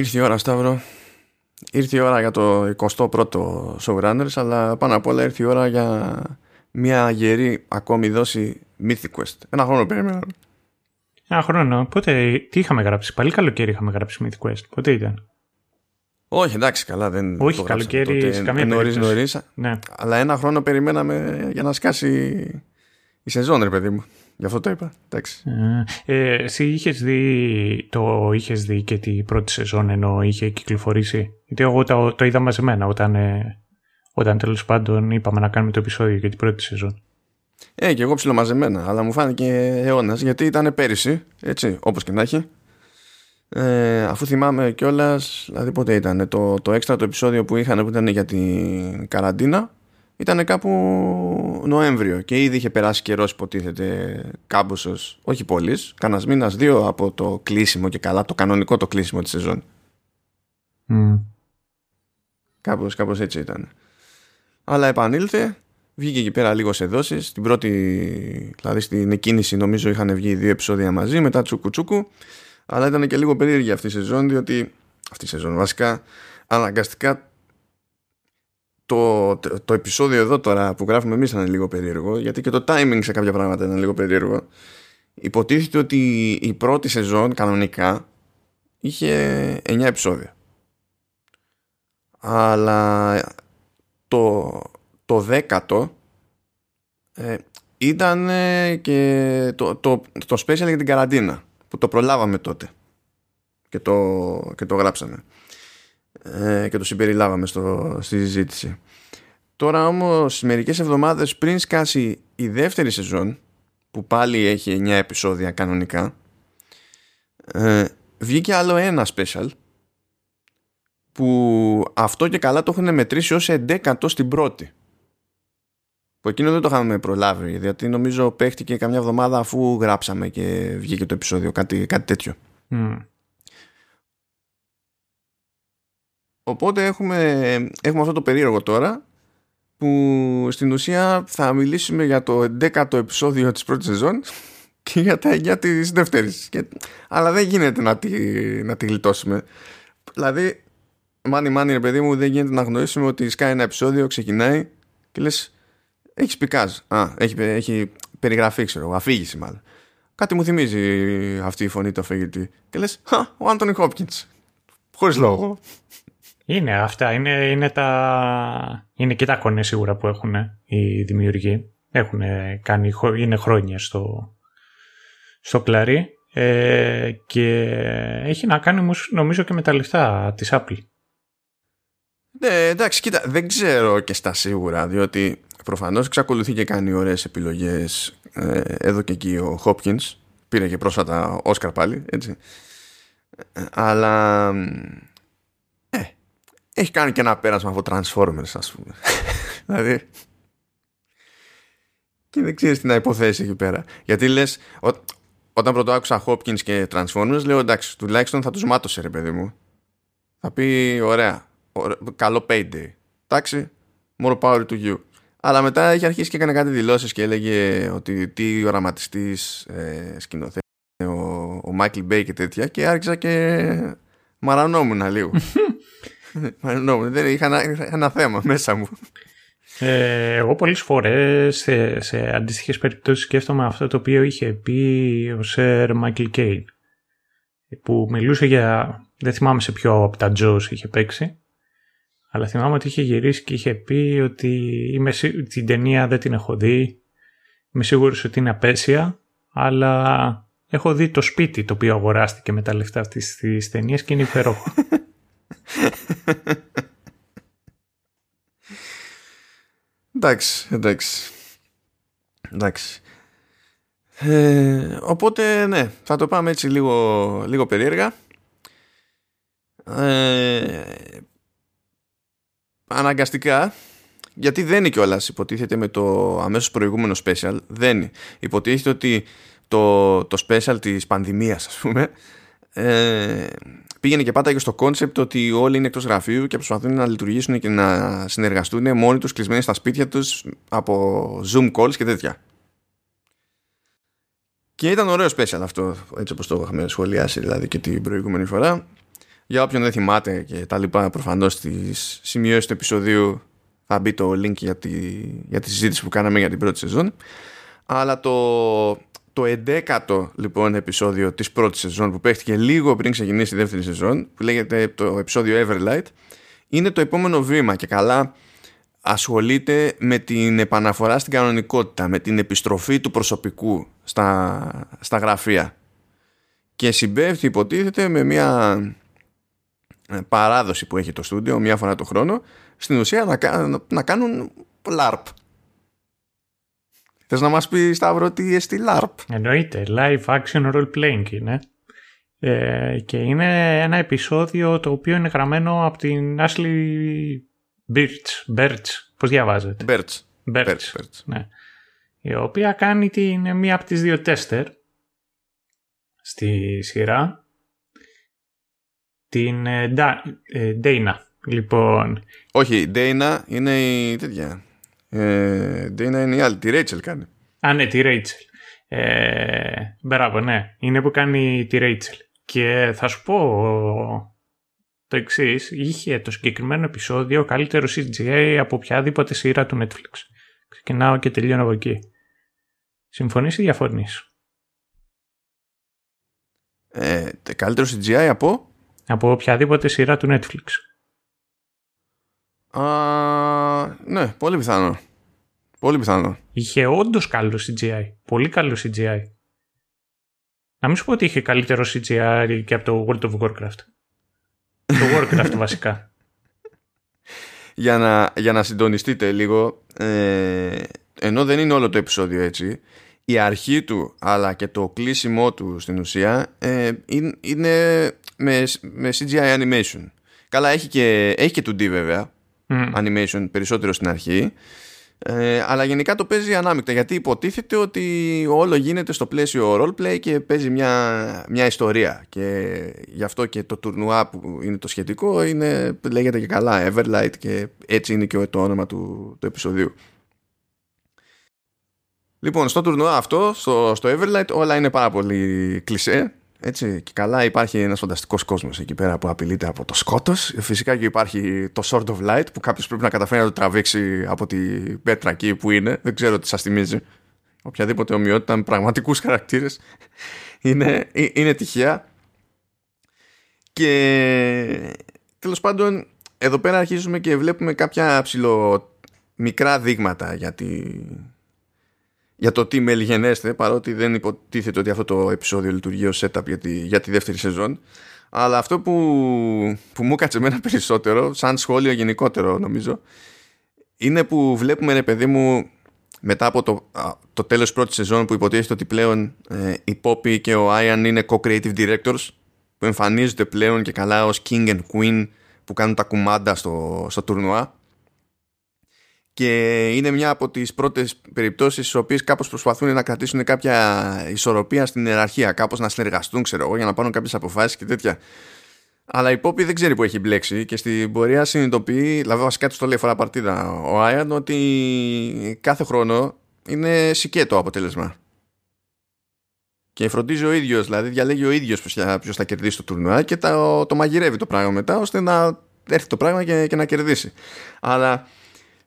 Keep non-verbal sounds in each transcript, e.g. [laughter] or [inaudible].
Ήρθε η ώρα, Σταύρο. Ήρθε η ώρα για το 21ο Showrunners, αλλά πάνω απ' όλα ήρθε η ώρα για μια γερή ακόμη δόση Mythic Quest. Ένα χρόνο περιμένω. Ένα χρόνο. Πότε, τι είχαμε γράψει, πάλι καλοκαίρι είχαμε γράψει Mythic Quest. Πότε ήταν; Όχι, εντάξει, καλά, δεν Όχι, το καλοκαίρι γράψαμε σε τότε. καμία νωρίς, περίπτωση. νωρίς, Ναι. αλλά ένα χρόνο περιμέναμε για να σκάσει η σεζόν, ρε παιδί μου. Γι' αυτό το είπα. Εντάξει. Ε, εσύ είχες δει, το είχες δει και την πρώτη σεζόν ενώ είχε κυκλοφορήσει; Γιατί εγώ το, το είδα μαζεμένα όταν, ε, όταν τέλος πάντων είπαμε να κάνουμε το επεισόδιο για την πρώτη σεζόν. Ε, και εγώ ψιλομαζεμένα, αλλά μου φάνηκε αιώνας γιατί ήταν πέρυσι, έτσι, όπως και να έχει. Ε, αφού θυμάμαι κιόλας, δηλαδή πότε ήταν, το, το έξτρα το επεισόδιο που είχαν που ήταν για την καραντίνα, ήταν κάπου Νοέμβριο και ήδη είχε περάσει καιρός, υποτίθεται, κάμποσος, όχι πολύ, κανένας μήνας, δύο από το κλείσιμο και καλά, το κανονικό το κλείσιμο της σεζόν. Mm. Κάπως, κάπως έτσι ήταν. Αλλά επανήλθε, βγήκε εκεί πέρα λίγος σε δόσεις. Στην πρώτη, δηλαδή στην εκκίνηση νομίζω είχαν βγει δύο επεισόδια μαζί, μετά τσούκου τσούκου. Αλλά ήταν και λίγο περίεργη αυτή η σεζόν, διότι αυτή η σεζόν βασικά αναγκαστικά το, το, το επεισόδιο εδώ τώρα που γράφουμε εμείς ήταν λίγο περίεργο, γιατί και το timing σε κάποια πράγματα ήταν λίγο περίεργο. Υποτίθεται ότι η πρώτη σεζόν κανονικά είχε 9 επεισόδια. Αλλά το, το δέκατο ε, ήταν ε, και το, το, το special για την καραντίνα που το προλάβαμε τότε. Και το, και το γράψαμε ε, και το συμπεριλάβαμε στο, στη συζήτηση τώρα όμως μερικές εβδομάδες πριν σκάσει η δεύτερη σεζόν που πάλι έχει 9 επεισόδια κανονικά ε, βγήκε άλλο ένα special που αυτό και καλά το έχουν μετρήσει ως 11 στην πρώτη. Που εκείνο δεν το είχαμε προλάβει, γιατί νομίζω παίχτηκε καμιά εβδομάδα αφού γράψαμε και βγήκε το επεισόδιο, κάτι, κάτι τέτοιο. Mm. Οπότε έχουμε, έχουμε αυτό το περίεργο τώρα, που στην ουσία θα μιλήσουμε για το 11ο επεισόδιο της πρώτης σεζόν και για τα 9 της δεύτερης. Και, αλλά δεν γίνεται να τη, να τη γλιτώσουμε. Δηλαδή, μάνι μάνι ρε παιδί μου δεν γίνεται να γνωρίσουμε ότι σκάει ένα επεισόδιο, ξεκινάει και λες έχεις πικάζ. Α, έχει, έχει περιγραφή ξέρω εγώ, αφήγηση μάλλον. Κάτι μου θυμίζει αυτή η φωνή του αφηγητή. Και λες, «Χα, ο Άντωνι Χόπκινς». Χωρίς λόγο. Είναι αυτά, είναι, είναι, τα... είναι και τα κονέ σίγουρα που έχουν οι δημιουργοί. Έχουν κάνει, είναι χρόνια στο, στο κλαρί ε, και έχει να κάνει όμως, νομίζω και με τα λεφτά της Apple. Ναι, εντάξει, κοίτα, δεν ξέρω και στα σίγουρα, διότι προφανώς εξακολουθεί και κάνει ωραίες επιλογές ε, εδώ και εκεί ο Hopkins. Πήρε και πρόσφατα Όσκαρ πάλι, έτσι. Ε, αλλά ε, έχει κάνει και ένα πέρασμα από Transformers, ας πούμε. [laughs] δηλαδή, και δεν ξέρεις τι να υποθέσεις εκεί πέρα. Γιατί λες, ό, όταν πρώτο άκουσα Hopkins και Transformers, λέω εντάξει, τουλάχιστον θα τους μάτωσε ρε παιδί μου. Θα πει ωραία, καλό payday. Εντάξει, more power to you. Αλλά μετά είχε αρχίσει και έκανε κάτι δηλώσεις και έλεγε ότι τι οραματιστής ε, σκηνοθέτη ο, ο Michael Bay και τέτοια και άρχισα και μαρανόμουν λίγο. [laughs] μαρανόμουν, δεν είχα ένα, είχα ένα θέμα μέσα μου. Ε, εγώ πολλές φορές σε, σε αντίστοιχες περιπτώσεις σκέφτομαι αυτό το οποίο είχε πει ο Σερ Michael Caine που μιλούσε για, δεν θυμάμαι σε ποιο από τα Jaws είχε παίξει αλλά θυμάμαι ότι είχε γυρίσει και είχε πει ότι είμαι, σί- την ταινία δεν την έχω δει. Είμαι σίγουρος ότι είναι απέσια, αλλά έχω δει το σπίτι το οποίο αγοράστηκε με τα λεφτά αυτής της ταινίας και είναι υπερόχο. [laughs] Εντάξει, εντάξει. Εντάξει. Ε, οπότε ναι, θα το πάμε έτσι λίγο, λίγο περίεργα. Ε, αναγκαστικά, γιατί δεν είναι κιόλας υποτίθεται με το αμέσως προηγούμενο special, δεν είναι. Υποτίθεται ότι το, το special της πανδημίας ας πούμε ε, πήγαινε και πάντα και στο concept ότι όλοι είναι εκτός γραφείου και προσπαθούν να λειτουργήσουν και να συνεργαστούν μόνοι τους κλεισμένοι στα σπίτια τους από zoom calls και τέτοια. Και ήταν ωραίο special αυτό, έτσι όπως το είχαμε σχολιάσει δηλαδή και την προηγούμενη φορά. Για όποιον δεν θυμάται και τα λοιπά, προφανώς στις σημειώσεις του επεισοδίου θα μπει το link για τη, για τη συζήτηση που κάναμε για την πρώτη σεζόν. Αλλά το, το 11ο λοιπόν επεισόδιο της πρώτης σεζόν που παίχτηκε λίγο πριν ξεκινήσει η δεύτερη σεζόν που λέγεται το επεισόδιο Everlight είναι το επόμενο βήμα και καλά ασχολείται με την επαναφορά στην κανονικότητα, με την επιστροφή του προσωπικού στα, στα γραφεία και συμπέφτει υποτίθεται με μια ε, παράδοση που έχει το στούντιο μια φορά το χρόνο στην ουσία να, να κάνουν LARP. Θες να μας πεις Σταύρο τι εστί LARP; Εννοείται, live action role playing είναι. Ε, και είναι ένα επεισόδιο το οποίο είναι γραμμένο από την Ashley Birch. Birch. Πώς διαβάζεται; Birch. Birch. Birch. Ναι. Η οποία κάνει την, μία από τις δύο τέστερ στη σειρά. Την ε, ε, Dana. Λοιπόν. Όχι, η Dana είναι η τέτοια. Ε, Dana είναι η άλλη. Τη Rachel κάνει. Α, ναι, τη Rachel. Ε, μπράβο, ναι. Είναι που κάνει τη Rachel. Και θα σου πω το εξής. Είχε το συγκεκριμένο επεισόδιο καλύτερο CGA από οποιαδήποτε σειρά του Netflix. Ξεκινάω και τελειώνω από εκεί. Συμφωνείς ή διαφωνείς; Ε, καλύτερο CGI από; Από οποιαδήποτε σειρά του Netflix. Α, ναι, πολύ πιθανό. Πολύ πιθανό. Είχε όντως καλό CGI. Πολύ καλό CGI. Να μην σου πω ότι είχε καλύτερο CGI και από το World of Warcraft. το Warcraft [laughs] βασικά. Για να, για να συντονιστείτε λίγο, ε, ενώ δεν είναι όλο το επεισόδιο έτσι, η αρχή του αλλά και το κλείσιμό του στην ουσία ε, είναι με, με CGI animation. Καλά, έχει και, έχει και 2D βέβαια, animation περισσότερο στην αρχή, ε, αλλά γενικά το παίζει ανάμεικτα γιατί υποτίθεται ότι όλο γίνεται στο πλαίσιο roleplay και παίζει μια, μια ιστορία και γι' αυτό και το τουρνουά που είναι το σχετικό είναι, λέγεται και καλά Everlight και έτσι είναι και το όνομα του, του επεισοδίου. Λοιπόν, στο τουρνουά αυτό, στο, στο Everlight, όλα είναι πάρα πολύ κλισέ. Έτσι, και καλά υπάρχει ένας φανταστικός κόσμος εκεί πέρα που απειλείται από το σκότος. Φυσικά και υπάρχει το Sword of Light που κάποιος πρέπει να καταφέρει να το τραβήξει από την πέτρα εκεί που είναι. Δεν ξέρω τι σας θυμίζει. Οποιαδήποτε ομοιότητα με πραγματικούς χαρακτήρες είναι, είναι τυχαία. Και τέλος πάντων εδώ πέρα αρχίζουμε και βλέπουμε κάποια ψηλο μικρά δείγματα για τη, για το τι μελγενέστε παρότι δεν υποτίθεται ότι αυτό το επεισόδιο λειτουργεί ως setup για τη, για τη δεύτερη σεζόν αλλά αυτό που, που μου κάτσε εμένα [laughs] περισσότερο σαν σχόλιο γενικότερο νομίζω είναι που βλέπουμε ρε παιδί μου μετά από το, το τέλος της πρώτης σεζόν που υποτίθεται ότι πλέον ε, η Poppy και ο Ian είναι co-creative directors που εμφανίζονται πλέον και καλά ως king and queen που κάνουν τα κουμάντα στο, στο τουρνουά και είναι μια από τις πρώτες περιπτώσεις στις οποίες κάπως προσπαθούν να κρατήσουν κάποια ισορροπία στην ιεραρχία, κάπως να συνεργαστούν ξέρω εγώ για να πάρουν κάποιες αποφάσεις και τέτοια. Αλλά η Πόπη δεν ξέρει που έχει μπλέξει και στην πορεία συνειδητοποιεί, δηλαδή βασικά του το λέει φορά παρτίδα ο Άιαν, ότι κάθε χρόνο είναι σικέτο αποτέλεσμα. Και φροντίζει ο ίδιος, δηλαδή διαλέγει ο ίδιος ποιος θα κερδίσει το τουρνουά και το, το μαγειρεύει το πράγμα μετά ώστε να έρθει το πράγμα και, και να κερδίσει. Αλλά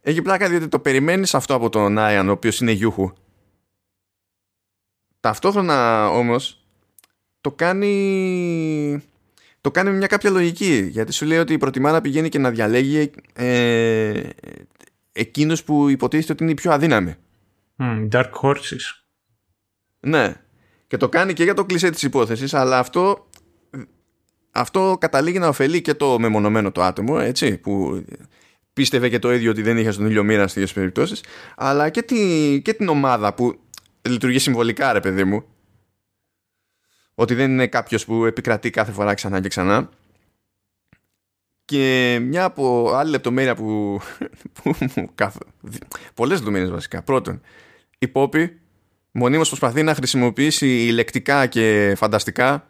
έχει πλάκα διότι το περιμένεις αυτό από τον Άιαν, ο οποίος είναι γιούχου. Ταυτόχρονα όμως το κάνει. Το κάνει με μια κάποια λογική. Γιατί σου λέει ότι προτιμά να πηγαίνει και να διαλέγει ε, εκείνου που υποτίθεται ότι είναι οι πιο αδύναμοι. Mm, dark horses. Ναι. Και το κάνει και για το κλεισέ της υπόθεσης, αλλά αυτό αυτό καταλήγει να ωφελεί και το μεμονωμένο το άτομο, έτσι, που πίστευε και το ίδιο ότι δεν είχε στον ήλιο μοίρα σε τέτοιε περιπτώσεις, αλλά και, τη, και την ομάδα που λειτουργεί συμβολικά, ρε παιδί μου. Ότι δεν είναι κάποιος που επικρατεί κάθε φορά ξανά και ξανά. Και μια από άλλη λεπτομέρεια που. [laughs] που Πολλές λεπτομέρειες βασικά. Πρώτον, η Πόπη μονίμως προσπαθεί να χρησιμοποιήσει λεκτικά και φανταστικά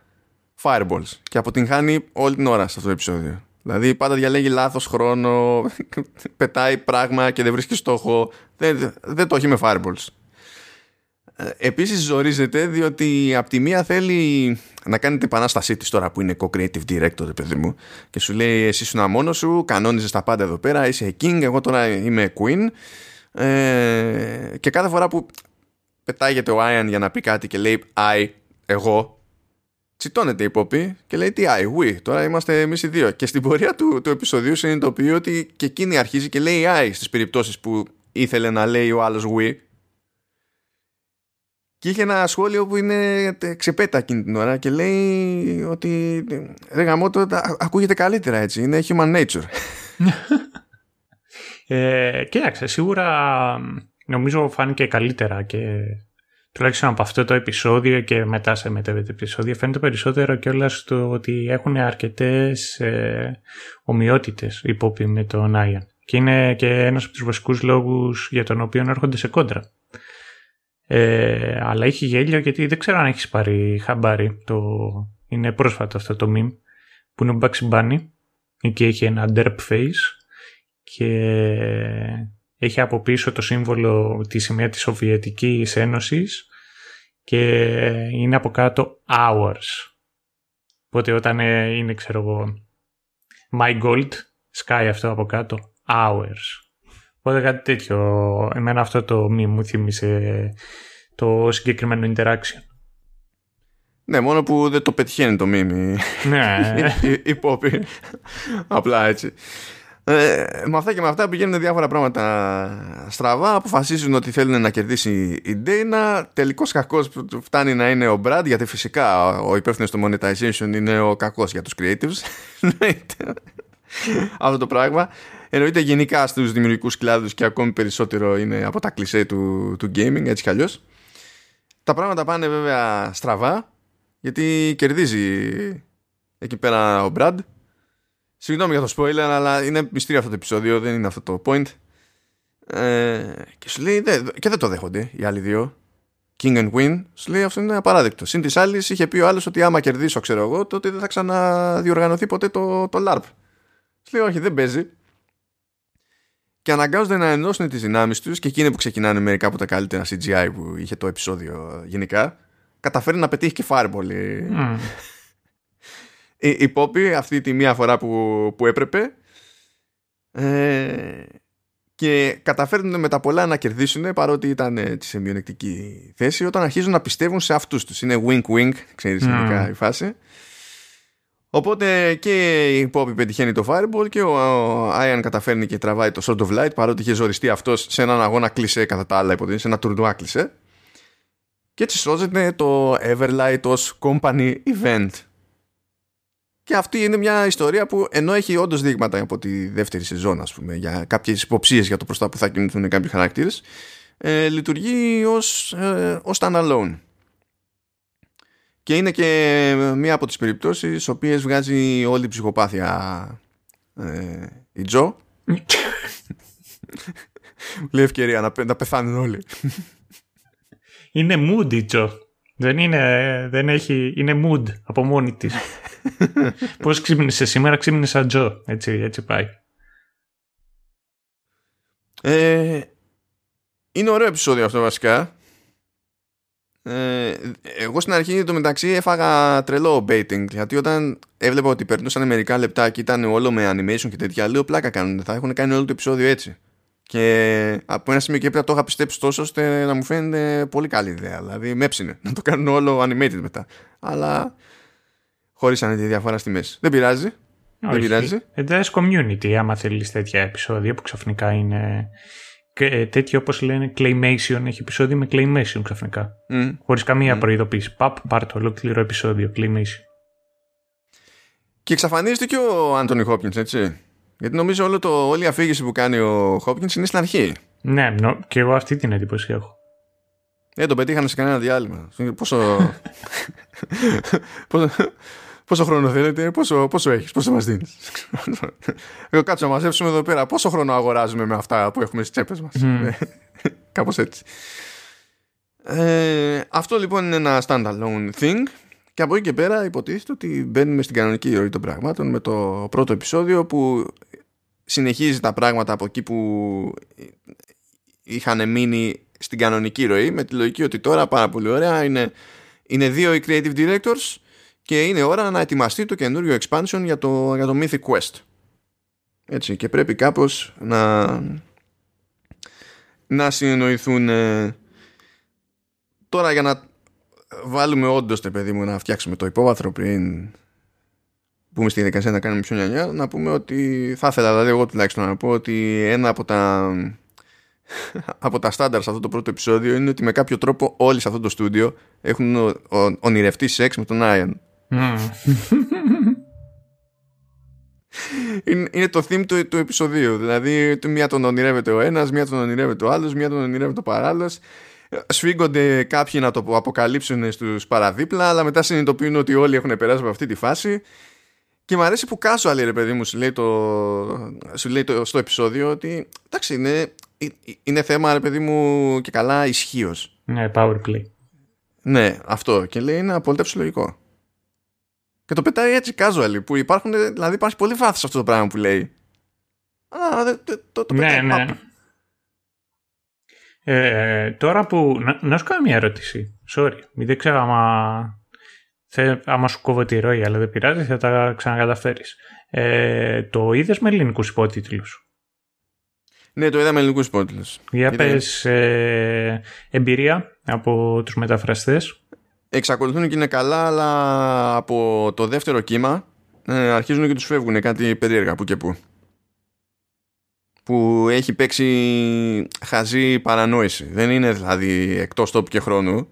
fireballs και αποτυγχάνει όλη την ώρα σε αυτό το επεισόδιο. Δηλαδή πάντα διαλέγει λάθος χρόνο, [laughs] πετάει πράγμα και δεν βρίσκει στόχο. Δεν, δεν το έχει με fireballs. Ε, επίσης ζορίζεται διότι από τη μία θέλει να κάνετε επανάστασή της τώρα που είναι co-creative director παιδί μου και σου λέει εσύ ήσουν μόνος σου, κανόνιζες τα πάντα εδώ πέρα, είσαι king, εγώ τώρα είμαι queen ε, και κάθε φορά που πετάγεται ο Άιαν για να πει κάτι και λέει I, εγώ τσιτώνεται η Πόπη και λέει τι I, we, τώρα είμαστε εμείς οι δύο και στην πορεία του, του επεισοδίου συνειδητοποιεί ότι και εκείνη αρχίζει και λέει I στις περιπτώσεις που ήθελε να λέει ο άλλος we και είχε ένα σχόλιο που είναι ξεπέτα εκείνη την ώρα και λέει ότι ρε γαμώτο, ακούγεται καλύτερα έτσι. Είναι human nature. [laughs] ε, κοίταξε, σίγουρα νομίζω φάνηκε καλύτερα και τουλάχιστον από αυτό το επεισόδιο και μετά σε μετέβεται επεισόδιο φαίνεται περισσότερο κιόλας στο ότι έχουν αρκετές ε, ομοιότητες υπόπι με τον Άιαν. Και είναι και ένας από τους βασικούς λόγους για τον οποίο έρχονται σε κόντρα. Ε, αλλά έχει γέλιο γιατί δεν ξέρω αν έχεις πάρει χαμπάρι. Το... Είναι πρόσφατο αυτό το meme που είναι ο Bugs Bunny. Εκεί έχει ένα derp face και έχει από πίσω το σύμβολο τη σημαία της Σοβιετικής Ένωσης και είναι από κάτω hours. Οπότε όταν είναι ξέρω εγώ my gold sky αυτό από κάτω hours. Οπότε κάτι τέτοιο. Εμένα αυτό το μη μου θύμισε το συγκεκριμένο interaction. Ναι, μόνο που δεν το πετυχαίνει το μήμη ναι. η, πόπη. Απλά έτσι. Ε, με αυτά και με αυτά πηγαίνουν διάφορα πράγματα στραβά. Αποφασίζουν ότι θέλουν να κερδίσει η Ντέινα. Τελικός κακός φτάνει να είναι ο Μπραντ, γιατί φυσικά ο υπεύθυνος του monetization είναι ο κακός για τους creatives. [laughs] Αυτό το πράγμα. Εννοείται γενικά στους δημιουργικούς κλάδους και ακόμη περισσότερο είναι από τα κλισέ του, του gaming, έτσι κι αλλιώς. Τα πράγματα πάνε βέβαια στραβά, γιατί κερδίζει εκεί πέρα ο Μπραντ. Συγγνώμη για το spoiler, αλλά είναι μυστήριο αυτό το επεισόδιο, δεν είναι αυτό το point. Ε, και σου λέει, και δεν το δέχονται οι άλλοι δύο. King and Queen, σου λέει αυτό είναι απαράδεκτο. Συν της άλλης, είχε πει ο άλλος ότι άμα κερδίσω, ξέρω εγώ, τότε δεν θα ξαναδιοργανωθεί ποτέ το, το LARP. Σου λέει, Όχι, δεν παίζει και αναγκάζονται να ενώσουν τις δυνάμεις τους και εκείνοι που ξεκινάνε μερικά από τα καλύτερα CGI που είχε το επεισόδιο γενικά καταφέρει να πετύχει και Fireball mm. Η, η Poppy αυτή τη μία φορά που, που έπρεπε ε, και καταφέρνουν με τα πολλά να κερδίσουν παρότι ήταν έτσι, σε μειονεκτική θέση όταν αρχίζουν να πιστεύουν σε αυτούς τους είναι wink wink ξέρεις mm. η φάση Οπότε και η Poppy πετυχαίνει το Fireball και ο Άιαν καταφέρνει και τραβάει το Sword of Light παρότι είχε ζοριστεί αυτός σε έναν αγώνα κλεισέ κατά τα άλλα υποτίθεται, σε ένα τουρνουά κλεισέ. Και έτσι σώζεται το Everlight ως company event. Και αυτή είναι μια ιστορία που ενώ έχει όντως δείγματα από τη δεύτερη σεζόν, ας πούμε, για κάποιες υποψίες για το προς τα που θα κινηθούν κάποιοι χαρακτήρες, ε, λειτουργεί ως ε, ως standalone. Και είναι και μία από τις περιπτώσεις στις οποίες βγάζει όλη η ψυχοπάθεια ε, η Τζο. [laughs] Λέει ευκαιρία να, να πεθάνουν όλοι. Είναι mood η Τζο. Δεν είναι, δεν έχει, είναι mood από μόνη της. [laughs] Πώς ξύπνησε σήμερα, ξύπνησε Τζο. Έτσι, έτσι πάει. Ε, είναι ωραίο επεισόδιο αυτό βασικά. Ε, εγώ στην αρχή το μεταξύ έφαγα τρελό baiting γιατί όταν έβλεπα ότι περνούσαν μερικά λεπτά και ήταν όλο με animation και τέτοια λέω πλάκα κάνουν θα έχουν κάνει όλο το επεισόδιο έτσι και από ένα σημείο και έπειτα το είχα πιστέψει τόσο ώστε να μου φαίνεται πολύ καλή ιδέα δηλαδή με έψινε να το κάνουν όλο animated μετά αλλά χωρίσανε τη διαφορά στη μέση δεν πειράζει όχι, δεν πειράζει. Εντάς community άμα θέλεις τέτοια επεισόδια που ξαφνικά είναι και τέτοιο όπως λένε claymation, έχει επεισόδιο με claymation ξαφνικά. Mm. Χωρίς καμία mm. προειδοποίηση. Παπ, πάρ το ολόκληρο επεισόδιο, claymation. Και εξαφανίζεται και ο Άντωνι Χόπκινς, έτσι. Γιατί νομίζω όλο το, όλη η αφήγηση που κάνει ο Χόπκινς είναι στην αρχή. Ναι, νο, και εγώ αυτή την εντύπωση έχω. Ε, τον πετύχανε σε κανένα διάλειμμα. Πόσο... [laughs] πόσο... Πόσο χρόνο θέλετε, πόσο, πόσο έχεις, πόσο μας δίνεις. Εγώ κάτσω να μαζέψουμε εδώ πέρα. Πόσο χρόνο αγοράζουμε με αυτά που έχουμε στις τσέπες μας. Mm. [laughs] Κάπως έτσι. Ε, αυτό λοιπόν είναι ένα standalone thing. Και από εκεί και πέρα υποτίθεται ότι μπαίνουμε στην κανονική ροή των πραγμάτων με το πρώτο επεισόδιο που συνεχίζει τα πράγματα από εκεί που είχαν μείνει στην κανονική ροή με τη λογική ότι τώρα πάρα πολύ ωραία είναι, είναι δύο οι creative directors και είναι ώρα να ετοιμαστεί το καινούριο expansion για το, για το Mythic Quest. Έτσι, και πρέπει κάπως να, να συνεννοηθούν ε, τώρα για να βάλουμε όντως το παιδί μου να φτιάξουμε το υπόβαθρο πριν πούμε στη διαδικασία να κάνουμε πιο νιανιά να πούμε ότι θα ήθελα δηλαδή εγώ τουλάχιστον να πω ότι ένα από τα [laughs] από τα στάνταρ σε αυτό το πρώτο επεισόδιο είναι ότι με κάποιο τρόπο όλοι σε αυτό το στούντιο έχουν ονειρευτεί σεξ με τον Άιαν. [laughs] είναι, είναι το theme του, του επεισοδίου. Δηλαδή, μία τον ονειρεύεται ο ένας, μία τον ονειρεύεται ο άλλος, μία τον ονειρεύεται ο παράλληλος. Σφίγγονται κάποιοι να το αποκαλύψουν στους παραδίπλα, αλλά μετά συνειδητοποιούν ότι όλοι έχουν περάσει από αυτή τη φάση. Και μου αρέσει που casual, ρε παιδί μου, σου λέει, το, σου λέει το, στο επεισόδιο ότι εντάξει, είναι, είναι θέμα, ρε παιδί μου, και καλά ισχύως. Ναι, power play. Ναι, αυτό. Και λέει είναι απόλυτα φυσιολογικό. Και το πετάει έτσι casual, που υπάρχουν, δηλαδή υπάρχει πολύ βάθος αυτό το πράγμα που λέει. Α, το, το, ναι, ναι. Ε, τώρα που. Να, να σου κάνω μια ερώτηση. Sorry. Δεν ξέρω άμα. Θε, άμα σου κόβω τη ροή, αλλά δεν πειράζει, θα τα ξανακαταφέρεις. Ε, το είδες με ελληνικούς υπότιτλους; Ναι, το είδα με ελληνικούς υπότιτλους. Για πες ε, εμπειρία από τους μεταφραστές. Εξακολουθούν και είναι καλά, αλλά από το δεύτερο κύμα ε, αρχίζουν και τους φεύγουν κάτι περίεργα που και που που έχει παίξει χαζή παρανόηση. Δεν είναι δηλαδή εκτός τόπου και χρόνου,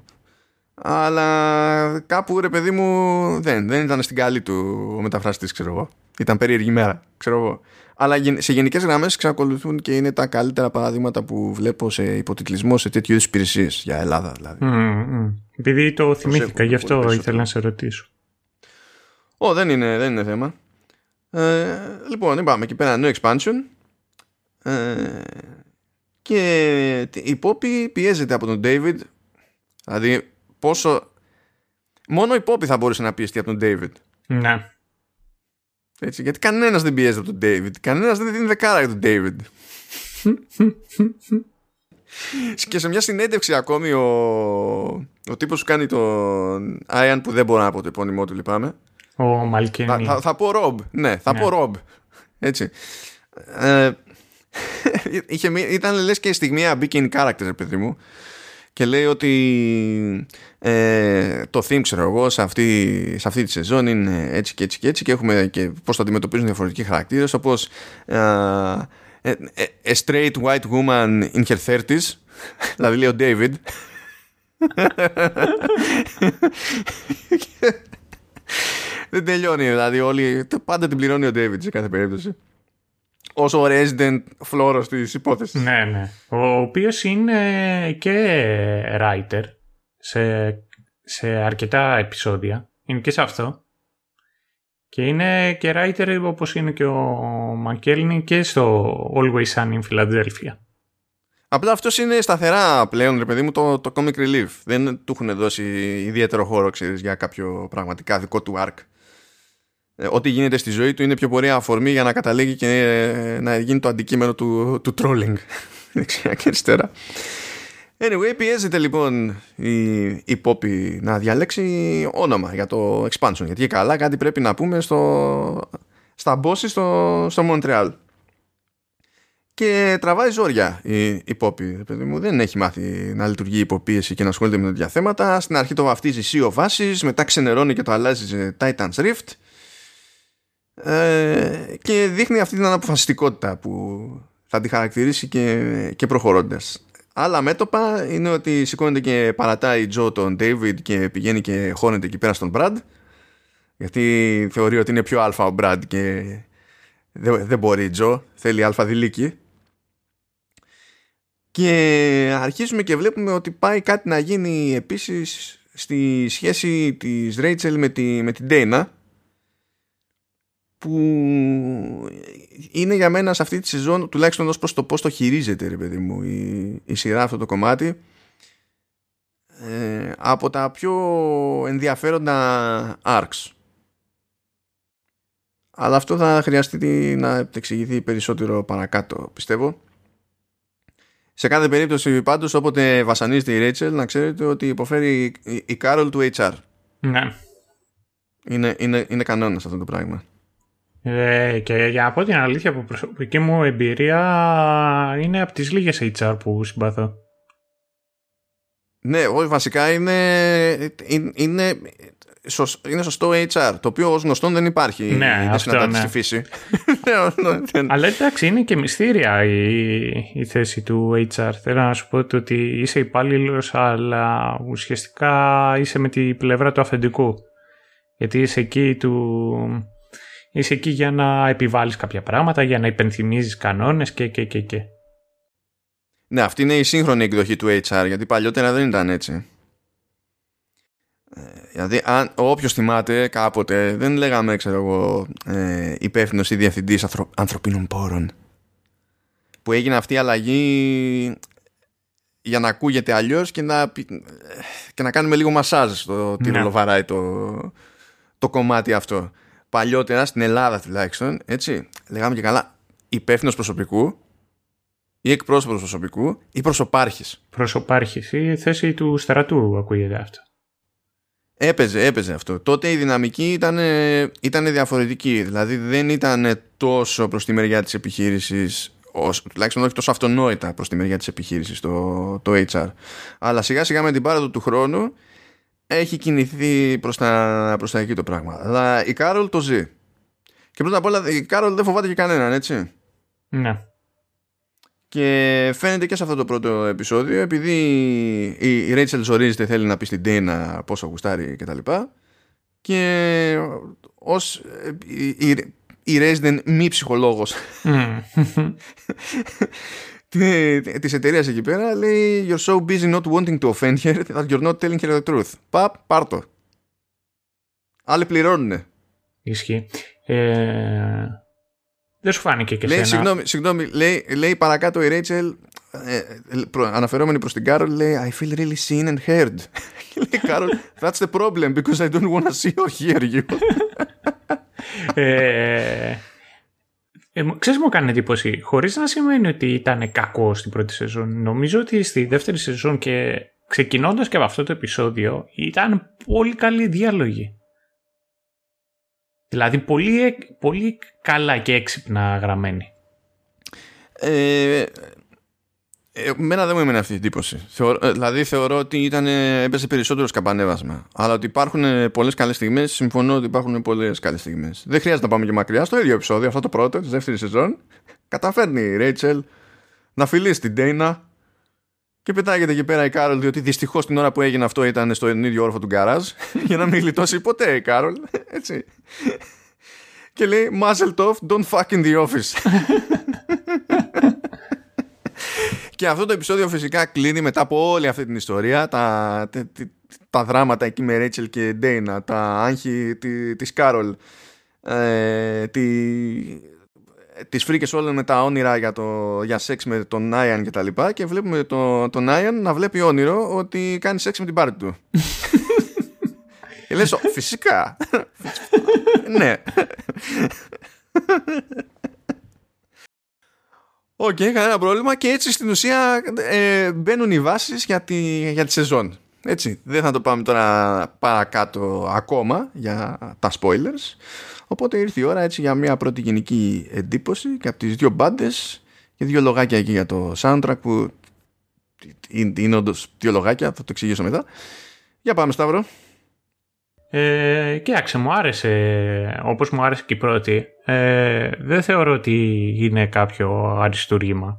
αλλά κάπου ρε παιδί μου δεν, δεν ήταν στην καλή του ο μεταφραστής, ξέρω εγώ. Ήταν περίεργη μέρα, ξέρω εγώ. Αλλά σε γενικές γραμμές εξακολουθούν και είναι τα καλύτερα παραδείγματα που βλέπω σε υποτιτλισμό σε τέτοιου είδους υπηρεσίες για Ελλάδα δηλαδή. Mm, Επειδή το θυμήθηκα, γι' αυτό ήθελα να σε ρωτήσω. Ω, δεν είναι, δεν είναι θέμα. Ε, λοιπόν, είπαμε εκεί πέρα no expansion ε, και η Poppy πιέζεται από τον David δηλαδή πόσο μόνο η Poppy θα μπορούσε να πιεστεί από τον David. Ναι. Έτσι, γιατί κανένας δεν πιέζεται από τον David. Κανένας δεν δίνει δεκάρα για τον David. [laughs] Και σε μια συνέντευξη ακόμη ο, ο τύπος που κάνει τον Άιαν που δεν μπορώ να πω το επώνυμό του λυπάμαι. Ο Μαλκίνη θα, θα, πω Ρομπ ναι θα ναι. πω Ρομπ έτσι. Ε, [laughs] είχε, ήταν λες και στιγμία μπήκε in character παιδί μου και λέει ότι ε, το theme ξέρω εγώ σε αυτή, σε αυτή τη σεζόν είναι έτσι και έτσι και έτσι και έχουμε και πώς το αντιμετωπίζουν διαφορετικοί χαρακτήρες όπως uh, a straight white woman in her 30s [laughs] δηλαδή λέει ο David. [laughs] Δεν τελειώνει δηλαδή όλοι πάντα την πληρώνει ο David σε κάθε περίπτωση όσο resident φλόρος της υπόθεσης. Ναι, ναι. Ο οποίος είναι και writer σε, σε αρκετά επεισόδια. Είναι και σε αυτό. Και είναι και writer όπως είναι και ο Μακέλνι και στο Always Sun in Philadelphia. Απλά αυτός είναι σταθερά πλέον, ρε παιδί μου, το, το comic relief. Δεν του έχουν δώσει ιδιαίτερο χώρο, ξέρεις, για κάποιο πραγματικά δικό του arc. Ε, ό,τι γίνεται στη ζωή του είναι πιο πολύ αφορμή για να καταλήγει και ε, να γίνει το αντικείμενο του, του trolling. [laughs] Δεξιά και αριστερά. Anyway, πιέζεται λοιπόν η, η Poppy να διαλέξει όνομα για το expansion γιατί καλά κάτι πρέπει να πούμε στο, στα bosses στο, στο Montreal. Και τραβάει ζόρια η, η Poppy παιδί μου. δεν έχει μάθει να λειτουργεί υποπίεση και να ασχολείται με τέτοια θέματα. Στην αρχή το βαφτίζει Sea of Ashes μετά ξενερώνει και το αλλάζει σε Titan's Rift ε, και δείχνει αυτή την αναποφασιστικότητα που θα τη χαρακτηρίσει και, και προχωρώντας. Άλλα μέτωπα είναι ότι σηκώνεται και παρατάει η Τζο τον David και πηγαίνει και χώνεται εκεί πέρα στον Brad γιατί θεωρεί ότι είναι πιο αλφα ο Brad και δεν, δεν μπορεί η Τζο, θέλει αλφα δηλίκη και αρχίζουμε και βλέπουμε ότι πάει κάτι να γίνει επίσης στη σχέση της Rachel με, τη, με την Dana που είναι για μένα σε αυτή τη σεζόν τουλάχιστον ως προς το πώς το χειρίζεται ρε παιδί μου η, η σειρά αυτό το κομμάτι ε, από τα πιο ενδιαφέροντα arcs αλλά αυτό θα χρειαστεί να εξηγηθεί περισσότερο παρακάτω πιστεύω Σε κάθε περίπτωση πάντως όποτε βασανίζεται η Rachel να ξέρετε ότι υποφέρει η Carol του HR. Ναι. Είναι, είναι, είναι κανόνας αυτό το πράγμα. Ε, και για να πω την αλήθεια από προσωπική μου εμπειρία είναι από τις λίγες HR που συμπαθώ. Ναι, όχι βασικά είναι, είναι, είναι σωστό HR, το οποίο ως γνωστόν δεν υπάρχει. Ναι, δεν αυτό, ναι. στη φύση. [laughs] Αλλά εντάξει, είναι και μυστήρια η, η θέση του HR. Θέλω να σου πω ότι είσαι υπάλληλος, αλλά ουσιαστικά είσαι με την πλευρά του αφεντικού. Γιατί είσαι εκεί, του... είσαι εκεί για να επιβάλλεις κάποια πράγματα, για να υπενθυμίζεις κανόνες και και και και. Ναι, αυτή είναι η σύγχρονη εκδοχή του HR, γιατί παλιότερα δεν ήταν έτσι. Ε, δηλαδή, αν όποιος θυμάται κάποτε, δεν λέγαμε, ξέρω εγώ, ε, υπεύθυνος ή διευθυντής ανθρω, ανθρωπίνων πόρων. Που έγινε αυτή η αλλαγή για να ακούγεται αλλιώς και να, και να κάνουμε λίγο μασάζ στο τι ναι. ρολοβαράει το, το κομμάτι αυτό. Παλιότερα στην Ελλάδα τουλάχιστον, έτσι, λέγαμε και καλά υπεύθυνος προσωπικού ή εκπρόσωπος προσωπικού ή προσωπάρχης. Προσωπάρχης. Η θέση του στρατού ακούγεται αυτό. Έπαιζε, έπαιζε αυτό. Τότε η δυναμική ήταν, ήταν διαφορετική. Δηλαδή δεν ήταν τόσο προς τη μεριά της επιχείρησης τουλάχιστον όχι τόσο αυτονόητα προς τη μεριά της επιχείρησης το, το HR. Αλλά σιγά σιγά με την πάροδο του χρόνου έχει κινηθεί προς τα, προς τα εκεί το πράγμα. Αλλά η Κάρολ το ζει. Και πρώτα απ' όλα η Κάρολ δεν φοβάται και κανέναν, έτσι. Ναι. Και φαίνεται και σε αυτό το πρώτο επεισόδιο επειδή η Rachel ζορίζεται θέλει να πει στην Dana πόσο γουστάρει και τα λοιπά και ως η, η, Resident μη ψυχολόγος mm. [laughs] [laughs] της εταιρείας εκεί πέρα λέει You're so busy not wanting to offend her that you're not telling her the truth. Παπ, πάρτο. Άλλοι πληρώνουνε. Ισχύει. Ε, δεν σου φάνηκε και λέει, σένα; Συγγνώμη, συγγνώμη λέει, λέει παρακάτω η Ρέιτσελ ε, προ, αναφερόμενη προς την Κάρολ λέει I feel really seen and heard [laughs] λέει Κάρολ That's the problem because I don't want to see or hear you ε, ε, ξέρεις μου κάνει εντύπωση χωρίς να σημαίνει ότι ήταν κακό στην πρώτη σεζόν νομίζω ότι στη δεύτερη σεζόν και ξεκινώντας και από αυτό το επεισόδιο ήταν πολύ καλή διάλογη Δηλαδή πολύ, πολύ καλά και έξυπνα γραμμένη. Ε, Εμένα δεν μου έμενε αυτή η εντύπωση. Ε, δηλαδή θεωρώ ότι ήταν, έπεσε περισσότερο σκαμπανέβασμα. Αλλά ότι υπάρχουν πολλές καλές στιγμές, συμφωνώ ότι υπάρχουν πολλές καλές στιγμές. Δεν χρειάζεται να πάμε και μακριά. Στο ίδιο επεισόδιο, αυτό το πρώτο της δεύτερης σεζόν, καταφέρνει η Ρέιτσελ να φιλήσει την Ντέινα και πετάγεται εκεί πέρα η Κάρολ, διότι δυστυχώς την ώρα που έγινε αυτό ήταν στο ίδιο όροφο του γκαράζ, [laughs] για να μην γλιτώσει ποτέ η Κάρολ. [laughs] Έτσι. Και λέει Mazel tov, don't fuck in the office. [laughs] και αυτό το επεισόδιο φυσικά κλείνει μετά από όλη αυτή την ιστορία, τα, τα, τα δράματα εκεί με Ρέιτσελ και Ντέινα, τα άγχη της Κάρολ, ε, τη, τις φρίκες όλες με τα όνειρα για, το, για σεξ με τον Άιαν και τα λοιπά και βλέπουμε το, τον Άιαν να βλέπει όνειρο ότι κάνει σεξ με την πάρτη του. [laughs] και λες, φυσικά. [laughs] ναι. Ok, okay, κανένα πρόβλημα και έτσι στην ουσία ε, μπαίνουν οι βάσεις για τη, για τη σεζόν. Έτσι, δεν θα το πάμε τώρα παρακάτω ακόμα για τα spoilers. Οπότε ήρθε η ώρα έτσι για μια πρώτη γενική εντύπωση και από τις δύο μπάντε και δύο λογάκια εκεί για το soundtrack που είναι όντω δύο λογάκια, θα το εξηγήσω μετά. Για πάμε Σταύρο. Ε, κοίταξε, μου άρεσε όπως μου άρεσε και η πρώτη. Ε, δεν θεωρώ ότι είναι κάποιο αριστούργημα.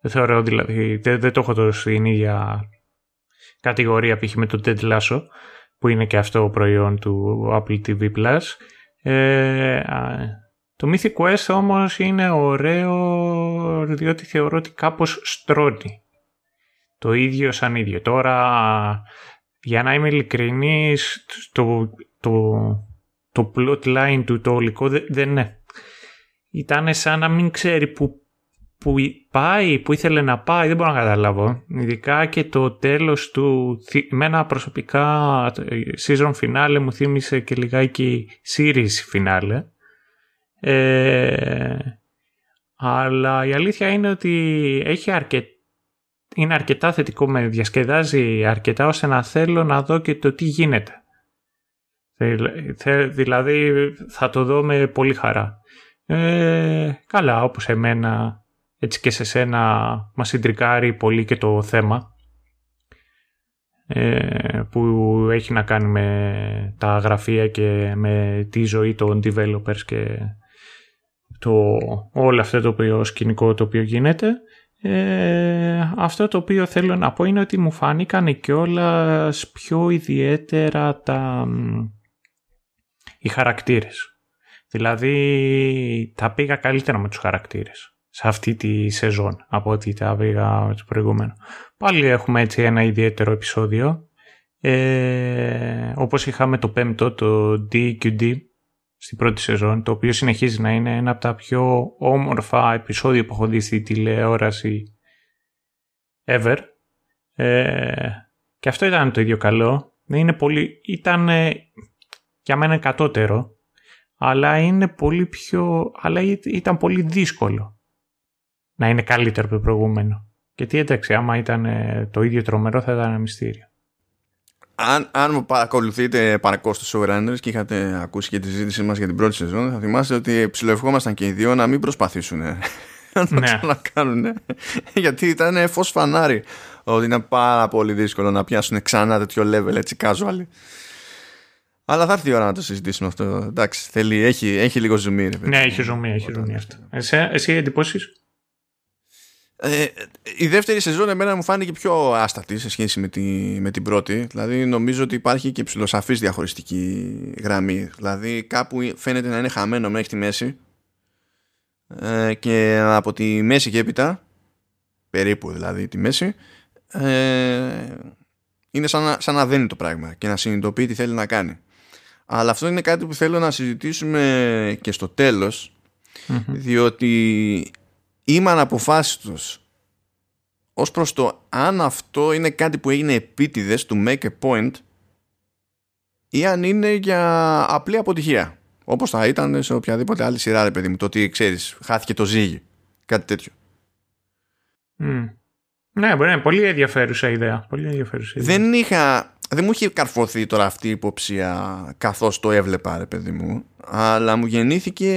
Δεν θεωρώ δηλαδή, δεν, δεν το έχω τόσο στην ίδια κατηγορία π.χ. με το Ted Lasso που είναι και αυτό προϊόν του Apple TV Plus. Ε, το Mythic Quest όμως είναι ωραίο διότι θεωρώ ότι κάπως στρώνει το ίδιο σαν ίδιο. Τώρα, για να είμαι ειλικρινής, το, το, το plot line του, το ολικό δεν είναι. Ήταν σαν να μην ξέρει που, που πάει, που ήθελε να πάει, δεν μπορώ να καταλάβω. Ειδικά και το τέλος του, με ένα προσωπικά season finale μου θύμισε και λιγάκι series finale. Ε, αλλά η αλήθεια είναι ότι έχει αρκετά είναι αρκετά θετικό, με διασκεδάζει αρκετά ώστε να θέλω να δω και το τι γίνεται. Δηλαδή θα το δω με πολύ χαρά. Ε, καλά, όπως εμένα, έτσι και σε σένα μας συντρικάρει πολύ και το θέμα ε, που έχει να κάνει με τα γραφεία και με τη ζωή των developers και το, όλο αυτό το οποίο, σκηνικό το οποίο γίνεται. Ε, αυτό το οποίο θέλω να πω είναι ότι μου φάνηκαν και όλα πιο ιδιαίτερα τα, οι χαρακτήρες. Δηλαδή τα πήγα καλύτερα με τους χαρακτήρες σε αυτή τη σεζόν από ότι τα πήγα με το προηγούμενο. Πάλι έχουμε έτσι ένα ιδιαίτερο επεισόδιο. Ε, όπως είχαμε το πέμπτο, το DQD, στην πρώτη σεζόν, το οποίο συνεχίζει να είναι ένα από τα πιο όμορφα επεισόδια που έχω δει στη τηλεόραση ever. Ε, και αυτό ήταν το ίδιο καλό. Είναι πολύ, ήταν για μένα κατώτερο, αλλά είναι πολύ πιο, αλλά ήταν πολύ δύσκολο να είναι καλύτερο από το προηγούμενο. Γιατί εντάξει, άμα ήταν το ίδιο τρομερό θα ήταν ένα μυστήριο αν, αν μου παρακολουθείτε παρακώ στο showrunners και είχατε ακούσει και τη συζήτησή μας για την πρώτη σεζόν, θα θυμάστε ότι ψιλοευχόμασταν και οι δύο να μην προσπαθήσουν [laughs] να το ναι. ξανακάνουν. Γιατί ήταν φως φανάρι ότι είναι πάρα πολύ δύσκολο να πιάσουν ξανά τέτοιο level έτσι casual. Αλλά θα έρθει η ώρα να το συζητήσουμε αυτό. Εντάξει, θέλει, έχει, έχει λίγο ζουμί. Ναι, έχει ζουμί, έχει ζουμί αυτό. Εσύ, εσύ εντυπώσεις; Ε, η δεύτερη σεζόν εμένα μου φάνηκε πιο άστατη σε σχέση με, τη, με την πρώτη. Δηλαδή νομίζω ότι υπάρχει και ψηλοσαφής διαχωριστική γραμμή. Δηλαδή κάπου φαίνεται να είναι χαμένο μέχρι τη μέση ε, και από τη μέση και έπειτα, περίπου δηλαδή τη μέση, ε, είναι σαν να, σαν να δένει το πράγμα και να συνειδητοποιεί τι θέλει να κάνει. Αλλά αυτό είναι κάτι που θέλω να συζητήσουμε και στο τελος διότι είμαι αναποφάσιστος ως προς το αν αυτό είναι κάτι που έγινε επίτηδες του make a point ή αν είναι για απλή αποτυχία. Όπως θα ήταν σε οποιαδήποτε άλλη σειρά, ρε παιδί μου, το ότι ξέρεις, χάθηκε το ζύγι. Κάτι τέτοιο. Ναι, μπορεί να είναι πολύ ενδιαφέρουσα ιδέα. Πολύ ενδιαφέρουσα ιδέα. Δεν είχα δεν μου είχε καρφωθεί τώρα αυτή η υποψία καθώς το έβλεπα ρε παιδί μου αλλά μου γεννήθηκε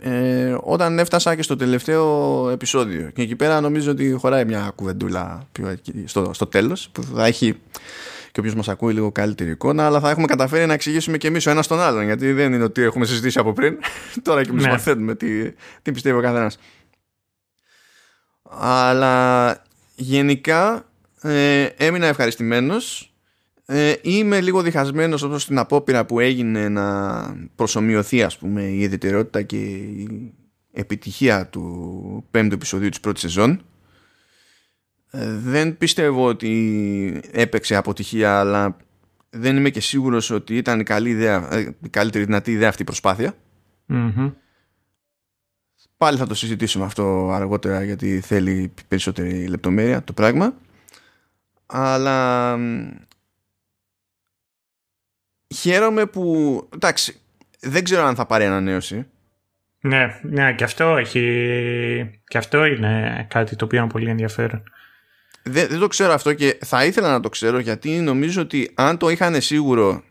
ε, όταν έφτασα και στο τελευταίο επεισόδιο. Και εκεί πέρα νομίζω ότι χωράει μια κουβεντούλα στο, στο τέλος που θα έχει και όποιος μας ακούει λίγο καλύτερη εικόνα αλλά θα έχουμε καταφέρει να εξηγήσουμε και εμείς ο ένας τον άλλον γιατί δεν είναι ότι έχουμε συζητήσει από πριν. [laughs] Τώρα και εμείς ναι. μαθαίνουμε τι, τι πιστεύει ο καθένας. Αλλά γενικά ε, έμεινα ευχαριστημένος ε, είμαι λίγο διχασμένος όπως στην απόπειρα που έγινε να προσωμιωθεί ας πούμε η ιδιαιτερότητα και η επιτυχία του πέμπτου επεισοδίου της πρώτης σεζόν. Ε, δεν πιστεύω ότι έπαιξε αποτυχία αλλά δεν είμαι και σίγουρος ότι ήταν η, καλή ιδέα, ε, η καλύτερη δυνατή ιδέα αυτή η προσπαθεια Πάλι θα το συζητήσουμε αυτό αργότερα γιατί θέλει περισσότερη λεπτομέρεια το πράγμα. Αλλά χαίρομαι που. Εντάξει, δεν ξέρω αν θα πάρει ανανέωση. Ναι, ναι, και αυτό έχει. Και αυτό είναι κάτι το οποίο είναι πολύ ενδιαφέρον. Δεν, δεν το ξέρω αυτό και θα ήθελα να το ξέρω γιατί νομίζω ότι αν το είχαν σίγουρο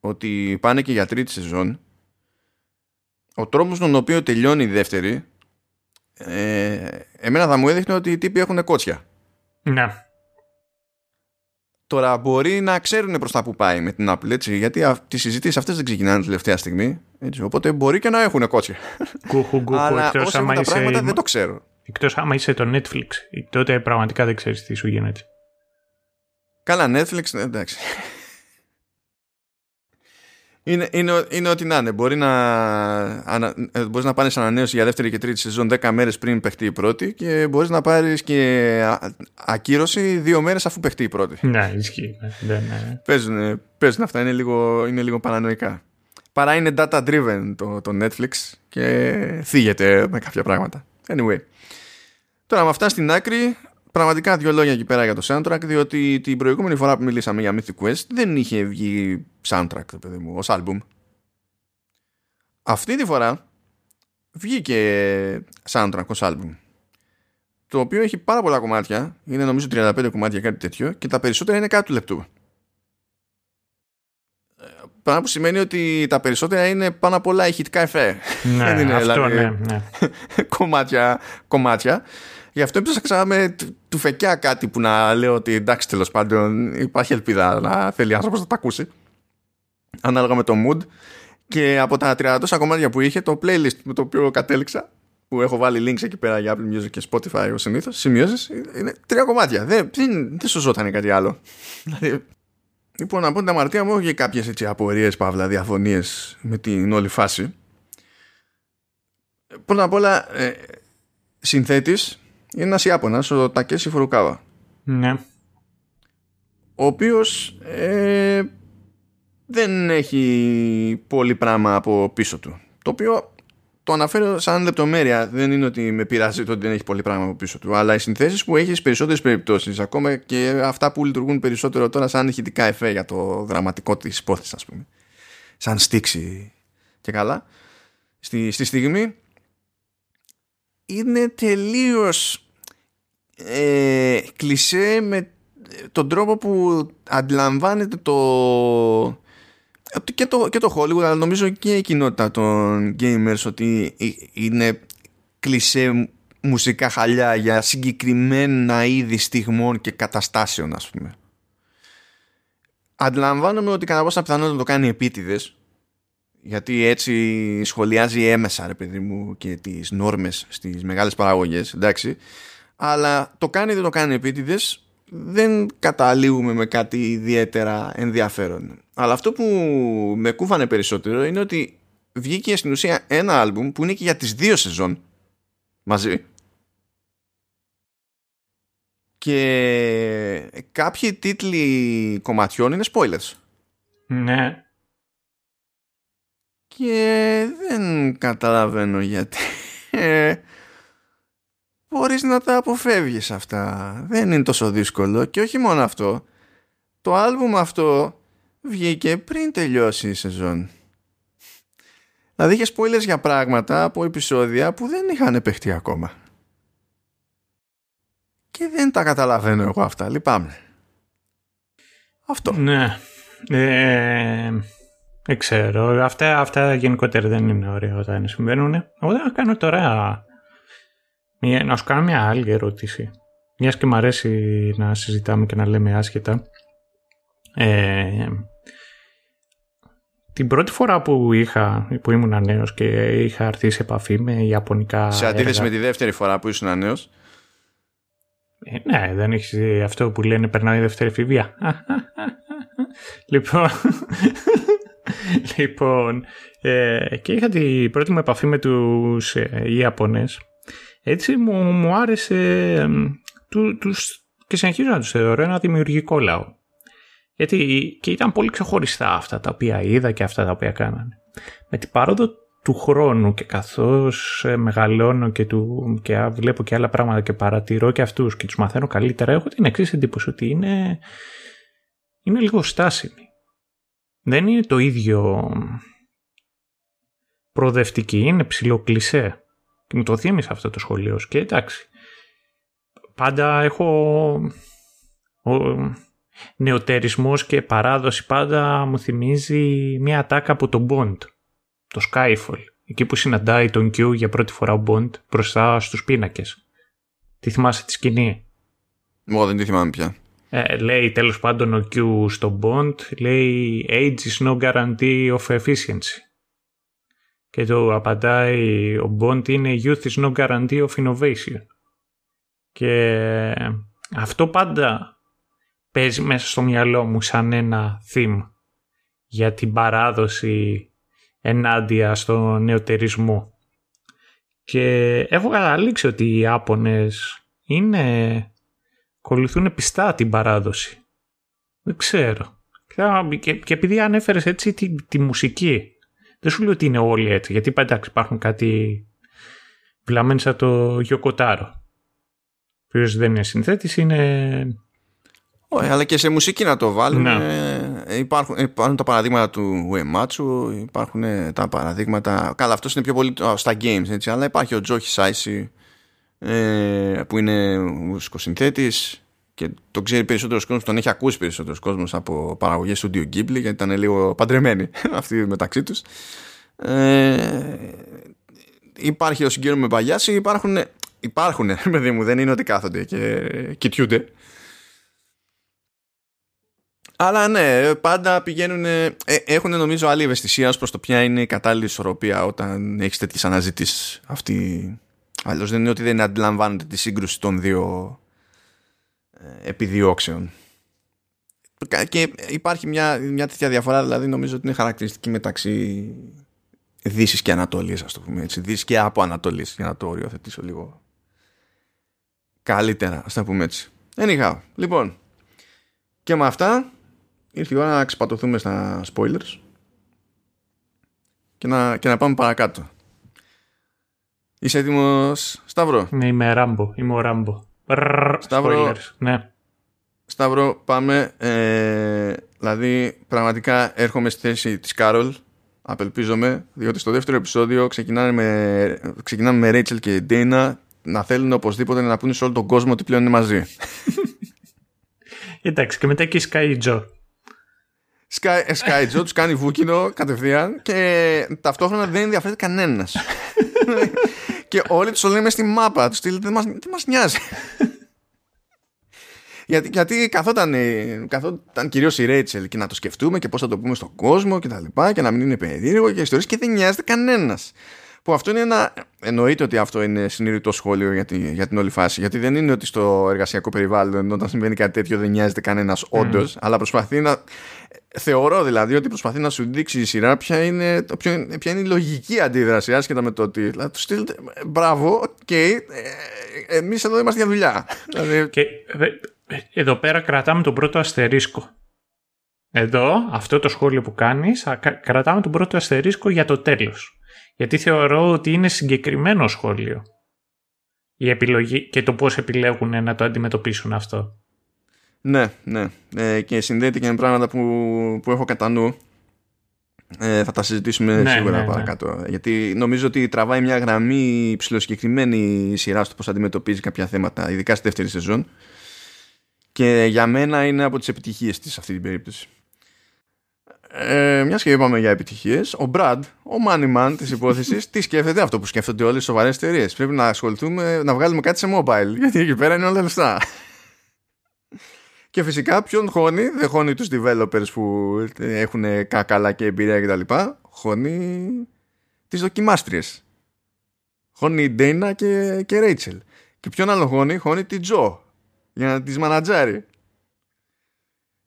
ότι πάνε και για τρίτη σεζόν ο τρόπος τον οποίο τελειώνει η δεύτερη ε, εμένα θα μου έδειχνε ότι οι τύποι έχουν κότσια. Ναι. Τώρα μπορεί να ξέρουν προς τα που πάει με την Apple έτσι, γιατί τις συζητήσεις αυτές δεν ξεκινάνε τελευταία στιγμή. Έτσι, οπότε μπορεί και να έχουν κότσια. Κούχου, κούχου, Αλλά όσο τα πράγματα δεν το ξέρω. Εκτός άμα είσαι το Netflix, τότε πραγματικά δεν ξέρεις τι σου γίνεται. Καλά, Netflix, ναι, εντάξει. Είναι, είναι, είναι ό,τι να είναι. Μπορεί να, ανα, ε, μπορείς να πάρεις ανανέωση για δεύτερη και τρίτη σεζόν 10 μέρες πριν παιχτεί η πρώτη και μπορείς να πάρεις και ακύρωση δύο μέρες αφού παιχτεί η πρώτη. Ναι, ισχύει. Ναι, ναι. Παίζουν, παίζουν αυτά, είναι λίγο, είναι λίγο παρανοϊκά. Παρά είναι data driven το, το Netflix και θίγεται με κάποια πράγματα. Anyway. Τώρα με αυτά στην άκρη πραγματικά δύο λόγια εκεί πέρα για το soundtrack, διότι την προηγούμενη φορά που μιλήσαμε για Mythic Quest δεν είχε βγει soundtrack, το παιδί μου, ως album. Αυτή τη φορά βγήκε soundtrack ως album. το οποίο έχει πάρα πολλά κομμάτια, είναι νομίζω 35 κομμάτια κάτι τέτοιο και τα περισσότερα είναι κάτω του λεπτού. Πράγμα που σημαίνει ότι τα περισσότερα είναι πάνω απ' όλα ηχητικά εφέ. Ναι, [laughs] Δεν είναι, αυτό, δηλαδή, ναι, ναι. [laughs] κομμάτια, κομμάτια. Γι' αυτό έψαξα με του- του φεκιά κάτι που να λέω ότι εντάξει τέλος πάντων υπάρχει ελπίδα να θέλει άνθρωπος να τα ακούσει. Ανάλογα με το mood. Και από τα 30 τόσα κομμάτια που είχε, το playlist με το οποίο κατέληξα, που έχω βάλει links εκεί πέρα για Apple Music και Spotify ως συνήθως, σημειώσεις, είναι τρία κομμάτια. Δεν, δεν, δεν σωζόταν κάτι άλλο. Δηλαδή, λοιπόν, να πω την αμαρτία μου, έχω και κάποιες έτσι απορίες, παύλα, διαφωνίες με την όλη φάση. Πρώτα απ' όλα, ε, συνθέτης είναι ένας Ιάπωνας, ο Τακέσι Φουρουκάβα. Ναι. ο οποίος ε, δεν έχει πολύ πράγμα από πίσω του. Το οποίο το αναφέρω σαν λεπτομέρεια. Δεν είναι ότι με πειράζει το ότι δεν έχει πολύ πράγμα από πίσω του. Αλλά οι συνθέσεις που έχει στις περισσότερες περιπτώσεις ακόμα και αυτά που λειτουργούν περισσότερο τώρα σαν ηχητικά εφέ για το δραματικό της υπόθεσης ας πούμε. Σαν στίξη και καλά. Στη, στη στιγμή είναι τελείως ε, κλισέ με τον τρόπο που αντιλαμβάνεται το και το, και το Hollywood αλλά νομίζω και η κοινότητα των gamers ότι είναι κλισέ μουσικά χαλιά για συγκεκριμένα είδη στιγμών και καταστάσεων ας πούμε. Αντιλαμβάνομαι ότι κατά πόσα πιθανότητα το κάνει επίτηδες γιατί έτσι σχολιάζει έμεσα ρε παιδί μου και τις νόρμες στις μεγάλες παραγωγές εντάξει αλλά το κάνει δεν το κάνει επίτηδες δεν καταλήγουμε με κάτι ιδιαίτερα ενδιαφέρον. Αλλά αυτό που με κούφανε περισσότερο είναι ότι βγήκε στην ουσία ένα άλμπουμ που είναι και για τις δύο σεζόν μαζί και κάποιοι τίτλοι κομματιών είναι spoilers. Ναι. Και δεν καταλαβαίνω γιατί μπορείς να τα αποφεύγεις αυτά. Δεν είναι τόσο δύσκολο. Και όχι μόνο αυτό. Το άλμπουμ αυτό βγήκε πριν τελειώσει η σεζόν. Δηλαδή είχες spoilers για πράγματα από επεισόδια που δεν είχαν παιχτεί ακόμα. Και δεν τα καταλαβαίνω εγώ αυτά. Λυπάμαι. Αυτό. Ναι. Ε, δεν ξέρω. Αυτά, αυτά γενικότερα δεν είναι ωραία όταν συμβαίνουν. Εγώ θα κάνω τώρα μια, να σου κάνω μια άλλη ερώτηση. Μιας και μου αρέσει να συζητάμε και να λέμε άσχετα. Ε, την πρώτη φορά που είχα, που ήμουν νέος και είχα έρθει σε επαφή με ιαπωνικά Σε αντίθεση έργα. με τη δεύτερη φορά που ήσουν νέος; Ε, ναι, δεν έχεις αυτό που λένε περνάει η δεύτερη εφηβεία. [laughs] λοιπόν, [laughs] λοιπόν ε, και είχα την πρώτη μου επαφή με τους ε, Ιαπωνές. Έτσι μου, μου άρεσε ε, του, τους, και συνεχίζω να τους θεωρώ ένα δημιουργικό λαό. Γιατί και ήταν πολύ ξεχωριστά αυτά τα οποία είδα και αυτά τα οποία κάνανε. Με την πάροδο του χρόνου και καθώς ε, μεγαλώνω και, του, και α, βλέπω και άλλα πράγματα και παρατηρώ και αυτούς και τους μαθαίνω καλύτερα έχω την εξής εντύπωση ότι είναι, είναι λίγο στάσιμοι. Δεν είναι το ίδιο προοδευτική, είναι ψηλοκλισέ. Και μου το θύμισε αυτό το σχολείο και εντάξει. Πάντα έχω ο, νεοτερισμός και παράδοση πάντα μου θυμίζει μια ατάκα από τον Bond, το Skyfall, εκεί που συναντάει τον Q για πρώτη φορά ο Bond μπροστά στους πίνακες. Τι θυμάσαι τη σκηνή; Εγώ δεν τη θυμάμαι πια. Ε, λέει τέλος πάντων ο Q στο Bond, λέει age is no guarantee of efficiency. Και το απαντάει ο Bond είναι youth is no guarantee of innovation. Και αυτό πάντα παίζει μέσα στο μυαλό μου σαν ένα theme για την παράδοση ενάντια στο νεοτερισμό. Και έχω καταλήξει ότι οι Ιάπωνες είναι... ακολουθούν πιστά την παράδοση. Δεν ξέρω. Και, και επειδή ανέφερες έτσι τη, τη μουσική, δεν σου λέω ότι είναι όλοι έτσι, γιατί εντάξει υπάρχουν κάτι βλαμμένοι σαν το Γιοκοτάρο. Ο δεν είναι συνθέτης, είναι όχι, αλλά και σε μουσική να το βάλουμε. Ναι. Υπάρχουν, υπάρχουν τα παραδείγματα του Uematsu, υπάρχουν τα παραδείγματα. Καλά, αυτός είναι πιο πολύ στα games, έτσι, αλλά υπάρχει ο Τζόχι Σάισι ε, που είναι μουσικοσυνθέτης και τον ξέρει περισσότερο κόσμος, τον έχει ακούσει περισσότερο κόσμος από παραγωγές Studio Ghibli, γιατί ήταν λίγο παντρεμένοι [laughs] αυτοί μεταξύ τους. Ε, υπάρχει ο συγκύρω με Παγιάση, υπάρχουν, υπάρχουν παιδί μου, δεν είναι ότι κάθονται και κοιτιούνται. Αλλά ναι, πάντα πηγαίνουν. Ε, έχουν νομίζω άλλη ευαισθησία προς το ποια είναι η κατάλληλη ισορροπία όταν έχεις τέτοιες αναζητήσεις. Αυτή. Αλλιώς δεν είναι ότι δεν αντιλαμβάνονται τη σύγκρουση των δύο ε, επιδιώξεων. Και υπάρχει μια, μια τέτοια διαφορά, δηλαδή νομίζω ότι είναι χαρακτηριστική μεταξύ Δύσης και Ανατολής, ας το πούμε έτσι. Δύσης και από Ανατολής, για να το οριοθετήσω λίγο καλύτερα, ας το πούμε έτσι. Anyhow, λοιπόν, και με αυτά ήρθε η ώρα να ξεπατωθούμε στα spoilers και να, και να πάμε παρακάτω. Είσαι έτοιμος, Σταύρο; Ναι, είμαι Ράμπο, είμαι ο Ράμπο. Σταύρο, spoilers, ναι. Σταύρο, πάμε. Ε, δηλαδή, πραγματικά έρχομαι στη θέση της Κάρολ. Απελπίζομαι, διότι στο δεύτερο επεισόδιο ξεκινάμε με, ξεκινάμε με Ρέιτσελ και Ντέινα να θέλουν οπωσδήποτε να πούνε σε όλο τον κόσμο ότι πλέον είναι μαζί. [laughs] Εντάξει, και μετά και η Sky Joe. Sky, Sky Joe τους κάνει βούκινο κατευθείαν και ταυτόχρονα δεν ενδιαφέρεται κανένας. [laughs] και όλοι τους το λένε στη μάπα. Τους στείλετε, δεν μας, δεν μας νοιάζει. [laughs] γιατί, γιατί καθόταν, καθόταν κυρίως η Ρέιτσελ και να το σκεφτούμε και πώς θα το πούμε στον κόσμο και τα λοιπά και να μην είναι περίεργο και ιστορίες και δεν νοιάζεται κανένας. Που αυτό είναι ένα. Εννοείται ότι αυτό είναι συνειδητό σχόλιο για, τη, για την όλη φάση. Γιατί δεν είναι ότι στο εργασιακό περιβάλλον όταν συμβαίνει κάτι τέτοιο δεν νοιάζεται κανένας mm. όντως, αλλά προσπαθεί να. Θεωρώ δηλαδή ότι προσπαθεί να σου δείξει η σειρά ποια είναι, ποια είναι η λογική αντίδραση άσχετα με το ότι. Δηλαδή, τους στείλετε. Μπράβο, ok. Okay, ε, Εμείς εδώ είμαστε για δουλειά. Δηλαδή... Και εδώ πέρα κρατάμε τον πρώτο αστερίσκο. Εδώ, αυτό το σχόλιο που κάνεις, κρατάμε τον πρώτο αστερίσκο για το τέλος. Γιατί θεωρώ ότι είναι συγκεκριμένο σχόλιο. Η επιλογή και το πώς επιλέγουν να το αντιμετωπίσουν αυτό. Ναι, ναι. Ε, και συνδέεται και με πράγματα που, που έχω κατά νου. Ε, θα τα συζητήσουμε ναι, σίγουρα ναι, ναι. παρακάτω. Γιατί νομίζω ότι τραβάει μια γραμμή ψηλοσκεκριμένη σειρά στο πώς αντιμετωπίζει κάποια θέματα, ειδικά στη δεύτερη σεζόν. Και για μένα είναι από τις επιτυχίες της αυτή την περίπτωση. Ε, μιας και είπαμε για επιτυχίες, ο Μπραντ, ο money man της υπόθεσης, τι σκέφτεται αυτό που σκέφτονται όλε οι σοβαρές εταιρείες. Πρέπει να ασχοληθούμε, να βγάλουμε κάτι σε mobile, γιατί εκεί πέρα είναι όλα λεφτά. και φυσικά ποιον χώνει, δεν χώνει τους developers που έχουν καλά και εμπειρία κτλ. Χώνει τις δοκιμάστριες. Χώνει η Ντέινα και, και Ρέιτσελ. Και ποιον άλλο χώνει, χώνει τη Τζο για να τις μανατζάρει.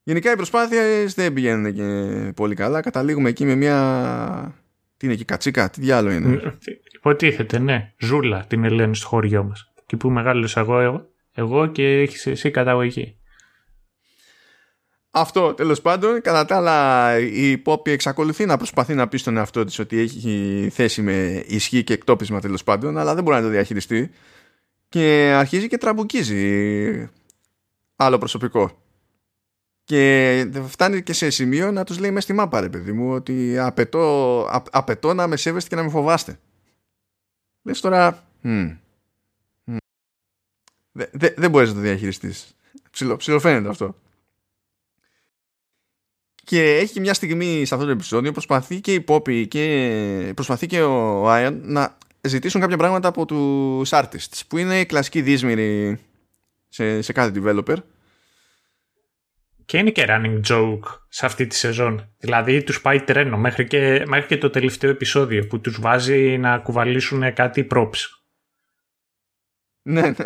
Γενικά οι προσπάθειες δεν πηγαίνουν και πολύ καλά. Καταλήγουμε εκεί με μια... Τι είναι εκεί, κατσίκα, τι διάλογο είναι; Υποτίθεται, ναι. Ζούλα την Ελένη στο χωριό μας. Και που μεγάλωσα εγώ, εγώ, εγώ και έχεις εσύ καταγωγή. Αυτό τέλος πάντων. Κατά τα άλλα, η Πόπη εξακολουθεί να προσπαθεί να πει στον εαυτό της ότι έχει θέση με ισχύ και εκτόπισμα τέλος πάντων, αλλά δεν μπορεί να το διαχειριστεί. Και αρχίζει και τραμπουκίζει άλλο προσωπικό. Και φτάνει και σε σημείο να τους λέει μέσα στη μάπα ρε παιδί μου ότι απαιτώ, α, απαιτώ να με σέβεστε και να με φοβάστε. Λες τώρα δεν δε, δε μπορείς να το διαχειριστείς. Ψιλο, ψιλοφαίνεται αυτό. Και έχει μια στιγμή σε αυτό το επεισόδιο προσπαθεί και η Πόπη και προσπαθεί και ο Άιον να ζητήσουν κάποια πράγματα από τους artists που είναι η κλασική δύσμηρη σε, σε κάθε developer και είναι και running joke σε αυτή τη σεζόν. Δηλαδή τους πάει τρένο μέχρι και, μέχρι και το τελευταίο επεισόδιο που τους βάζει να κουβαλήσουν κάτι props. Ναι, ναι.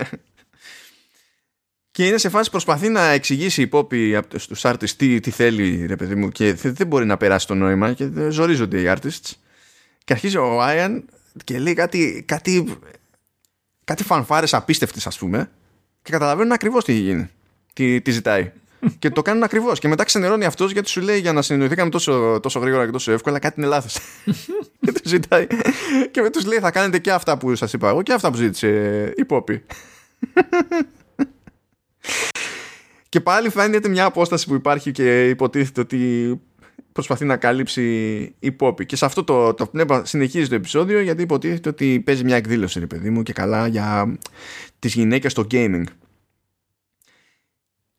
Και είναι σε φάση προσπαθεί να εξηγήσει η Poppy στους artists τι, τι θέλει ρε παιδί μου και δεν μπορεί να περάσει το νόημα και ζορίζονται οι artists και αρχίζει ο Ian και λέει κάτι, κάτι, κάτι φανφάρες απίστευτες ας πούμε και καταλαβαίνουν ακριβώς τι γίνει, τι, τι ζητάει και το κάνουν ακριβώς. Και μετά ξενερώνει αυτός γιατί σου λέει για να συνεννοηθήκαμε τόσο, τόσο γρήγορα και τόσο εύκολα, κάτι είναι λάθος. [laughs] και τους ζητάει. Και με τους λέει θα κάνετε και αυτά που σας είπα εγώ και αυτά που ζήτησε η Πόπη. και πάλι φαίνεται μια απόσταση που υπάρχει και υποτίθεται ότι προσπαθεί να καλύψει η Poppy. Και σε αυτό το, το πνεύμα συνεχίζει το επεισόδιο γιατί υποτίθεται ότι παίζει μια εκδήλωση, ρε παιδί μου, και καλά για τις γυναίκες στο gaming.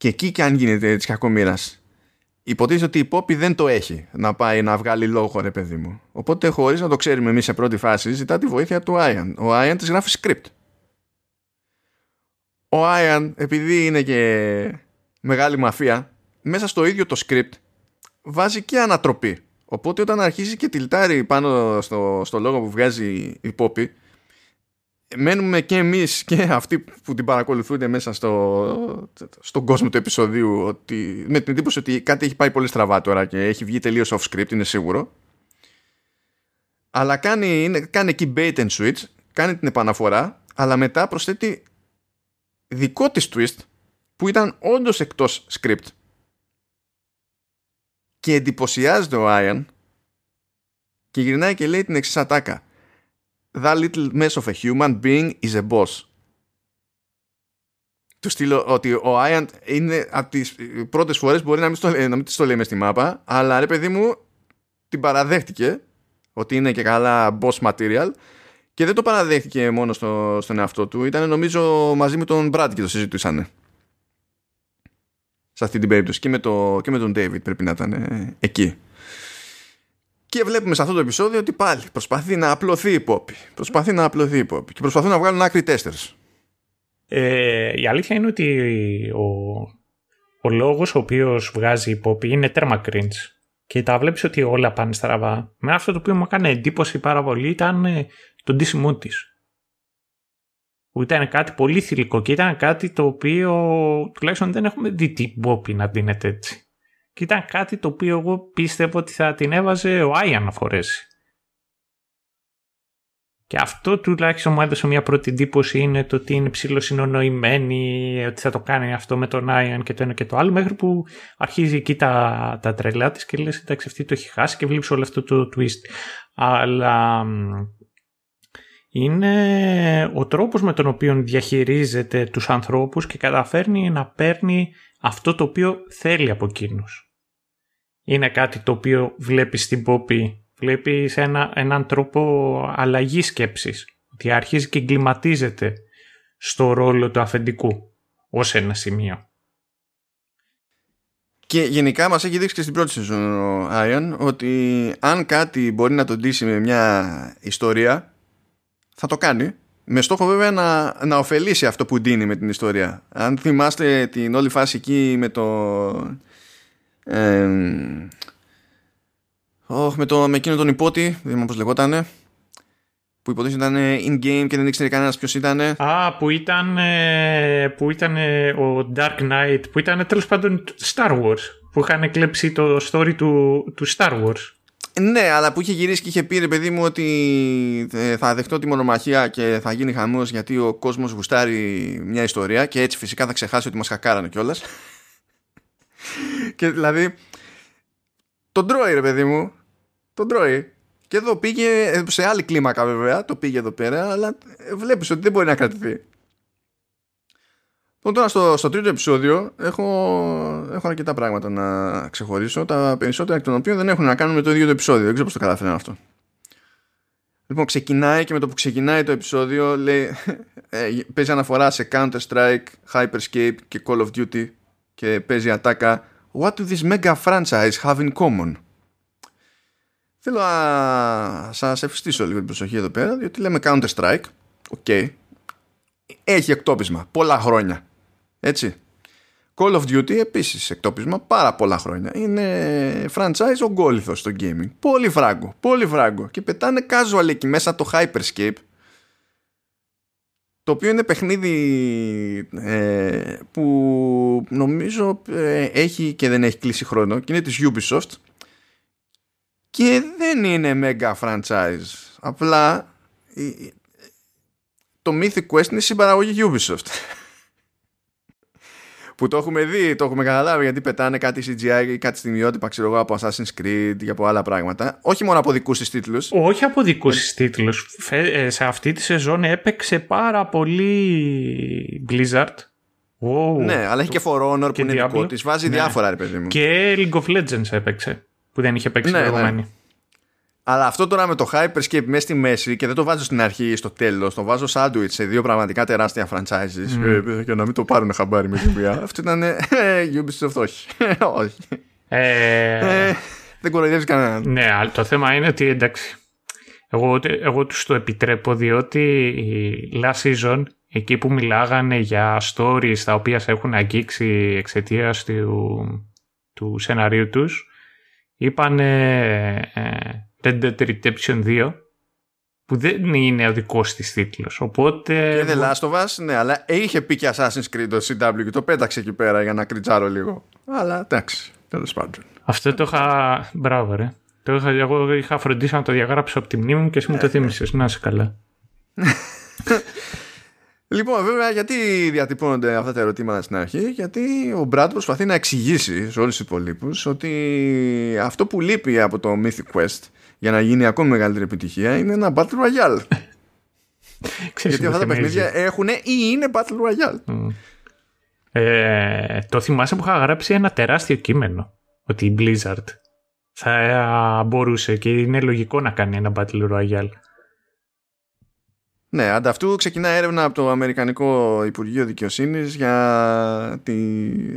Και εκεί και αν γίνεται τη κακομοίρας. Υποτίθεται ότι η Poppy δεν το έχει να πάει να βγάλει λόγο, ρε παιδί μου. Οπότε, χωρίς να το ξέρουμε εμείς σε πρώτη φάση, ζητά τη βοήθεια του Άιαν. Ο Άιαν της γράφει script. Ο Άιαν, επειδή είναι και μεγάλη μαφία, μέσα στο ίδιο το script βάζει και ανατροπή. Οπότε όταν αρχίζει και τυλτάρει πάνω στο, στο λόγο που βγάζει η Poppy, μένουμε και εμείς και αυτοί που την παρακολουθούν μέσα στο, στον κόσμο του επεισοδίου ότι, με την εντύπωση ότι κάτι έχει πάει πολύ στραβά τώρα και έχει βγει τελείως off script, είναι σίγουρο. Αλλά κάνει, είναι, κάνει εκεί bait and switch, κάνει την επαναφορά, αλλά μετά προσθέτει δικό της twist που ήταν όντως εκτός script. Και εντυπωσιάζεται ο Άιαν και γυρνάει και λέει την εξής ατάκα that little mess of a human being is a boss. Του στείλω ότι ο Άιαντ είναι από τις πρώτες φορές μπορεί να μην, στο, να μην το λέει μες στη μάπα αλλά ρε παιδί μου την παραδέχτηκε ότι είναι και καλά boss material και δεν το παραδέχτηκε μόνο στο, στον εαυτό του. Ήταν νομίζω μαζί με τον Brad και το συζητούσαν σε αυτή την περίπτωση. Και με, το, και με τον David πρέπει να ήταν εκεί και βλέπουμε σε αυτό το επεισόδιο ότι πάλι προσπαθεί να απλωθεί η Poppy. Προσπαθεί να απλωθεί η Poppy. Και προσπαθούν να βγάλουν άκρη τέστερς. Ε, η αλήθεια είναι ότι ο, ο λόγος ο οποίος βγάζει η Poppy είναι τέρμα cringe. Και τα βλέπεις ότι όλα πάνε στραβά. Με αυτό το οποίο μου έκανε εντύπωση πάρα πολύ ήταν ε, το ντύσιμό τη. Που ήταν κάτι πολύ θηλυκό και ήταν κάτι το οποίο τουλάχιστον δεν έχουμε δει την Poppy να δίνεται έτσι. Και ήταν κάτι το οποίο εγώ πίστευα ότι θα την έβαζε ο Άιαν να φορέσει. Και αυτό τουλάχιστον μου έδωσε μια πρώτη εντύπωση είναι το ότι είναι ψηλό συνονοημένη, ότι θα το κάνει αυτό με τον Άιαν και το ένα και το άλλο, μέχρι που αρχίζει εκεί τα, τα τρελά της και λες εντάξει αυτή το έχει χάσει και βλέπεις όλο αυτό το twist. Αλλά είναι ο τρόπος με τον οποίο διαχειρίζεται τους ανθρώπους και καταφέρνει να παίρνει αυτό το οποίο θέλει από εκείνους. Είναι κάτι το οποίο βλέπεις στην Πόπη. Βλέπεις ένα, έναν τρόπο αλλαγής σκέψης. Ότι αρχίζει και εγκληματίζεται στο ρόλο του αφεντικού ως ένα σημείο. Και γενικά μας έχει δείξει και στην πρώτη σεζόν ο Άιον ότι αν κάτι μπορεί να τον ντύσει με μια ιστορία θα το κάνει με στόχο βέβαια να, να ωφελήσει αυτό που ντύνει με την ιστορία. Αν θυμάστε την όλη φάση εκεί με το... Ε, oh, με, το, με εκείνο τον υπότι, δεν θυμάμαι πώς λεγότανε, που υποτίθεται ήταν in-game και δεν ήξερε κανένας ποιος ήταν. Α, που ήταν, ε, που ήταν ε, ο Dark Knight, που ήταν τέλος πάντων Star Wars, που είχαν κλέψει το story του, του Star Wars. Ναι, αλλά που είχε γυρίσει και είχε πει ρε παιδί μου ότι ε, θα δεχτώ τη μονομαχία και θα γίνει χαμός γιατί ο κόσμος γουστάρει μια ιστορία και έτσι φυσικά θα ξεχάσει ότι μας χακάρανε κιόλας. και δηλαδή τον τρώει ρε παιδί μου, τον τρώει. Και εδώ πήγε σε άλλη κλίμακα βέβαια, το πήγε εδώ πέρα, αλλά βλέπεις ότι δεν μπορεί να κρατηθεί. Λοιπόν, τώρα στο, στο τρίτο επεισόδιο έχω, έχω αρκετά πράγματα να ξεχωρίσω. Τα περισσότερα εκ των οποίων δεν έχουν να κάνουν με το ίδιο το επεισόδιο. Δεν ξέρω πώς το καταφέρνω αυτό. Λοιπόν, ξεκινάει και με το που ξεκινάει το επεισόδιο λέει, [laughs] ε, παίζει αναφορά σε Counter-Strike, Hyperscape και Call of Duty και παίζει ατάκα What do this mega franchise have in common? Θέλω να σας εφιστήσω λίγο την προσοχή εδώ πέρα διότι λέμε Counter-Strike, ok, okay. έχει εκτόπισμα πολλά χρόνια έτσι. Call of Duty επίσης εκτόπισμα πάρα πολλά χρόνια. Είναι franchise ογκόλυθος στο gaming. Πολύ φράγκο, πολύ φράγκο. Και πετάνε casual εκεί μέσα το Hyperscape το οποίο είναι παιχνίδι ε, που νομίζω ε, έχει και δεν έχει κλείσει χρόνο και είναι της Ubisoft και δεν είναι mega franchise. Απλά το Mythic Quest είναι συμπαραγωγή Ubisoft [laughs] που το έχουμε δει, το έχουμε καταλάβει γιατί πετάνε κάτι CGI ή κάτι στιγμιότυπα ξέρω εγώ από Assassin's Creed και από άλλα πράγματα. Όχι μόνο από δικούς της τίτλους. Όχι από δικούς της τίτλους. Ε, σε αυτή τη σεζόν έπαιξε πάρα πολύ Blizzard. Wow. Ναι, αλλά έχει και For Honor που είναι δικό της. Βάζει ναι. διάφορα, ρε παιδί μου. Και League of Legends έπαιξε. που δεν είχε παίξει ναι, προηγουμένη. Ναι. Αλλά αυτό τώρα με το Hyperscape μέσα στη μέση και δεν το βάζω στην αρχή ή στο τέλος, το βάζω sandwich σε δύο πραγματικά τεράστια franchises mm. ε, για να μην το πάρουν χαμπάρι με την μία. [laughs] Αυτό ήταν. Ε, Ubisoft, όχι. [laughs] όχι. Ε... Ε, δεν κοροϊδεύεις κανέναν. Ναι, αλλά το θέμα είναι ότι εντάξει. Εγώ, εγώ τους το επιτρέπω διότι η last season εκεί που μιλάγανε για stories τα οποία σε έχουν αγγίξει εξαιτίας του, του σεναρίου τους είπαν ε, Red Dead Redemption 2 που δεν είναι ο δικός της τίτλος. Οπότε. Και The Last of Us, ναι, αλλά είχε πει και Assassin's Creed το CW και το πέταξε εκεί πέρα για να κριτζάρω λίγο. Αλλά εντάξει, τέλος πάντων. Αυτό το είχα. Μπράβο, ρε. Το είχα... Εγώ είχα φροντίσει να το διαγράψω από τη μνήμη μου και εσύ μου το ε, θύμισες. Να είσαι καλά. [laughs] Λοιπόν, βέβαια, γιατί διατυπώνονται αυτά τα ερωτήματα στην αρχή, Γιατί ο Μπραντ προσπαθεί να εξηγήσει σε όλους τους υπολείπους ότι αυτό που λείπει από το Mythic Quest για να γίνει ακόμη μεγαλύτερη επιτυχία είναι ένα Battle Royale. [laughs] Γιατί αυτά τα παιχνίδια έχουν ή είναι Battle Royale. Ε, το θυμάσαι που είχα γράψει ένα τεράστιο κείμενο ότι η Blizzard θα μπορούσε και είναι λογικό να κάνει ένα Battle Royale. Ναι, ανταυτού ξεκινά έρευνα από το Αμερικανικό Υπουργείο Δικαιοσύνης για, τη,